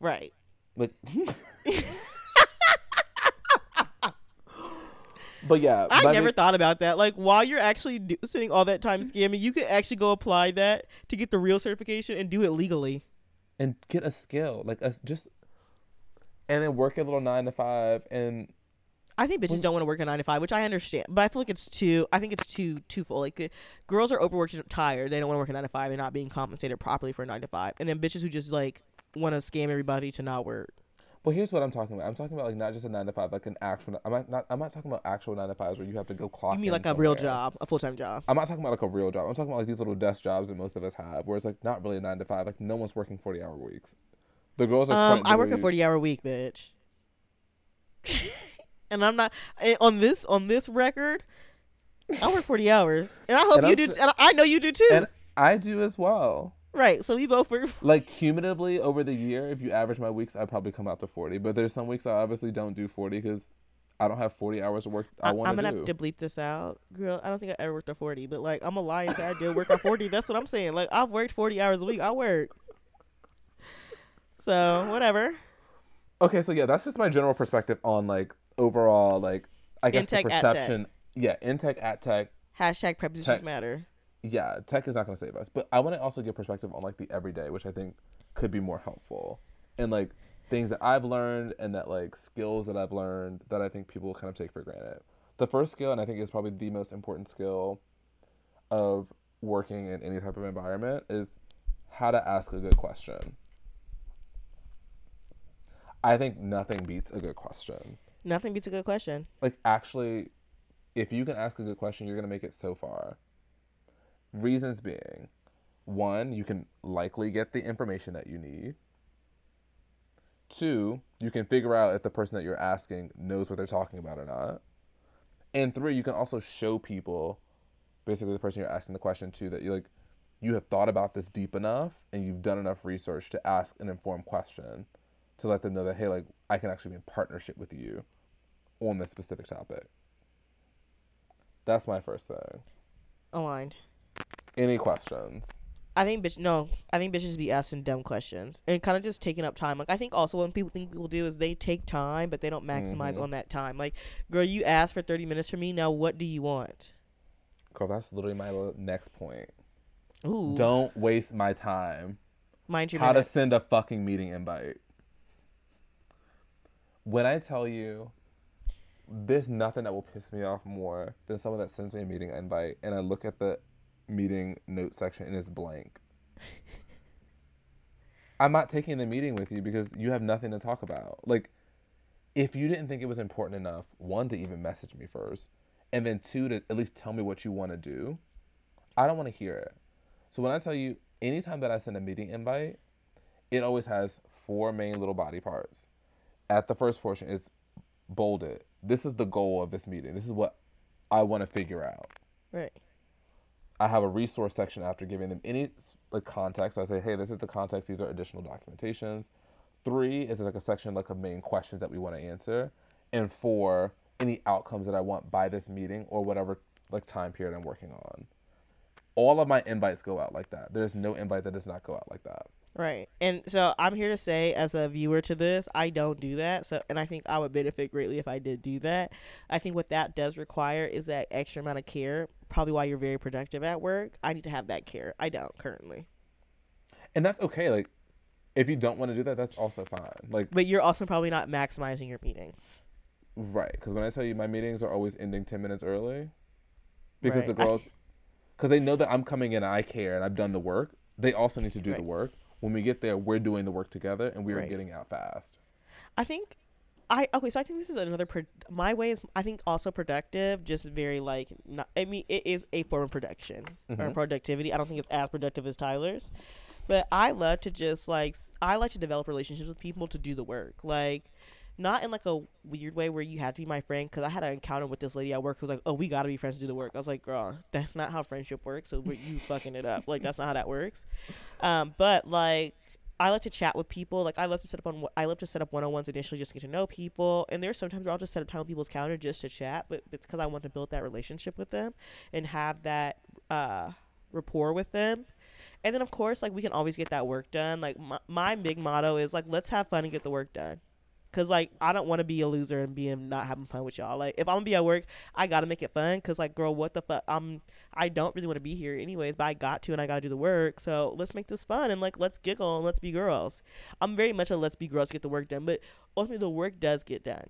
[SPEAKER 1] right?
[SPEAKER 2] Like, but yeah,
[SPEAKER 1] I
[SPEAKER 2] but
[SPEAKER 1] never
[SPEAKER 2] mean-
[SPEAKER 1] thought about that. Like while you're actually do- spending all that time scamming, you could actually go apply that to get the real certification and do it legally.
[SPEAKER 2] and get a skill, like a, just, and then work a little nine to five, and
[SPEAKER 1] I think bitches don't want to work a nine to five, which I understand, but I feel like it's too. I think it's too twofold. Like girls are overworked and tired; they don't want to work a nine to five. They're not being compensated properly for a nine to five, and then bitches who just like want to scam everybody to not work.
[SPEAKER 2] Well, here's what I'm talking about. I'm talking about like not just a nine to five, like an actual. I'm not. not I'm not talking about actual nine to fives where you have to go clock.
[SPEAKER 1] You mean
[SPEAKER 2] in
[SPEAKER 1] like a real job, a full time job?
[SPEAKER 2] I'm not talking about like a real job. I'm talking about like these little desk jobs that most of us have, where it's like not really a nine to five. Like no one's working forty hour weeks. The girls are.
[SPEAKER 1] Um, I work a forty hour week, bitch. and I'm not on this on this record. I work forty hours, and I hope
[SPEAKER 2] And
[SPEAKER 1] you
[SPEAKER 2] I'm
[SPEAKER 1] do. And I know you do too.
[SPEAKER 2] And I do as well.
[SPEAKER 1] right, so we both work.
[SPEAKER 2] Like cumulatively over the year, if you average my weeks, I probably come out to forty. But there's some weeks I obviously don't do forty because I don't have forty hours of work I, want
[SPEAKER 1] am gonna
[SPEAKER 2] do.
[SPEAKER 1] have to bleep this out, girl. I don't think I ever worked a forty, but like I'm a lie and say I did work a forty. That's what I'm saying. Like I've worked forty hours a week. I work. So whatever.
[SPEAKER 2] Okay, so yeah, that's just my general perspective on like overall like I guess the
[SPEAKER 1] tech, tech.
[SPEAKER 2] perception. Yeah, in tech at tech.
[SPEAKER 1] Hashtag prepositions
[SPEAKER 2] Tech.
[SPEAKER 1] matter.
[SPEAKER 2] yeah, tech is not going to save us. But I want to also give perspective on like the everyday, which I think could be more helpful, and like things that I've learned and that like skills that I've learned that I think people kind of take for granted. The first skill, and I think is probably the most important skill of working in any type of environment, is how to ask a good question. I think nothing beats a good question.
[SPEAKER 1] Nothing beats a good question.
[SPEAKER 2] like actually if you can ask a good question you're going to make it so far. Reasons being one you can likely get the information that you need. Two you can figure out if the person that you're asking knows what they're talking about or not. And three you can also show people basically the person you're asking the question to that you like you have thought about this deep enough and you've done enough research to ask an informed question to let them know that hey like i can actually be in partnership with you on this specific topic that's my first thing
[SPEAKER 1] Aligned.
[SPEAKER 2] any questions
[SPEAKER 1] I think bitch no, I think bitches be asking dumb questions and kind of just taking up time. Like I think also what people think people do is they take time, but they don't maximize
[SPEAKER 2] Mhm.
[SPEAKER 1] on that time. Like, girl, you asked for thirty minutes from me. Now what do you want?
[SPEAKER 2] girl that's literally my next point
[SPEAKER 1] Ooh,
[SPEAKER 2] don't waste my time
[SPEAKER 1] mind your
[SPEAKER 2] how
[SPEAKER 1] minutes.
[SPEAKER 2] to send a fucking meeting invite when i tell you there's nothing that will piss me off more than someone that sends me a meeting invite and I look at the meeting note section and it's blank. I'm not taking the meeting with you because you have nothing to talk about. Like, if you didn't think it was important enough, one, to even message me first, and then two, to at least tell me what you want to do, I don't want to hear it. So when I tell you, anytime that I send a meeting invite, it always has four main little body parts. At the first portion, is bolded. This is the goal of this meeting. This is what I want to figure out.
[SPEAKER 1] Right.
[SPEAKER 2] I have a resource section after giving them any like context. So I say, hey, this is the context. These are additional documentations. Three is like a section like of main questions that we want to answer, and four, any outcomes that I want by this meeting or whatever like time period I'm working on. All of my invites go out like that. There's no invite that does not go out like that.
[SPEAKER 1] Right. And so I'm here to say as a viewer to this, I don't do that. So and I think I would benefit greatly if I did do that. I think what that does require is that extra amount of care, probably why you're very productive at work. I need to have that care. I don't currently.
[SPEAKER 2] And that's okay. Like if you don't want to do that, that's also fine. Like
[SPEAKER 1] But you're also probably not maximizing your meetings.
[SPEAKER 2] right, cuz when I tell you my meetings are always ending 10 minutes early because the
[SPEAKER 1] Right. I-
[SPEAKER 2] girls cuz they know that I'm coming in and I care and I've done the work. They also need to do the work. When we get there, we're doing the work together and we are
[SPEAKER 1] Right.
[SPEAKER 2] getting out fast.
[SPEAKER 1] I think I okay, so I think this is another pro- my way is I think also productive, just very like not, I mean it is a form of production or
[SPEAKER 2] Mhm.
[SPEAKER 1] productivity. I don't think it's as productive as Tyler's, but I love to just like I like to develop relationships with people to do the work, like not in like a weird way where you have to be my friend. Because I had an encounter with this lady at work who was like, "Oh, we gotta be friends to do the work." I was like, "Girl, that's not how friendship works. So you fucking it up. Like that's not how that works." Um, but like I like to chat with people. Like I love to set up on. I love to set up one on ones initially just to get to know people. And there's sometimes where I'll just set up time on people's calendar just to chat. But it's because I want to build that relationship with them and have that uh, rapport with them. And then of course, like we can always get that work done. Like my, my big motto is like let's have fun and get the work done. Cause like I don't want to be a loser and be not having fun with y'all. Like if I'm gonna be at work, I gotta make it fun. Cause like girl, what the fuck? I'm I don't really want to be here anyways, but I got to and I gotta do the work. So let's make this fun and like let's giggle and let's be girls. I'm very much a let's be girls get the work done, but ultimately the work does get done.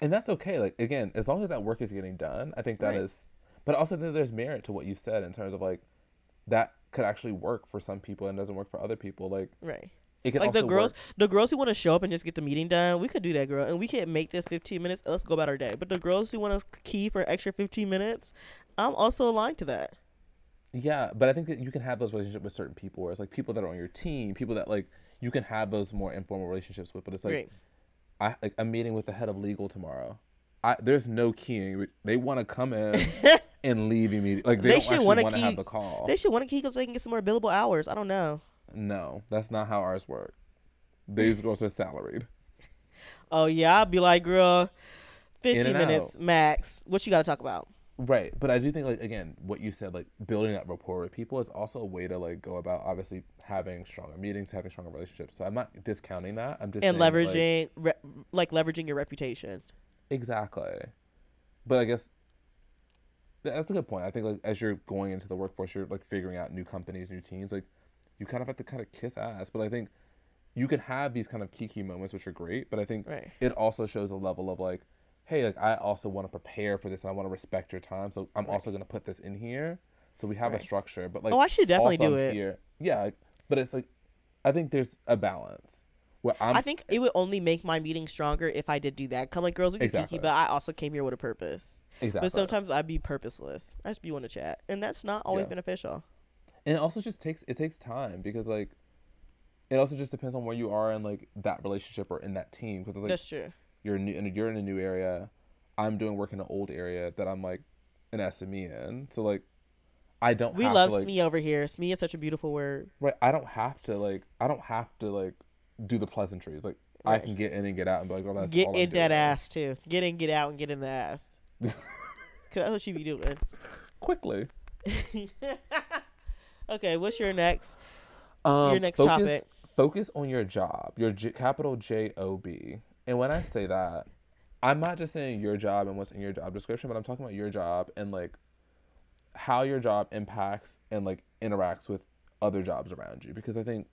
[SPEAKER 2] And that's okay. Like again, as long as that work is getting done, I think that is.
[SPEAKER 1] Right.
[SPEAKER 2] But also, there's merit to what you said in terms of like that could actually work for some people and doesn't work for other people. Like
[SPEAKER 1] Right. Like the girls,
[SPEAKER 2] work-
[SPEAKER 1] the girls who want to show up and just get the meeting done, we could do that, girl, and we can make this 15 minutes. Let's go about our day. But the girls who want to key for extra 15 minutes, I'm also aligned to that.
[SPEAKER 2] Yeah, but I think that you can have those relationships with certain people, where it's like people that are on your team, people that like you can have those more informal relationships with. But it's like
[SPEAKER 1] Right.
[SPEAKER 2] I like I'm meeting with the head of legal tomorrow. I there's no keying. They want to come in and leave immediately. Like they,
[SPEAKER 1] They
[SPEAKER 2] don't
[SPEAKER 1] should wanna key-
[SPEAKER 2] have the call.
[SPEAKER 1] They should want to key so they can get some more billable hours. I don't know.
[SPEAKER 2] No, that's not how ours work. These girls are salaried.
[SPEAKER 1] Oh yeah, I'd be like, girl,
[SPEAKER 2] In
[SPEAKER 1] 15
[SPEAKER 2] and
[SPEAKER 1] minutes max. What you got to talk about?
[SPEAKER 2] Right, but I do think like again, what you said, like building that rapport with people is also a way to like go about obviously having stronger meetings, having stronger relationships. So I'm not discounting that. I'm just
[SPEAKER 1] and
[SPEAKER 2] saying, like,
[SPEAKER 1] leveraging, re- like leveraging your reputation.
[SPEAKER 2] exactly. But I guess that's a good point. I think like as you're going into the workforce, you're like figuring out new companies, new teams. Like you kind of have to kind of kiss ass. But I think you can have these kind of kiki moments, which are great. But I think
[SPEAKER 1] Right.
[SPEAKER 2] it also shows a level of like, hey, like I also want to prepare for this and I want to respect your time. So I'm
[SPEAKER 1] Right.
[SPEAKER 2] also gonna put this in here. So we have
[SPEAKER 1] Right.
[SPEAKER 2] a structure. But like
[SPEAKER 1] oh, I should definitely do
[SPEAKER 2] I'm
[SPEAKER 1] it.
[SPEAKER 2] Here. Yeah, like, but it's like I think there's a balance. I'm
[SPEAKER 1] I think it would only make my meeting stronger if I did do that. Come like girls, we can
[SPEAKER 2] Exactly.
[SPEAKER 1] kiki, but I also came here with a purpose.
[SPEAKER 2] exactly.
[SPEAKER 1] But sometimes I'd be purposeless. I just be want to chat, and that's not always
[SPEAKER 2] Yeah.
[SPEAKER 1] beneficial.
[SPEAKER 2] And it also just takes it takes time because like it also just depends on where you are in like that relationship or in that team because it's like
[SPEAKER 1] that's true.
[SPEAKER 2] you're new and you're in a new area i'm doing work in an old area that i'm like an sme in so like i don't
[SPEAKER 1] We
[SPEAKER 2] have
[SPEAKER 1] love
[SPEAKER 2] to, like,
[SPEAKER 1] SME over here. SME is such a beautiful word.
[SPEAKER 2] right i don't have to like i don't have to like do the pleasantries like i can get in and get out and be like oh that's
[SPEAKER 1] get in that ass too. Get in, get out, and get in the ass. Cause that's what you be doing.
[SPEAKER 2] quickly
[SPEAKER 1] okay, what's your next?
[SPEAKER 2] um,
[SPEAKER 1] Your next
[SPEAKER 2] focus,
[SPEAKER 1] topic.
[SPEAKER 2] focus on your job your J- capital j-o-b and when i say that i'm not just saying your job and what's in your job description but i'm talking about your job and like how your job impacts and like interacts with other jobs around you because i think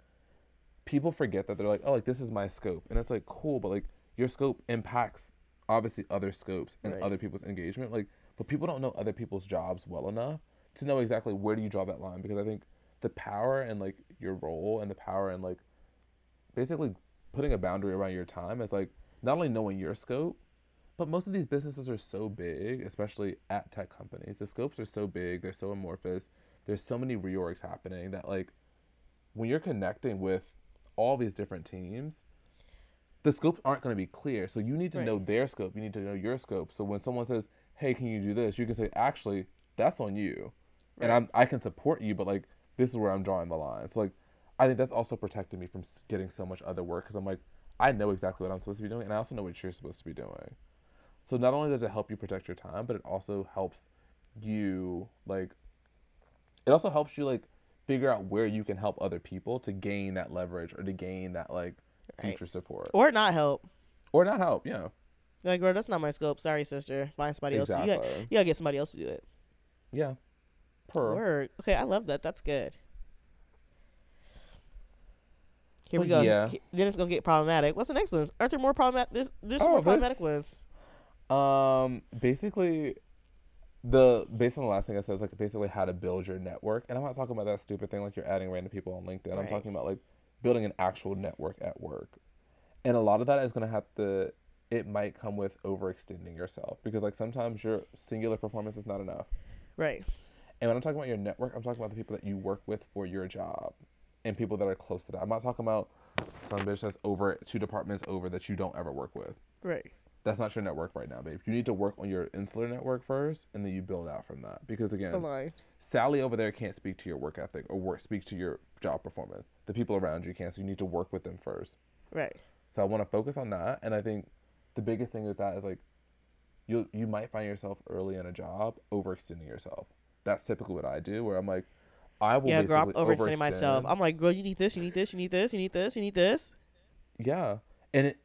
[SPEAKER 2] people forget that they're like oh like this is my scope and it's like cool but like your scope impacts obviously other scopes and
[SPEAKER 1] Right.
[SPEAKER 2] other people's engagement. Like, but people don't know other people's jobs well enough to know exactly where do you draw that line. Because I think the power and like your role and the power and like basically putting a boundary around your time is like not only knowing your scope, but most of these businesses are so big, especially at tech companies. The scopes are so big, they're so amorphous. There's so many reorgs happening that like when you're connecting with all these different teams, the scopes aren't going to be clear. So you need to know their scope. You need to know your scope. So when someone says, "Hey, can you do this?" you can say, "Actually, that's on you," and I'm I can support you, but like this is where I'm drawing the line. So like I think that's also protected me from getting so much other work because I'm like I know exactly what I'm supposed to be doing, and I also know what you're supposed to be doing. So not only does it help you protect your time, but it also helps you like it also helps you like figure out where you can help other people to gain that leverage or to gain that like
[SPEAKER 1] Right.
[SPEAKER 2] future support
[SPEAKER 1] Or not help.
[SPEAKER 2] or not help. Yeah,
[SPEAKER 1] Like, bro, that's not my scope. Sorry, sister. Find somebody else. to- You gotta, you gotta get somebody else to do it.
[SPEAKER 2] Yeah, per.
[SPEAKER 1] Word. Okay, I love that. That's good. Here we go.
[SPEAKER 2] yeah.
[SPEAKER 1] Then it's gonna get problematic. What's the next one? Aren't there more problematic? There's, there's some
[SPEAKER 2] Oh,
[SPEAKER 1] more problematic ones.
[SPEAKER 2] Um, basically, the based on the last thing I said is like basically how to build your network, and I'm not talking about that stupid thing like you're adding random people on LinkedIn. I'm talking about like building an actual network at work, and a lot of that is gonna have to. It might come with overextending yourself because like sometimes your singular performance is not enough.
[SPEAKER 1] Right.
[SPEAKER 2] And when I'm talking about your network, I'm talking about the people that you work with for your job and people that are close to that. I'm not talking about some bitch that's over two departments over that you don't ever work with.
[SPEAKER 1] Right.
[SPEAKER 2] That's not your network right now, babe. You need to work on your insular network first and then you build out from that. Because again,
[SPEAKER 1] Aligned.
[SPEAKER 2] Sally over there can't speak to your work ethic or work speak to your job performance. The people around you can't, so you need to work with them first.
[SPEAKER 1] Right.
[SPEAKER 2] So I want to focus on that, and I think the biggest thing with that is like you you might find yourself early in a job overextending yourself. That's typically what I do, where I'm like, I will
[SPEAKER 1] Yeah, girl, I'm overextending myself. I'm like, girl, you need this, you need this, you need this, you need this, you need this.
[SPEAKER 2] yeah, and it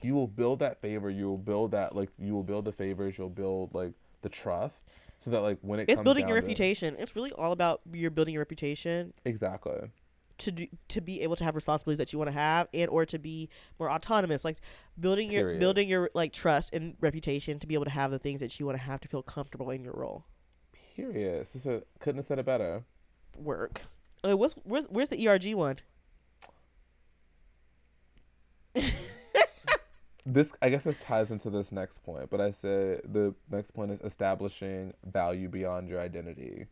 [SPEAKER 2] you will build that favor. You will build that like you will build the favors. You'll build like the trust, so that like when it
[SPEAKER 1] It's building your
[SPEAKER 2] down to-
[SPEAKER 1] reputation. It's really all about your building your reputation
[SPEAKER 2] exactly.
[SPEAKER 1] to do, to be able to have responsibilities that you want to have and or to be more autonomous like building your building your like trust and reputation to be able to have the things that you want to have to feel comfortable in your role
[SPEAKER 2] Period. Sister, couldn't have said it better.
[SPEAKER 1] work uh, what's where's where's the erg one
[SPEAKER 2] this I guess this ties into this next point, but I say the next point is establishing value beyond your identity.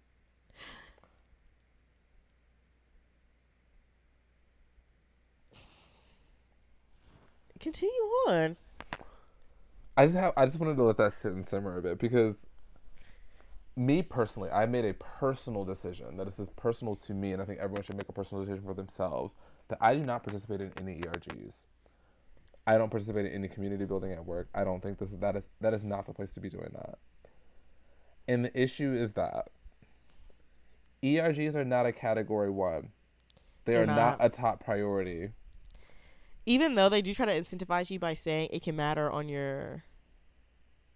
[SPEAKER 1] continue on
[SPEAKER 2] I just have I just wanted to let that sit and simmer a bit because me personally, I made a personal decision that this is personal to me, and I think everyone should make a personal decision for themselves that I do not participate in any ERGs. I don't participate in any community building at work. I don't think this is that is that is not the place to be doing that. And the issue is that ERGs are not a category one. They
[SPEAKER 1] They're
[SPEAKER 2] are not.
[SPEAKER 1] not.
[SPEAKER 2] a top priority.
[SPEAKER 1] even though they do try to incentivize you by saying it can matter on your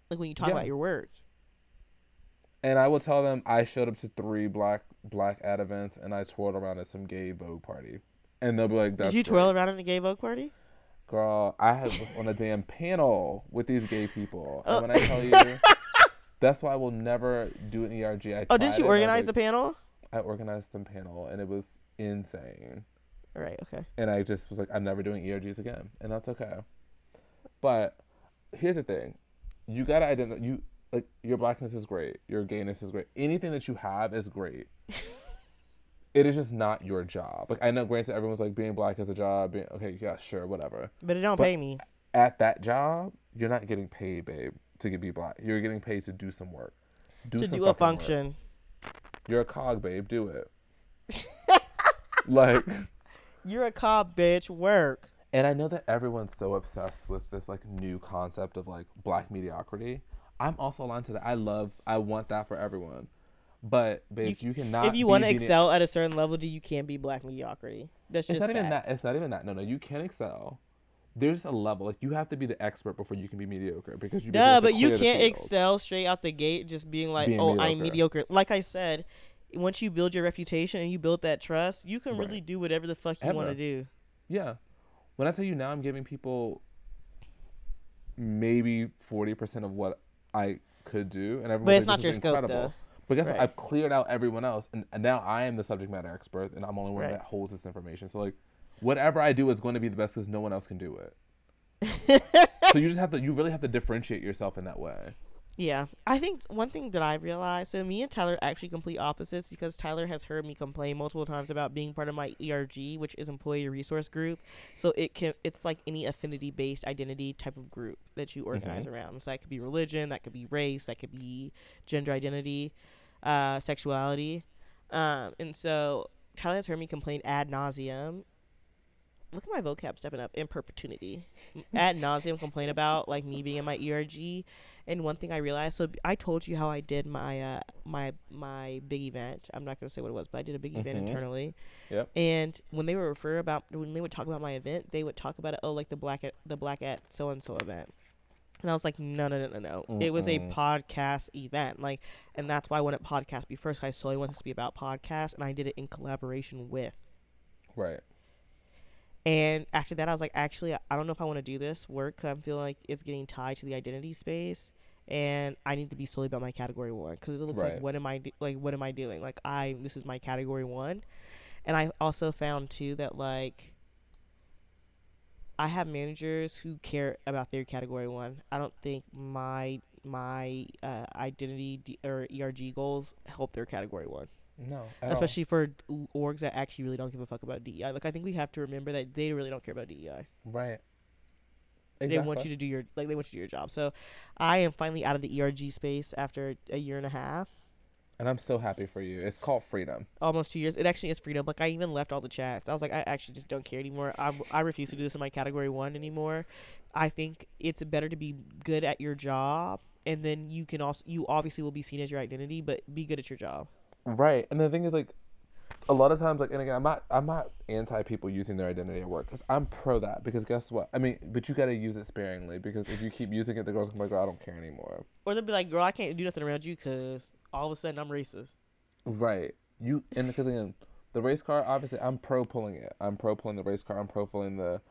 [SPEAKER 1] like when you talk
[SPEAKER 2] Yeah.
[SPEAKER 1] about your work
[SPEAKER 2] And I will tell them I showed up to three black black ad events and I twirled around at some gay Vogue party. And they'll be like,
[SPEAKER 1] did you twirl around at a gay vogue party
[SPEAKER 2] Girl, I was on a damn panel with these gay people.
[SPEAKER 1] Oh.
[SPEAKER 2] And when I tell you that's why I will never do an ERG. I
[SPEAKER 1] oh didn't
[SPEAKER 2] tried
[SPEAKER 1] you organize the panel
[SPEAKER 2] I organized some panel and it was insane.
[SPEAKER 1] all right okay
[SPEAKER 2] And I just was like, I'm never doing ERGs again. And that's okay. But here's the thing. You gotta identify you like your blackness is great. Your gayness is great. Anything that you have is great. it is just not your job. Like I know granted everyone's like being black is a job, being, okay, yeah, sure, whatever.
[SPEAKER 1] but it don't
[SPEAKER 2] But-
[SPEAKER 1] pay me
[SPEAKER 2] At that job, you're not getting paid, babe, to be black. You're getting paid to do some work. Do
[SPEAKER 1] to do a
[SPEAKER 2] fucking work.
[SPEAKER 1] function
[SPEAKER 2] You're a cog, babe, do it. like
[SPEAKER 1] you're a cop bitch work
[SPEAKER 2] And I know that everyone's so obsessed with this like new concept of like black mediocrity. I'm also aligned to that. I love, I want that for everyone. But babe, you, cannot.
[SPEAKER 1] if you want to excel at a certain level, do you can't be black mediocrity. That's
[SPEAKER 2] it's
[SPEAKER 1] just
[SPEAKER 2] not even that. It's not even that. No, no, you can excel. There's a level like you have to be the expert before you can be mediocre because you.
[SPEAKER 1] Duh, but you can't excel straight out the gate just being like,
[SPEAKER 2] Being
[SPEAKER 1] "Oh, I'm
[SPEAKER 2] mediocre.
[SPEAKER 1] mediocre." Like I said, once you build your reputation and you build that trust, you can really do whatever the fuck you want to do.
[SPEAKER 2] Yeah, when I tell you now, I'm giving people maybe forty percent of what I could do, and everyone.
[SPEAKER 1] But it's not your scope, though.
[SPEAKER 2] But guess
[SPEAKER 1] Right.
[SPEAKER 2] what? I've cleared out everyone else, and, and now I am the subject matter expert, and I'm only one
[SPEAKER 1] Right.
[SPEAKER 2] that holds this information. So like, whatever I do is going to be the best because no one else can do it. so you just have to, you really have to differentiate yourself in that way.
[SPEAKER 1] Yeah, I think one thing that I realized, so me and Tyler are actually complete opposites because Tyler has heard me complain multiple times about being part of my ERG, which is Employee Resource Group. So it can, it's like any affinity based identity type of group that you organize around. So that could be religion, that could be race, that could be gender identity, uh, sexuality, um, and so Tyler has heard me complain ad nauseum. Look at my vocab stepping up in perpetuity. ad nauseum complain about like me being in my ERG. And one thing I realized, so I told you how I did my uh, my my big event. I'm not gonna say what it was, but I did a big event
[SPEAKER 2] Mhm.
[SPEAKER 1] internally.
[SPEAKER 2] Yep.
[SPEAKER 1] And when they would refer about when they would talk about my event, they would talk about it. Oh, like the black at the black at so and so event. And I was like, no, no, no, no, no. It was a podcast event, like, and that's why I wanted podcast be first. I solely wanted this to be about podcast, and I did it in collaboration with.
[SPEAKER 2] Right.
[SPEAKER 1] And after that, I was like, actually, I don't know if I want to do this work. 'cause I'm feeling like it's getting tied to the identity space, and I need to be solely about my category one because it looks
[SPEAKER 2] Right.
[SPEAKER 1] like what am I do- like what am I doing? Like I this is my category one, and I also found too that like I have managers who care about their category one. I don't think my my uh, identity D- or ERG goals help their category one
[SPEAKER 2] No. at all.
[SPEAKER 1] especially for orgs that actually really don't give a fuck about DEI. Like I think we have to remember that they really don't care about DEI.
[SPEAKER 2] Right.
[SPEAKER 1] They want you to do your like they want you to do your job. So I am finally out of the ERG space after a year and a half,
[SPEAKER 2] and I'm so happy for you. It's called freedom.
[SPEAKER 1] almost two years. It actually is freedom. Like I even left all the chats. I was like, I actually just don't care anymore. I I refuse to do this in my category one anymore. I think it's better to be good at your job, and then you can also you obviously will be seen as your identity, but be good at your job.
[SPEAKER 2] Right. And the thing is, like, a lot of times, like, and again, I'm not, I'm not anti people using their identity at work because I'm pro that. Because guess what? I mean, but you got to use it sparingly because if you keep using it, the girls can be like, "Girl, I don't care anymore.
[SPEAKER 1] Or they'll be like, girl, I can't do nothing around you because all of a sudden I'm racist.
[SPEAKER 2] Right. You and because again, the race car. Obviously, I'm pro pulling it. I'm pro pulling the race car. I'm pro pulling the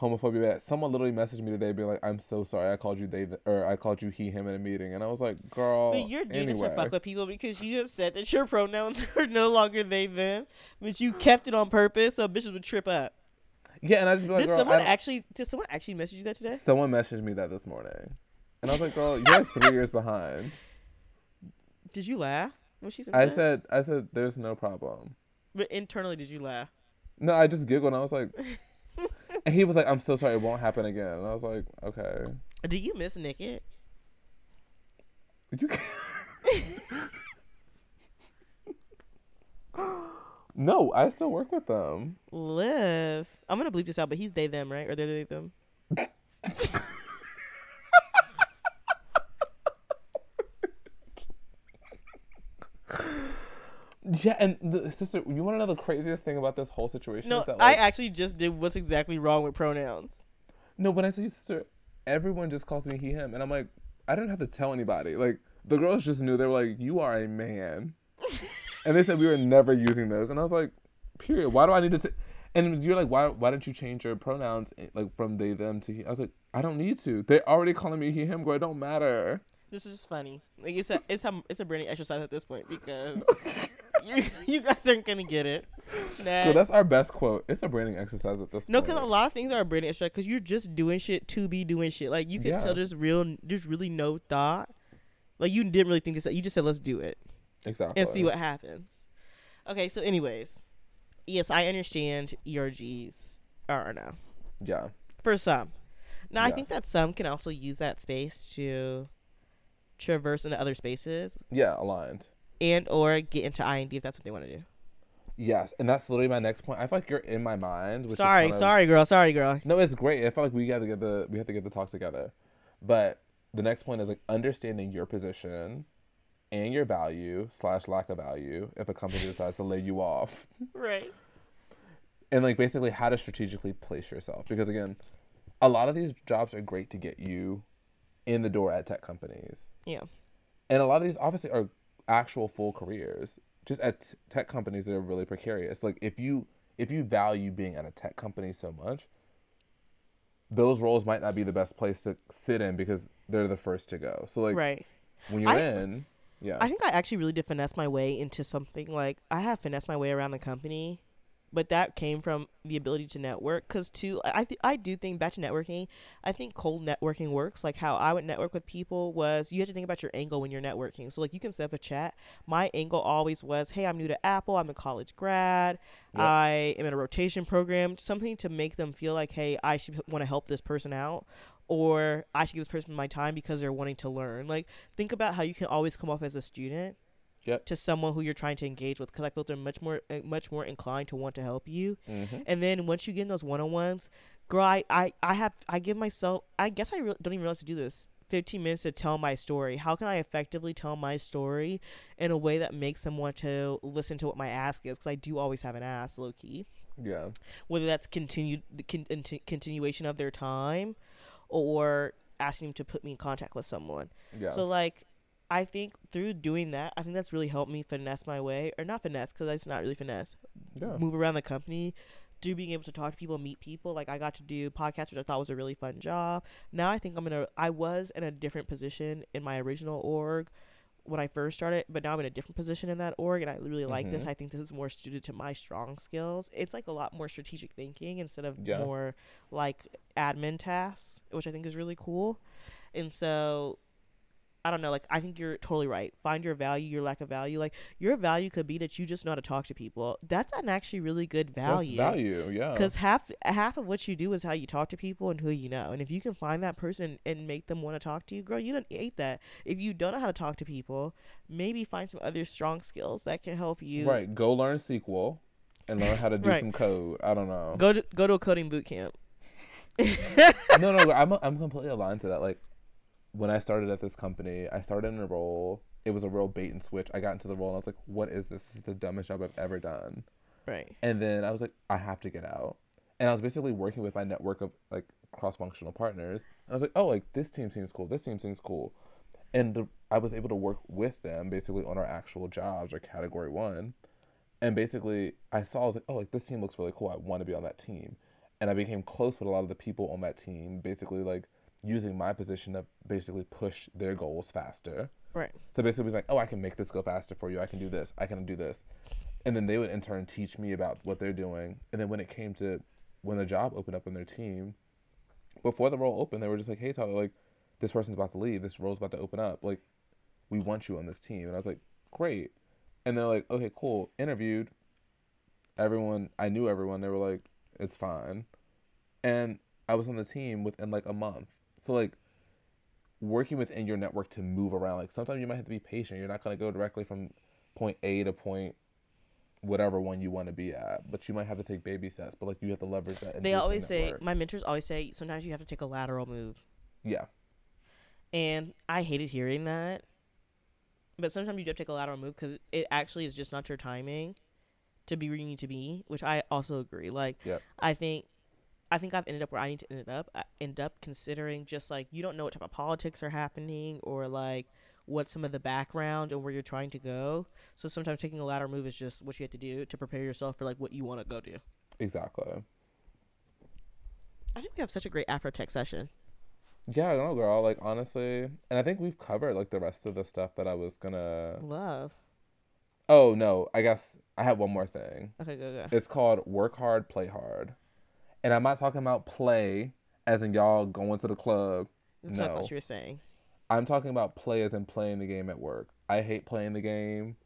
[SPEAKER 2] homophobia. bet. Someone literally messaged me today, being like, "I'm so sorry. I called you they th- or I called you he him in a meeting," and I was like, "Girl,
[SPEAKER 1] But you're doing
[SPEAKER 2] anyway.
[SPEAKER 1] it to fuck with people because you just said that your pronouns are no longer they them, but you kept it on purpose so bitches would trip up.
[SPEAKER 2] Yeah, and I just be like,
[SPEAKER 1] did
[SPEAKER 2] "Girl,
[SPEAKER 1] someone
[SPEAKER 2] I
[SPEAKER 1] actually did someone actually message you that today?
[SPEAKER 2] Someone messaged me that this morning, and I was like, "Girl, you're three years behind."
[SPEAKER 1] Did you laugh when she said
[SPEAKER 2] I
[SPEAKER 1] that?
[SPEAKER 2] said, "I said, there's no problem."
[SPEAKER 1] But internally, did you laugh?
[SPEAKER 2] No, I just giggled and I was like, and he was like, "I'm so sorry, it won't happen again." And I was like, "Okay."
[SPEAKER 1] Do you miss Naked?
[SPEAKER 2] You no, I still work with them.
[SPEAKER 1] Live. I'm gonna bleep this out, but he's they them, right? Or they they them.
[SPEAKER 2] Yeah, and the sister, you want to know the craziest thing about this whole situation?
[SPEAKER 1] No,
[SPEAKER 2] that,
[SPEAKER 1] I actually just did what's exactly wrong with pronouns.
[SPEAKER 2] no. When I say sister, everyone just calls me he him, and I'm like, I didn't have to tell anybody. Like the girls just knew. They were like, "You are a man," and they said we were never using those, and I was like, "Period. Why do I need to?" Say? And you're like, "Why? Why didn't you change your pronouns eh, like from they them to he?" I was like, "I don't need to. They're already calling me he him. Go. It don't matter."
[SPEAKER 1] This is just funny. Like it's a it's a it's a branding exercise at this point because you you guys aren't gonna get it. Nah.
[SPEAKER 2] So that's our best quote. It's a branding exercise at this point.
[SPEAKER 1] No, because a lot of things are a branding exercise because you're just doing shit to be doing shit. Like you can
[SPEAKER 2] Yeah.
[SPEAKER 1] tell there's real, there's really no thought. Like you didn't really think this. You just said let's do it
[SPEAKER 2] exactly.
[SPEAKER 1] and see what happens. Okay, so anyways, yes, I understand ERGs are uh, no
[SPEAKER 2] Yeah. for
[SPEAKER 1] for some. Now I think that some can also use that space to traverse into other spaces
[SPEAKER 2] Yeah, aligned.
[SPEAKER 1] And or get into IND if that's what they want to do.
[SPEAKER 2] Yes, and that's literally my next point. I feel like you're in my mind. Which
[SPEAKER 1] Sorry,
[SPEAKER 2] kind of-
[SPEAKER 1] sorry, girl. Sorry, girl.
[SPEAKER 2] No, it's great. I feel like we got to get the we have to get the talk together. But the next point is like understanding your position and your value slash lack of value if a company decides to lay you off,
[SPEAKER 1] Right.
[SPEAKER 2] and like basically how to strategically place yourself. Because again, a lot of these jobs are great to get you in the door at tech companies.
[SPEAKER 1] Yeah.
[SPEAKER 2] and a lot of these obviously are actual full careers just at tech companies that are really precarious like if you if you value being at a tech company so much those roles might not be the best place to sit in because they're the first to go. So like
[SPEAKER 1] right.
[SPEAKER 2] when you're
[SPEAKER 1] I-
[SPEAKER 2] in, yeah,
[SPEAKER 1] I think I actually really did finesse my way into something like I have finessed my way around the company, but that came from the ability to network. Cause too, I th- I do think back to networking. I think cold networking works. Like how I would network with people was you have to think about your angle when you're networking. So like you can set up a chat. My angle always was, hey, I'm new to Apple. I'm a college grad.
[SPEAKER 2] Yep.
[SPEAKER 1] I am in a rotation program. Something to make them feel like, hey, I should want to help this person out. Or I should give this person my time because they're wanting to learn. Like, think about how you can always come off as a student
[SPEAKER 2] Yep.
[SPEAKER 1] to someone who you're trying to engage with because I feel they're much more uh, much more inclined to want to help you.
[SPEAKER 2] hmm
[SPEAKER 1] And then once you get in those one on ones, girl, I, I I have I give myself I guess I re- don't even realize to do this. 15 minutes to tell my story. How can I effectively tell my story in a way that makes them want to listen to what my ask is? Because I do always have an ask, low key.
[SPEAKER 2] yeah,
[SPEAKER 1] Whether that's continued the con- continuation of their time, or asking them to put me in contact with someone.
[SPEAKER 2] yeah,
[SPEAKER 1] So like, I think through doing that, I think that's really helped me finesse my way, or not finesse, because it's not really finesse.
[SPEAKER 2] yeah,
[SPEAKER 1] Move around the company, through being able to talk to people, meet people. Like I got to do podcasts, which I thought was a really fun job. Now I think I'm in a. I was in a different position in my original org when I first started, but now I'm in a different position in that org, and I really like this.
[SPEAKER 2] Mhm.
[SPEAKER 1] I think this is more suited to my strong skills. It's like a lot more strategic thinking instead of
[SPEAKER 2] Yeah.
[SPEAKER 1] more like admin tasks, which I think is really cool. And so I don't know, like I think you're totally right. Find your value, your lack of value. Like your value could be that you just know how to talk to people. That's an actually really good value.
[SPEAKER 2] That's value, yeah,
[SPEAKER 1] Because half half of what you do is how you talk to people and who you know. And if you can find that person and make them want to talk to you, girl, you don't hate that. If you don't know how to talk to people, maybe find some other strong skills that can help you.
[SPEAKER 2] right. Go learn SQL and learn how to do
[SPEAKER 1] Right.
[SPEAKER 2] some code. I don't know.
[SPEAKER 1] Go to go to a coding boot camp.
[SPEAKER 2] no, no, I'm I'm completely aligned to that. Like when I started at this company, I started in a role. It was a real bait and switch. I got into the role and I was like, "What is this? This is the dumbest job I've ever done."
[SPEAKER 1] Right.
[SPEAKER 2] And then I was like, "I have to get out." And I was basically working with my network of like cross-functional partners. And I was like, "Oh, like this team seems cool. This team seems cool." And the, I was able to work with them basically on our actual jobs or category one. And basically, I saw I was like, "Oh, like this team looks really cool. I want to be on that team." And I became close with a lot of the people on that team, basically like using my position to basically push their goals faster.
[SPEAKER 1] Right.
[SPEAKER 2] So basically, it was like, oh, I can make this go faster for you. I can do this. I can do this. And then they would in turn teach me about what they're doing. And then when it came to when the job opened up in their team, before the role opened, they were just like, hey, Tyler, like, this person's about to leave. This role's about to open up. Like, we want you on this team. And I was like, great. And they're like, okay, cool. Interviewed. Everyone, I knew everyone. They were like, it's fine. And I was on the team within like a month. So, like, working within your network to move around. Like sometimes you might have to be patient. You're not going to go directly from point A to point whatever one you want to be at, but you might have to take baby steps. But like you have to leverage that.
[SPEAKER 1] They always say
[SPEAKER 2] network.
[SPEAKER 1] my mentors always say sometimes you have to take a lateral move.
[SPEAKER 2] yeah,
[SPEAKER 1] And I hated hearing that. But sometimes you do have to take a lateral move because it actually is just not your timing to be where you need to be, which I also agree. Like,
[SPEAKER 2] Yep.
[SPEAKER 1] I think, I think I've ended up where I need to end up. I end up considering just like you don't know what type of politics are happening or like what some of the background and where you're trying to go. So sometimes taking a lateral move is just what you have to do to prepare yourself for like what you want to go do.
[SPEAKER 2] exactly.
[SPEAKER 1] I think we have such a great Afrotech session.
[SPEAKER 2] Yeah, I know, girl. Like honestly, and I think we've covered like the rest of the stuff that I was gonna.
[SPEAKER 1] Love.
[SPEAKER 2] Oh no, I guess I have one more thing.
[SPEAKER 1] Okay, go go.
[SPEAKER 2] It's called work hard, play hard, and I'm not talking about play as in y'all going to the club.
[SPEAKER 1] That's not
[SPEAKER 2] no.
[SPEAKER 1] what you were saying.
[SPEAKER 2] I'm talking about play as in playing the game at work. I hate playing the game.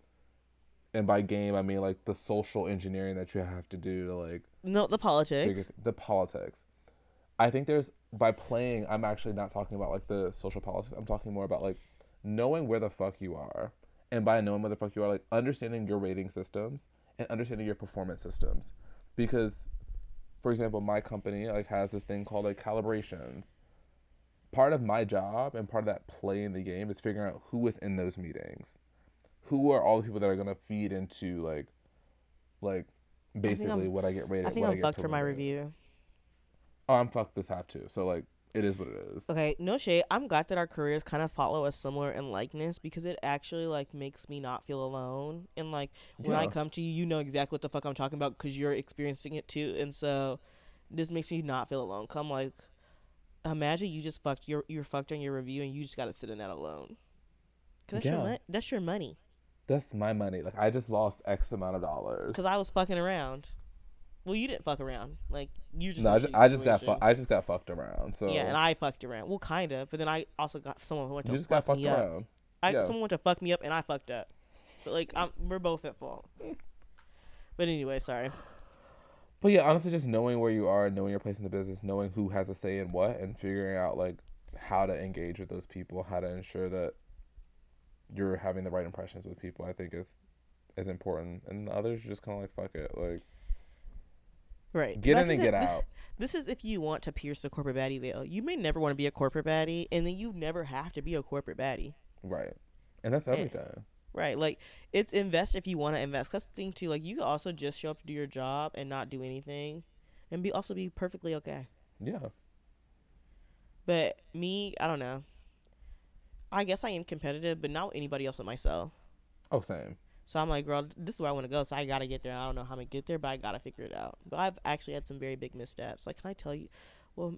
[SPEAKER 2] And by game, I mean like the social engineering that you have to do to like
[SPEAKER 1] No, the politics.
[SPEAKER 2] figure the politics. I think there's by playing, I'm actually not talking about like the social politics. I'm talking more about like knowing where the fuck you are. And by knowing where the fuck you are, like understanding your rating systems and understanding your performance systems. Because for example, my company like has this thing called like calibrations. Part of my job and part of that play in the game is figuring out who is in those meetings. Who are all the people that are gonna feed into like like basically what I get rated.
[SPEAKER 1] I think I'm
[SPEAKER 2] get
[SPEAKER 1] fucked for my review.
[SPEAKER 2] Oh, I'm fucked this half too. So like, it is what it is.
[SPEAKER 1] Okay, no shade. I'm glad that our careers kind of follow a similar in likeness because it actually like makes me not feel alone. And like when I come to you, you know exactly what the fuck I'm talking about because you're experiencing it too. And so this makes me not feel alone. Come like imagine you just fucked your you're fucked on your review and you just got to sit in that alone. 'Cause that's your
[SPEAKER 2] Yeah.
[SPEAKER 1] that's your money.
[SPEAKER 2] That's my money. Like I just lost X amount of dollars.
[SPEAKER 1] Because I was fucking around. Well, you didn't fuck around. Like you just.
[SPEAKER 2] No, I just, I just got fu- I just got fucked around. So
[SPEAKER 1] Yeah, and I fucked around. Well, kind of, but then I also got someone who went to
[SPEAKER 2] you just got
[SPEAKER 1] fuck
[SPEAKER 2] fucked
[SPEAKER 1] me up.
[SPEAKER 2] around.
[SPEAKER 1] I
[SPEAKER 2] Yeah.
[SPEAKER 1] someone went to fuck me up, and I fucked up. So like, I'm, we're both at fault. But anyway, sorry.
[SPEAKER 2] But yeah, honestly, just knowing where you are, knowing your place in the business, knowing who has a say in what, and figuring out like how to engage with those people, how to ensure that you're having the right impressions with people, I think is is important. And others are just kind of like fuck it, like
[SPEAKER 1] Right.
[SPEAKER 2] get in and get
[SPEAKER 1] this-
[SPEAKER 2] out.
[SPEAKER 1] This is if you want to pierce the corporate baddie veil. You may never want to be a corporate baddie, and then you never have to be a corporate baddie.
[SPEAKER 2] Right. And that's
[SPEAKER 1] Yeah.
[SPEAKER 2] everything.
[SPEAKER 1] Right. Like it's invest if you want to invest. That's the thing too. Like you can also just show up to do your job and not do anything, and be also be perfectly okay.
[SPEAKER 2] Yeah.
[SPEAKER 1] But me, I don't know. I guess I am competitive, but not with anybody else but myself.
[SPEAKER 2] Oh, same.
[SPEAKER 1] So I'm like, girl, this is where I want to go. So I gotta get there. I don't know how I'm gonna get there, but I gotta figure it out. But I've actually had some very big missteps. Like, can I tell you? Well,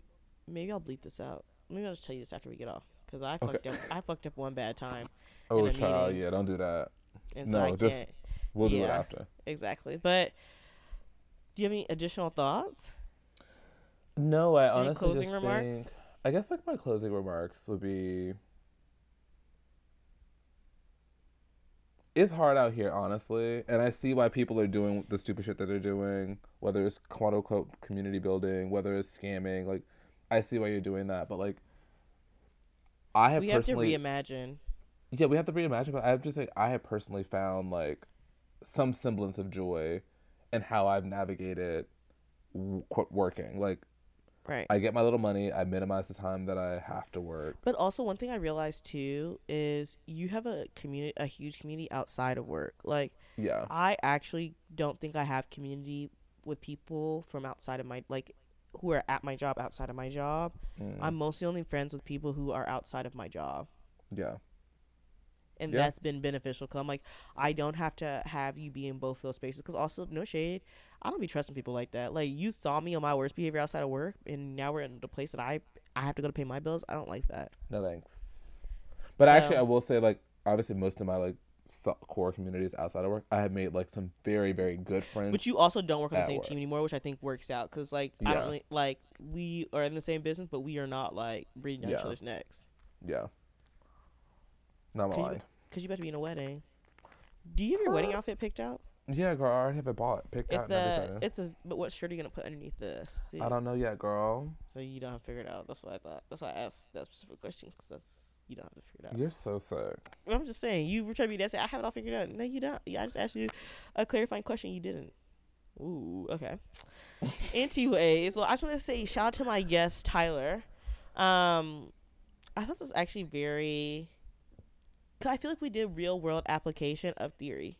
[SPEAKER 1] maybe I'll bleep this out. Maybe I'll just tell you this after we get off, because I
[SPEAKER 2] Okay.
[SPEAKER 1] fucked up. I fucked up one bad time,
[SPEAKER 2] Oh, child,
[SPEAKER 1] meeting.
[SPEAKER 2] yeah, don't do that.
[SPEAKER 1] and so
[SPEAKER 2] No,
[SPEAKER 1] I
[SPEAKER 2] just-
[SPEAKER 1] can't
[SPEAKER 2] We'll do it after.
[SPEAKER 1] exactly. But do you have any additional thoughts?
[SPEAKER 2] No, I
[SPEAKER 1] Any
[SPEAKER 2] honestly
[SPEAKER 1] closing
[SPEAKER 2] just
[SPEAKER 1] remarks?
[SPEAKER 2] think- I guess like my closing remarks would be it's hard out here, honestly, and I see why people are doing the stupid shit that they're doing, whether it's quote unquote community building, whether it's scamming. Like, I see why you're doing that, but like, I have
[SPEAKER 1] we have to
[SPEAKER 2] personally,
[SPEAKER 1] reimagine.
[SPEAKER 2] yeah, we have to reimagine. But I've just like I have personally found like some semblance of joy in how I've navigated w- working. Like,
[SPEAKER 1] Right.
[SPEAKER 2] I get my little money. I minimize the time that I have to work.
[SPEAKER 1] But also, one thing I realized too is you have a community, a huge community outside of work. Like,
[SPEAKER 2] Yeah.
[SPEAKER 1] I actually don't think I have community with people from outside of my like who are at my job outside of my job.
[SPEAKER 2] Mm,
[SPEAKER 1] I'm mostly only friends with people who are outside of my job.
[SPEAKER 2] yeah.
[SPEAKER 1] And
[SPEAKER 2] Yeah.
[SPEAKER 1] that's been beneficial. Cause I'm like, I don't have to have you be in both those spaces. Cause also, no shade, I don't be trusting people like that. Like you saw me on my worst behavior outside of work, and now we're in the place that I I have to go to pay my bills. I don't like that.
[SPEAKER 2] No thanks. But actually, I will say like obviously most of my like so- core communities outside of work, I have made like some very very good friends.
[SPEAKER 1] But you also don't work on the same
[SPEAKER 2] work.
[SPEAKER 1] team anymore, which I think works out. Cause like I don't really like we are in the same business, but we are not like breathing down each other's necks.
[SPEAKER 2] yeah. Not
[SPEAKER 1] Cause you,
[SPEAKER 2] mine.
[SPEAKER 1] Cause you about to be in a wedding. Do you have your wedding outfit picked out?
[SPEAKER 2] Yeah, girl, I already have it bought, picked out,
[SPEAKER 1] It's
[SPEAKER 2] and
[SPEAKER 1] a, it's a. But what shirt are you gonna put underneath this?
[SPEAKER 2] I don't know yet, girl.
[SPEAKER 1] So you don't have figured out. That's what I thought. That's why I asked that specific question because that's you don't have to figure it out.
[SPEAKER 2] You're so sick.
[SPEAKER 1] I'm just saying you were trying to be that. Say I have it all figured out. No, you don't. Yeah, I just asked you a clarifying question. You didn't. Ooh, okay. Anyways, well, I just want to say shout out to my guest Tyler. Um, I thought this was actually very. I feel like we did real world application of theory.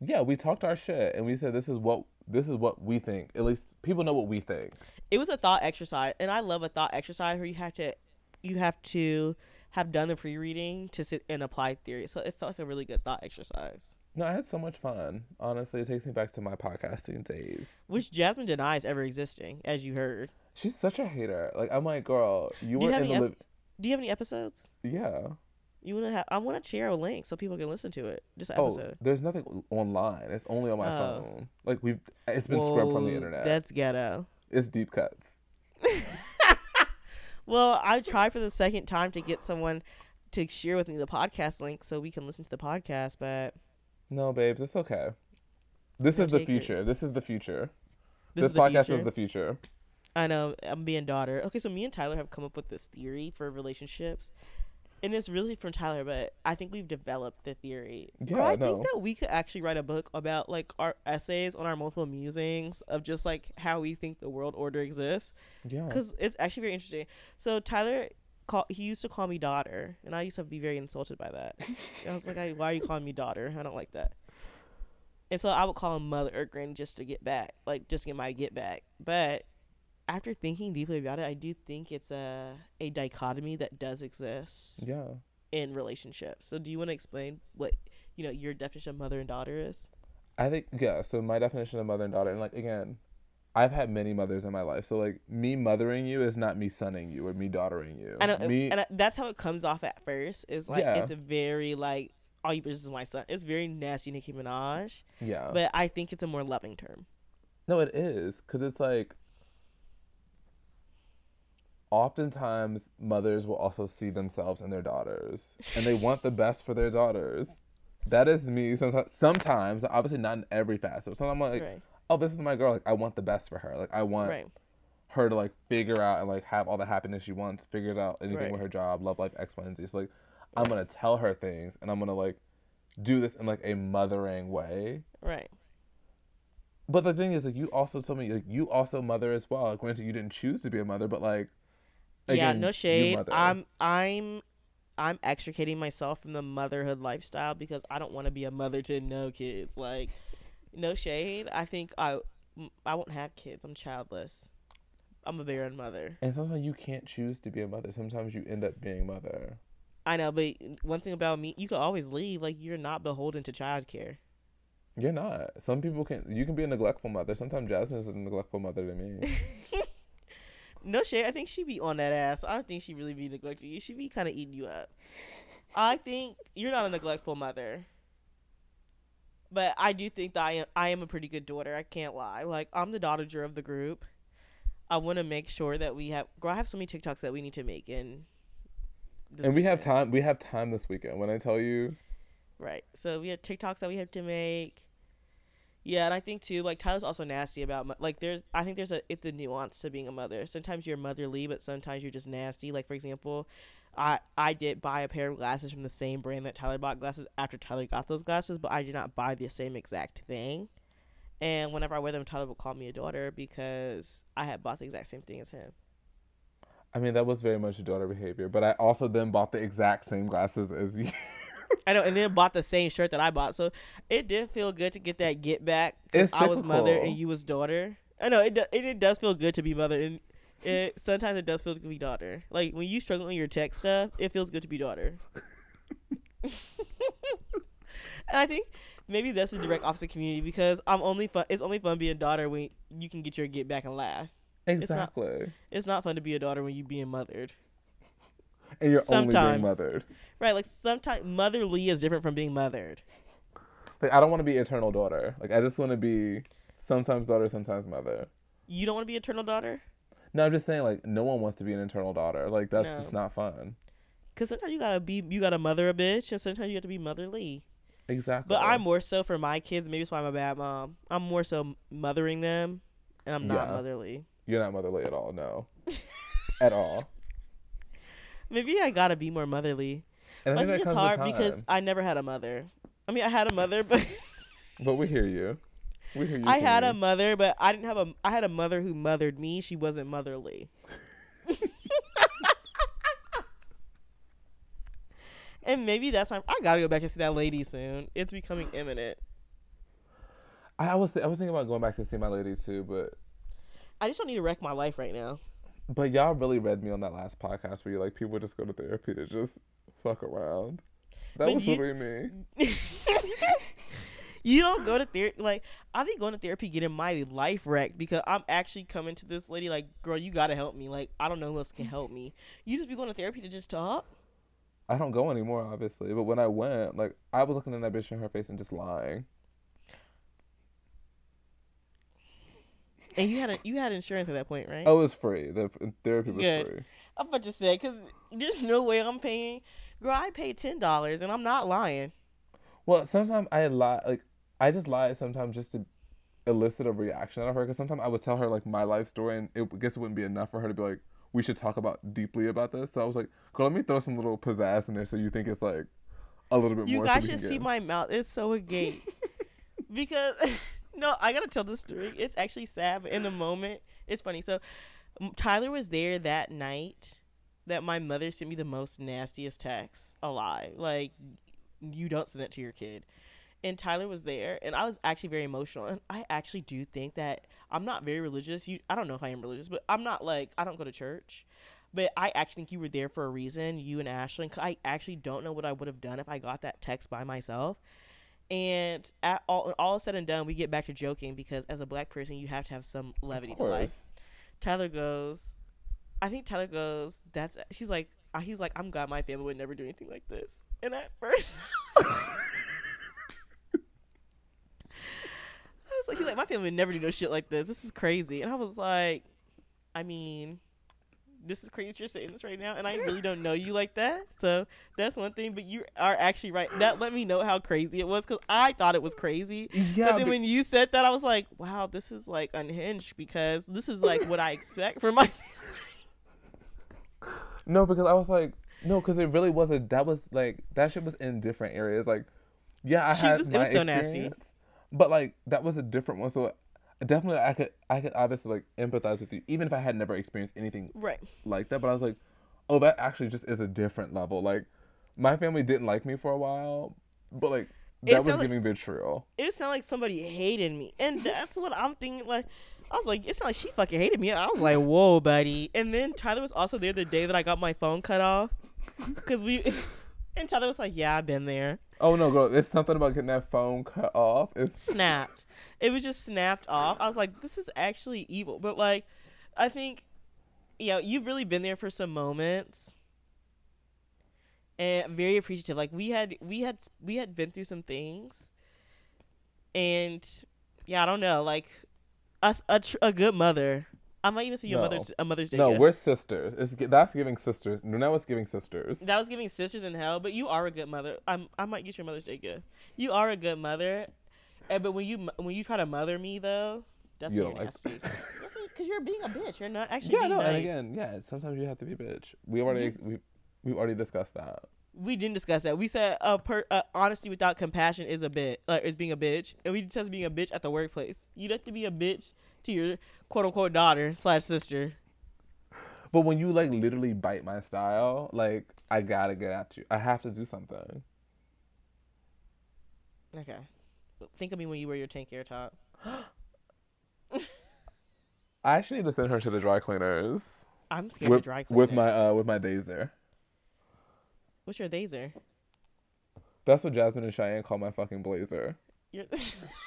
[SPEAKER 2] Yeah, we talked our shit and we said this is what this is what we think. At least people know what we think.
[SPEAKER 1] It was a thought exercise, and I love a thought exercise where you have to, you have to have done the pre reading to sit and apply theory. So it felt like a really good thought exercise.
[SPEAKER 2] No, I had so much fun. Honestly, it takes me back to my podcasting days.
[SPEAKER 1] Which Jasmine denies ever existing, as you heard.
[SPEAKER 2] She's such a hater. Like I'm like, girl, you
[SPEAKER 1] Do you
[SPEAKER 2] were in the
[SPEAKER 1] any
[SPEAKER 2] liv-
[SPEAKER 1] Do you have any episodes?
[SPEAKER 2] yeah.
[SPEAKER 1] You wanna have? I want to share a link so people can listen to it. Just an
[SPEAKER 2] Oh,
[SPEAKER 1] episode.
[SPEAKER 2] there's nothing online. It's only on my
[SPEAKER 1] Oh.
[SPEAKER 2] phone. Like we've, it's been scrubbed from the internet.
[SPEAKER 1] That's ghetto.
[SPEAKER 2] It's deep cuts.
[SPEAKER 1] Well, I tried for the second time to get someone to share with me the podcast link so we can listen to the podcast, but
[SPEAKER 2] No, babes, it's okay. This
[SPEAKER 1] No
[SPEAKER 2] is the
[SPEAKER 1] takers.
[SPEAKER 2] future. This is the future.
[SPEAKER 1] this,
[SPEAKER 2] This,
[SPEAKER 1] is
[SPEAKER 2] podcast
[SPEAKER 1] future.
[SPEAKER 2] is the future.
[SPEAKER 1] I know I'm being daughter. Okay, so me and Tyler have come up with this theory for relationships. And it's really from Tyler, but I think we've developed the theory.
[SPEAKER 2] Yeah,
[SPEAKER 1] I
[SPEAKER 2] no.
[SPEAKER 1] think that we could actually write a book about like our essays on our multiple musings of just like how we think the world order exists.
[SPEAKER 2] Yeah.
[SPEAKER 1] Because it's actually very interesting. So Tyler, call, he used to call me daughter, and I used to be very insulted by that. I was like, I, "Why are you calling me daughter? I don't like that." And so I would call him mother or granny just to get back, like just get my get back. But after thinking deeply about it, I do think it's a a dichotomy that does exist
[SPEAKER 2] Yeah.
[SPEAKER 1] in relationships. So do you want to explain what you know your definition of mother and daughter is?
[SPEAKER 2] I think yeah. So my definition of mother and daughter, and like again, I've had many mothers in my life, so like me mothering you is not me sonning you or me daughtering you.
[SPEAKER 1] I know, uh,
[SPEAKER 2] me,
[SPEAKER 1] and I- that's how it comes off at first. Is like
[SPEAKER 2] Yeah.
[SPEAKER 1] it's a very like, all you bitches is my son. It's very nasty Nicki Minaj,
[SPEAKER 2] yeah,
[SPEAKER 1] but I think it's a more loving term.
[SPEAKER 2] no, it is because it's like. Oftentimes, mothers will also see themselves in their daughters, and they want the best for their daughters. That is me. Sometimes, sometimes, obviously not in every facet. Sometimes I'm like,
[SPEAKER 1] right,
[SPEAKER 2] oh, this is my girl. Like, I want the best for her. Like, I want
[SPEAKER 1] right,
[SPEAKER 2] her to like figure out and like have all the happiness she wants, figures out anything
[SPEAKER 1] Right.
[SPEAKER 2] with her job, love life, X, Y, and Z. So like I'm gonna tell her things and I'm gonna like do this in like a mothering way.
[SPEAKER 1] right.
[SPEAKER 2] But the thing is like you also told me like you also mother as well. Granted you didn't choose to be a mother, but like
[SPEAKER 1] yeah, no shade. I'm I'm I'm extricating myself from the motherhood lifestyle because I don't want to be a mother to no kids. Like, no shade. I think I I won't have kids. I'm childless. I'm a barren mother.
[SPEAKER 2] and sometimes you can't choose to be a mother. Sometimes you end up being mother.
[SPEAKER 1] I know, but one thing about me, you can always leave. Like, you're not beholden to childcare.
[SPEAKER 2] You're not. Some people can you can be a neglectful mother. Sometimes Jasmine is a neglectful mother to me.
[SPEAKER 1] No shade. I think she be on that ass. I don't think she really be neglecting you. She be kind of eating you up. I think you're not a neglectful mother. But I do think that I am I am a pretty good daughter. I can't lie. Like I'm the daughter of the group. I want to make sure that we have. Girl, I have so many TikToks that we need to make and. this
[SPEAKER 2] and we have time we have time this weekend. When I tell you
[SPEAKER 1] Right. So we have TikToks that we have to make. Yeah, and I think too, like Tyler's also nasty about like there's I think there's a it's the nuance to being a mother. Sometimes you're motherly, but sometimes you're just nasty. Like for example, I I did buy a pair of glasses from the same brand that Tyler bought glasses after Tyler got those glasses, but I did not buy the same exact thing. And whenever I wear them, Tyler will call me a daughter because I had bought the exact same thing as him.
[SPEAKER 2] I mean that was very much daughter behavior, but I also then bought the exact same glasses as you.
[SPEAKER 1] I know, and then bought the same shirt that I bought. So it did feel good to get that get back.
[SPEAKER 2] It's
[SPEAKER 1] I was mother and you was daughter. I know it. do- It, it does feel good to be mother, and it sometimes it does feel good to be daughter. Like when you struggle with your tech stuff, it feels good to be daughter. and I think maybe that's the direct opposite community because I'm only fun. It's only fun being daughter when you can get your get back and laugh. it's not-
[SPEAKER 2] Exactly.
[SPEAKER 1] It's not fun to be a daughter when you being mothered.
[SPEAKER 2] And you're only
[SPEAKER 1] Sometimes.
[SPEAKER 2] being mothered.
[SPEAKER 1] Right? Like sometimes motherly is different from being mothered.
[SPEAKER 2] Like I don't want to be eternal daughter. Like I just want to be sometimes daughter, sometimes mother.
[SPEAKER 1] You don't want to be eternal daughter.
[SPEAKER 2] No, I'm just saying like no one wants to be an eternal daughter. Like that's
[SPEAKER 1] No.
[SPEAKER 2] just not fun.
[SPEAKER 1] Cause sometimes you gotta be, you gotta mother a bitch, and sometimes you have to be motherly.
[SPEAKER 2] Exactly.
[SPEAKER 1] But I'm more so for my kids. Maybe that's why I'm a bad mom. I'm more so mothering them, and I'm not
[SPEAKER 2] Yeah.
[SPEAKER 1] motherly.
[SPEAKER 2] You're not motherly at all. No. at all.
[SPEAKER 1] Maybe I gotta be more motherly.
[SPEAKER 2] And
[SPEAKER 1] But I
[SPEAKER 2] I
[SPEAKER 1] think
[SPEAKER 2] think
[SPEAKER 1] it's hard because. I never had a mother. I mean, I had a mother, but
[SPEAKER 2] But we hear you. We hear you.
[SPEAKER 1] I had a mother, but I didn't have a. I had a mother who mothered me. She wasn't motherly. and maybe that's time. I gotta go back and see that lady soon. It's becoming imminent.
[SPEAKER 2] I I was th- I was thinking about going back to see my lady too, but
[SPEAKER 1] I just don't need to wreck my life right now.
[SPEAKER 2] But y'all really read me on that last podcast where you like people just go to therapy to just fuck around. That
[SPEAKER 1] But
[SPEAKER 2] was
[SPEAKER 1] you-
[SPEAKER 2] literally me.
[SPEAKER 1] you don't go to therapy like I be going to therapy getting my life wrecked because I'm actually coming to this lady like, girl, you gotta help me. Like I don't know who else can help me. You just be going to therapy to just talk.
[SPEAKER 2] I don't go anymore, obviously. But when I went, like I was looking at that bitch in her face and just lying.
[SPEAKER 1] And you had a, you had insurance at that point, right?
[SPEAKER 2] Oh, it was free. The therapy was
[SPEAKER 1] Good.
[SPEAKER 2] free.
[SPEAKER 1] I'm about to say because there's no way I'm paying. Girl, I paid ten dollars and I'm not lying.
[SPEAKER 2] Well, sometimes I lie. Like I just lie sometimes just to elicit a reaction out of her. Because sometimes I would tell her like my life story, and it I guess it wouldn't be enough for her to be like, "We should talk about deeply about this." So I was like, "Girl, let me throw some little pizzazz in there, so you think it's like a little bit
[SPEAKER 1] You
[SPEAKER 2] more." so
[SPEAKER 1] guys should see my mouth. It's so agape. because no, I gotta tell the story. It's actually sad, but in the moment, it's funny. So Tyler was there that night that my mother sent me the most nastiest text alive. Like you don't send it to your kid. And Tyler was there, and I was actually very emotional. And I actually do think that I'm not very religious. You, I don't know if I am religious, but I'm not like I don't go to church. But I actually think you were there for a reason, you and Ashlyn. I actually don't know what I would have done if I got that text by myself. And at all, all said and done, we get back to joking because as a black person, you have to have some levity to life. Tyler goes, I think Tyler goes, that's, he's like, uh, he's like, I'm glad my family would never do anything like this. And at first, I was like, he's like, my family would never do no shit like this. This is crazy. And I was like, I mean, this is crazy you're saying this right now, and I really don't know you like that. So that's one thing. But you are actually right. That let me know how crazy it was because I thought it was crazy.
[SPEAKER 2] Yeah,
[SPEAKER 1] but then
[SPEAKER 2] be-
[SPEAKER 1] when you said that, I was like, wow, this is like unhinged because this is like what I expect from my.
[SPEAKER 2] No, because I was like, no, because it really wasn't. That was like that shit was in different areas. Like, yeah, I
[SPEAKER 1] She
[SPEAKER 2] had
[SPEAKER 1] was- it was so nasty.
[SPEAKER 2] but like that was a different one. So definitely, I could, I could obviously like empathize with you, even if I had never experienced anything
[SPEAKER 1] Right.
[SPEAKER 2] like that. But I was like, oh, that actually just is a different level. Like, my family didn't like me for a while, but like that was
[SPEAKER 1] like-
[SPEAKER 2] giving vitriol.
[SPEAKER 1] It sounded like somebody hated me, and that's what I'm thinking. Like, I was like, it sounded like she fucking hated me. I was like, whoa, buddy. And then Tyler was also there the day that I got my phone cut off, because we. And Tyler was like, yeah, I've been there.
[SPEAKER 2] Oh no, girl, it's something about getting that phone cut off. It's
[SPEAKER 1] snapped. It was just snapped off. I was like, this is actually evil. But like, I think, yeah, you've really been there for some moments, and I'm very appreciative. Like we had, we had, we had been through some things, and yeah, I don't know, like a a, tr- a good mother. I might even see your
[SPEAKER 2] No.
[SPEAKER 1] mother's a Mother's Day.
[SPEAKER 2] no,
[SPEAKER 1] gift.
[SPEAKER 2] we're sisters. It's that's giving sisters. No, now it's giving sisters.
[SPEAKER 1] That was giving sisters in hell, but you are a good mother. I'm, I might get your Mother's Day gift. You are a good mother, and but when you when you try to mother me though, that's
[SPEAKER 2] You
[SPEAKER 1] you're
[SPEAKER 2] like-
[SPEAKER 1] nasty. Because you're being a bitch. You're not actually
[SPEAKER 2] Yeah,
[SPEAKER 1] being
[SPEAKER 2] no,
[SPEAKER 1] nice.
[SPEAKER 2] and again, yeah, sometimes you have to be a bitch. We already we we already discussed that.
[SPEAKER 1] we didn't discuss that. We said uh, per, uh, honesty without compassion is a bit uh, is being a bitch, and we discussed being a bitch at the workplace. You'd have to be a bitch to your quote unquote daughter slash sister.
[SPEAKER 2] But when you like literally bite my style, like I gotta get at you. I have to do something.
[SPEAKER 1] Okay, think of me when you wear your tank air top.
[SPEAKER 2] I actually need to send her to the dry cleaners
[SPEAKER 1] I'm scared
[SPEAKER 2] with,
[SPEAKER 1] to dry clean
[SPEAKER 2] with my uh with my dazer.
[SPEAKER 1] What's your dazer?
[SPEAKER 2] That's what Jasmine and Cheyenne call my fucking blazer.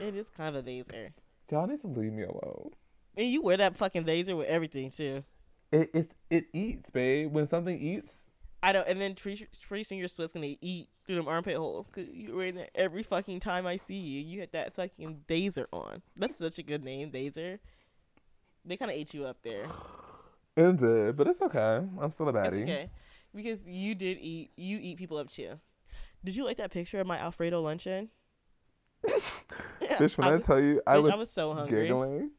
[SPEAKER 1] it is kind of a laser.
[SPEAKER 2] Y'all need to leave me alone.
[SPEAKER 1] And you wear that fucking laser with everything too.
[SPEAKER 2] It it it eats, babe. When something eats,
[SPEAKER 1] I don't. And then pretty, soon your sweat's gonna eat through them armpit holes because you're wearing that every fucking time I see you. You had that fucking dazer on. That's such a good name, dazer. They kind of ate you up there.
[SPEAKER 2] it did, but it's okay. I'm still a baddie.
[SPEAKER 1] It's okay because you did eat. You eat people up too. Did you like that picture of my Alfredo luncheon?
[SPEAKER 2] Bitch, when I,
[SPEAKER 1] was,
[SPEAKER 2] tell you, I
[SPEAKER 1] bitch,
[SPEAKER 2] was,
[SPEAKER 1] I was so hungry.
[SPEAKER 2] giggling.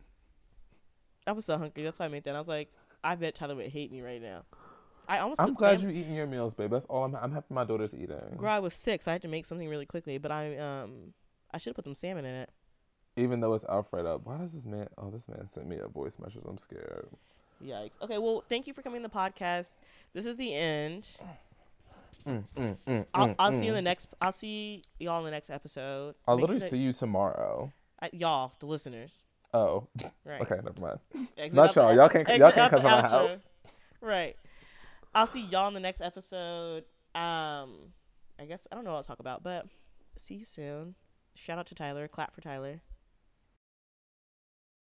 [SPEAKER 1] I was so hungry. That's why I made that. I was like, I bet Tyler would hate me right now. I almost.
[SPEAKER 2] I'm glad
[SPEAKER 1] salmon-
[SPEAKER 2] you're eating your meals, babe. That's all I'm. I'm happy my daughter's eating.
[SPEAKER 1] Girl, I was sick, so I had to make something really quickly. But I um, I should have put some salmon in it.
[SPEAKER 2] Even though it's Alfredo. Why does this man? Oh, this man sent me a voice message. I'm scared.
[SPEAKER 1] Yikes. Okay, well, thank you for coming to the podcast. This is the end.
[SPEAKER 2] Mm, mm, mm,
[SPEAKER 1] I'll,
[SPEAKER 2] mm,
[SPEAKER 1] I'll see you in
[SPEAKER 2] mm.
[SPEAKER 1] the next. I'll see y'all in the next episode.
[SPEAKER 2] I'll
[SPEAKER 1] Make
[SPEAKER 2] literally
[SPEAKER 1] sure
[SPEAKER 2] see you tomorrow.
[SPEAKER 1] that- I- y'all, the listeners. Right.
[SPEAKER 2] Oh, okay, never mind.
[SPEAKER 1] Exit
[SPEAKER 2] Not y'all. Y'all can't. Y'all can't
[SPEAKER 1] out
[SPEAKER 2] come
[SPEAKER 1] the
[SPEAKER 2] to my house.
[SPEAKER 1] Right. I'll see y'all in the next episode. Um, I guess I don't know what I'll talk about, but see you soon. Shout out to Tyler. Clap for Tyler.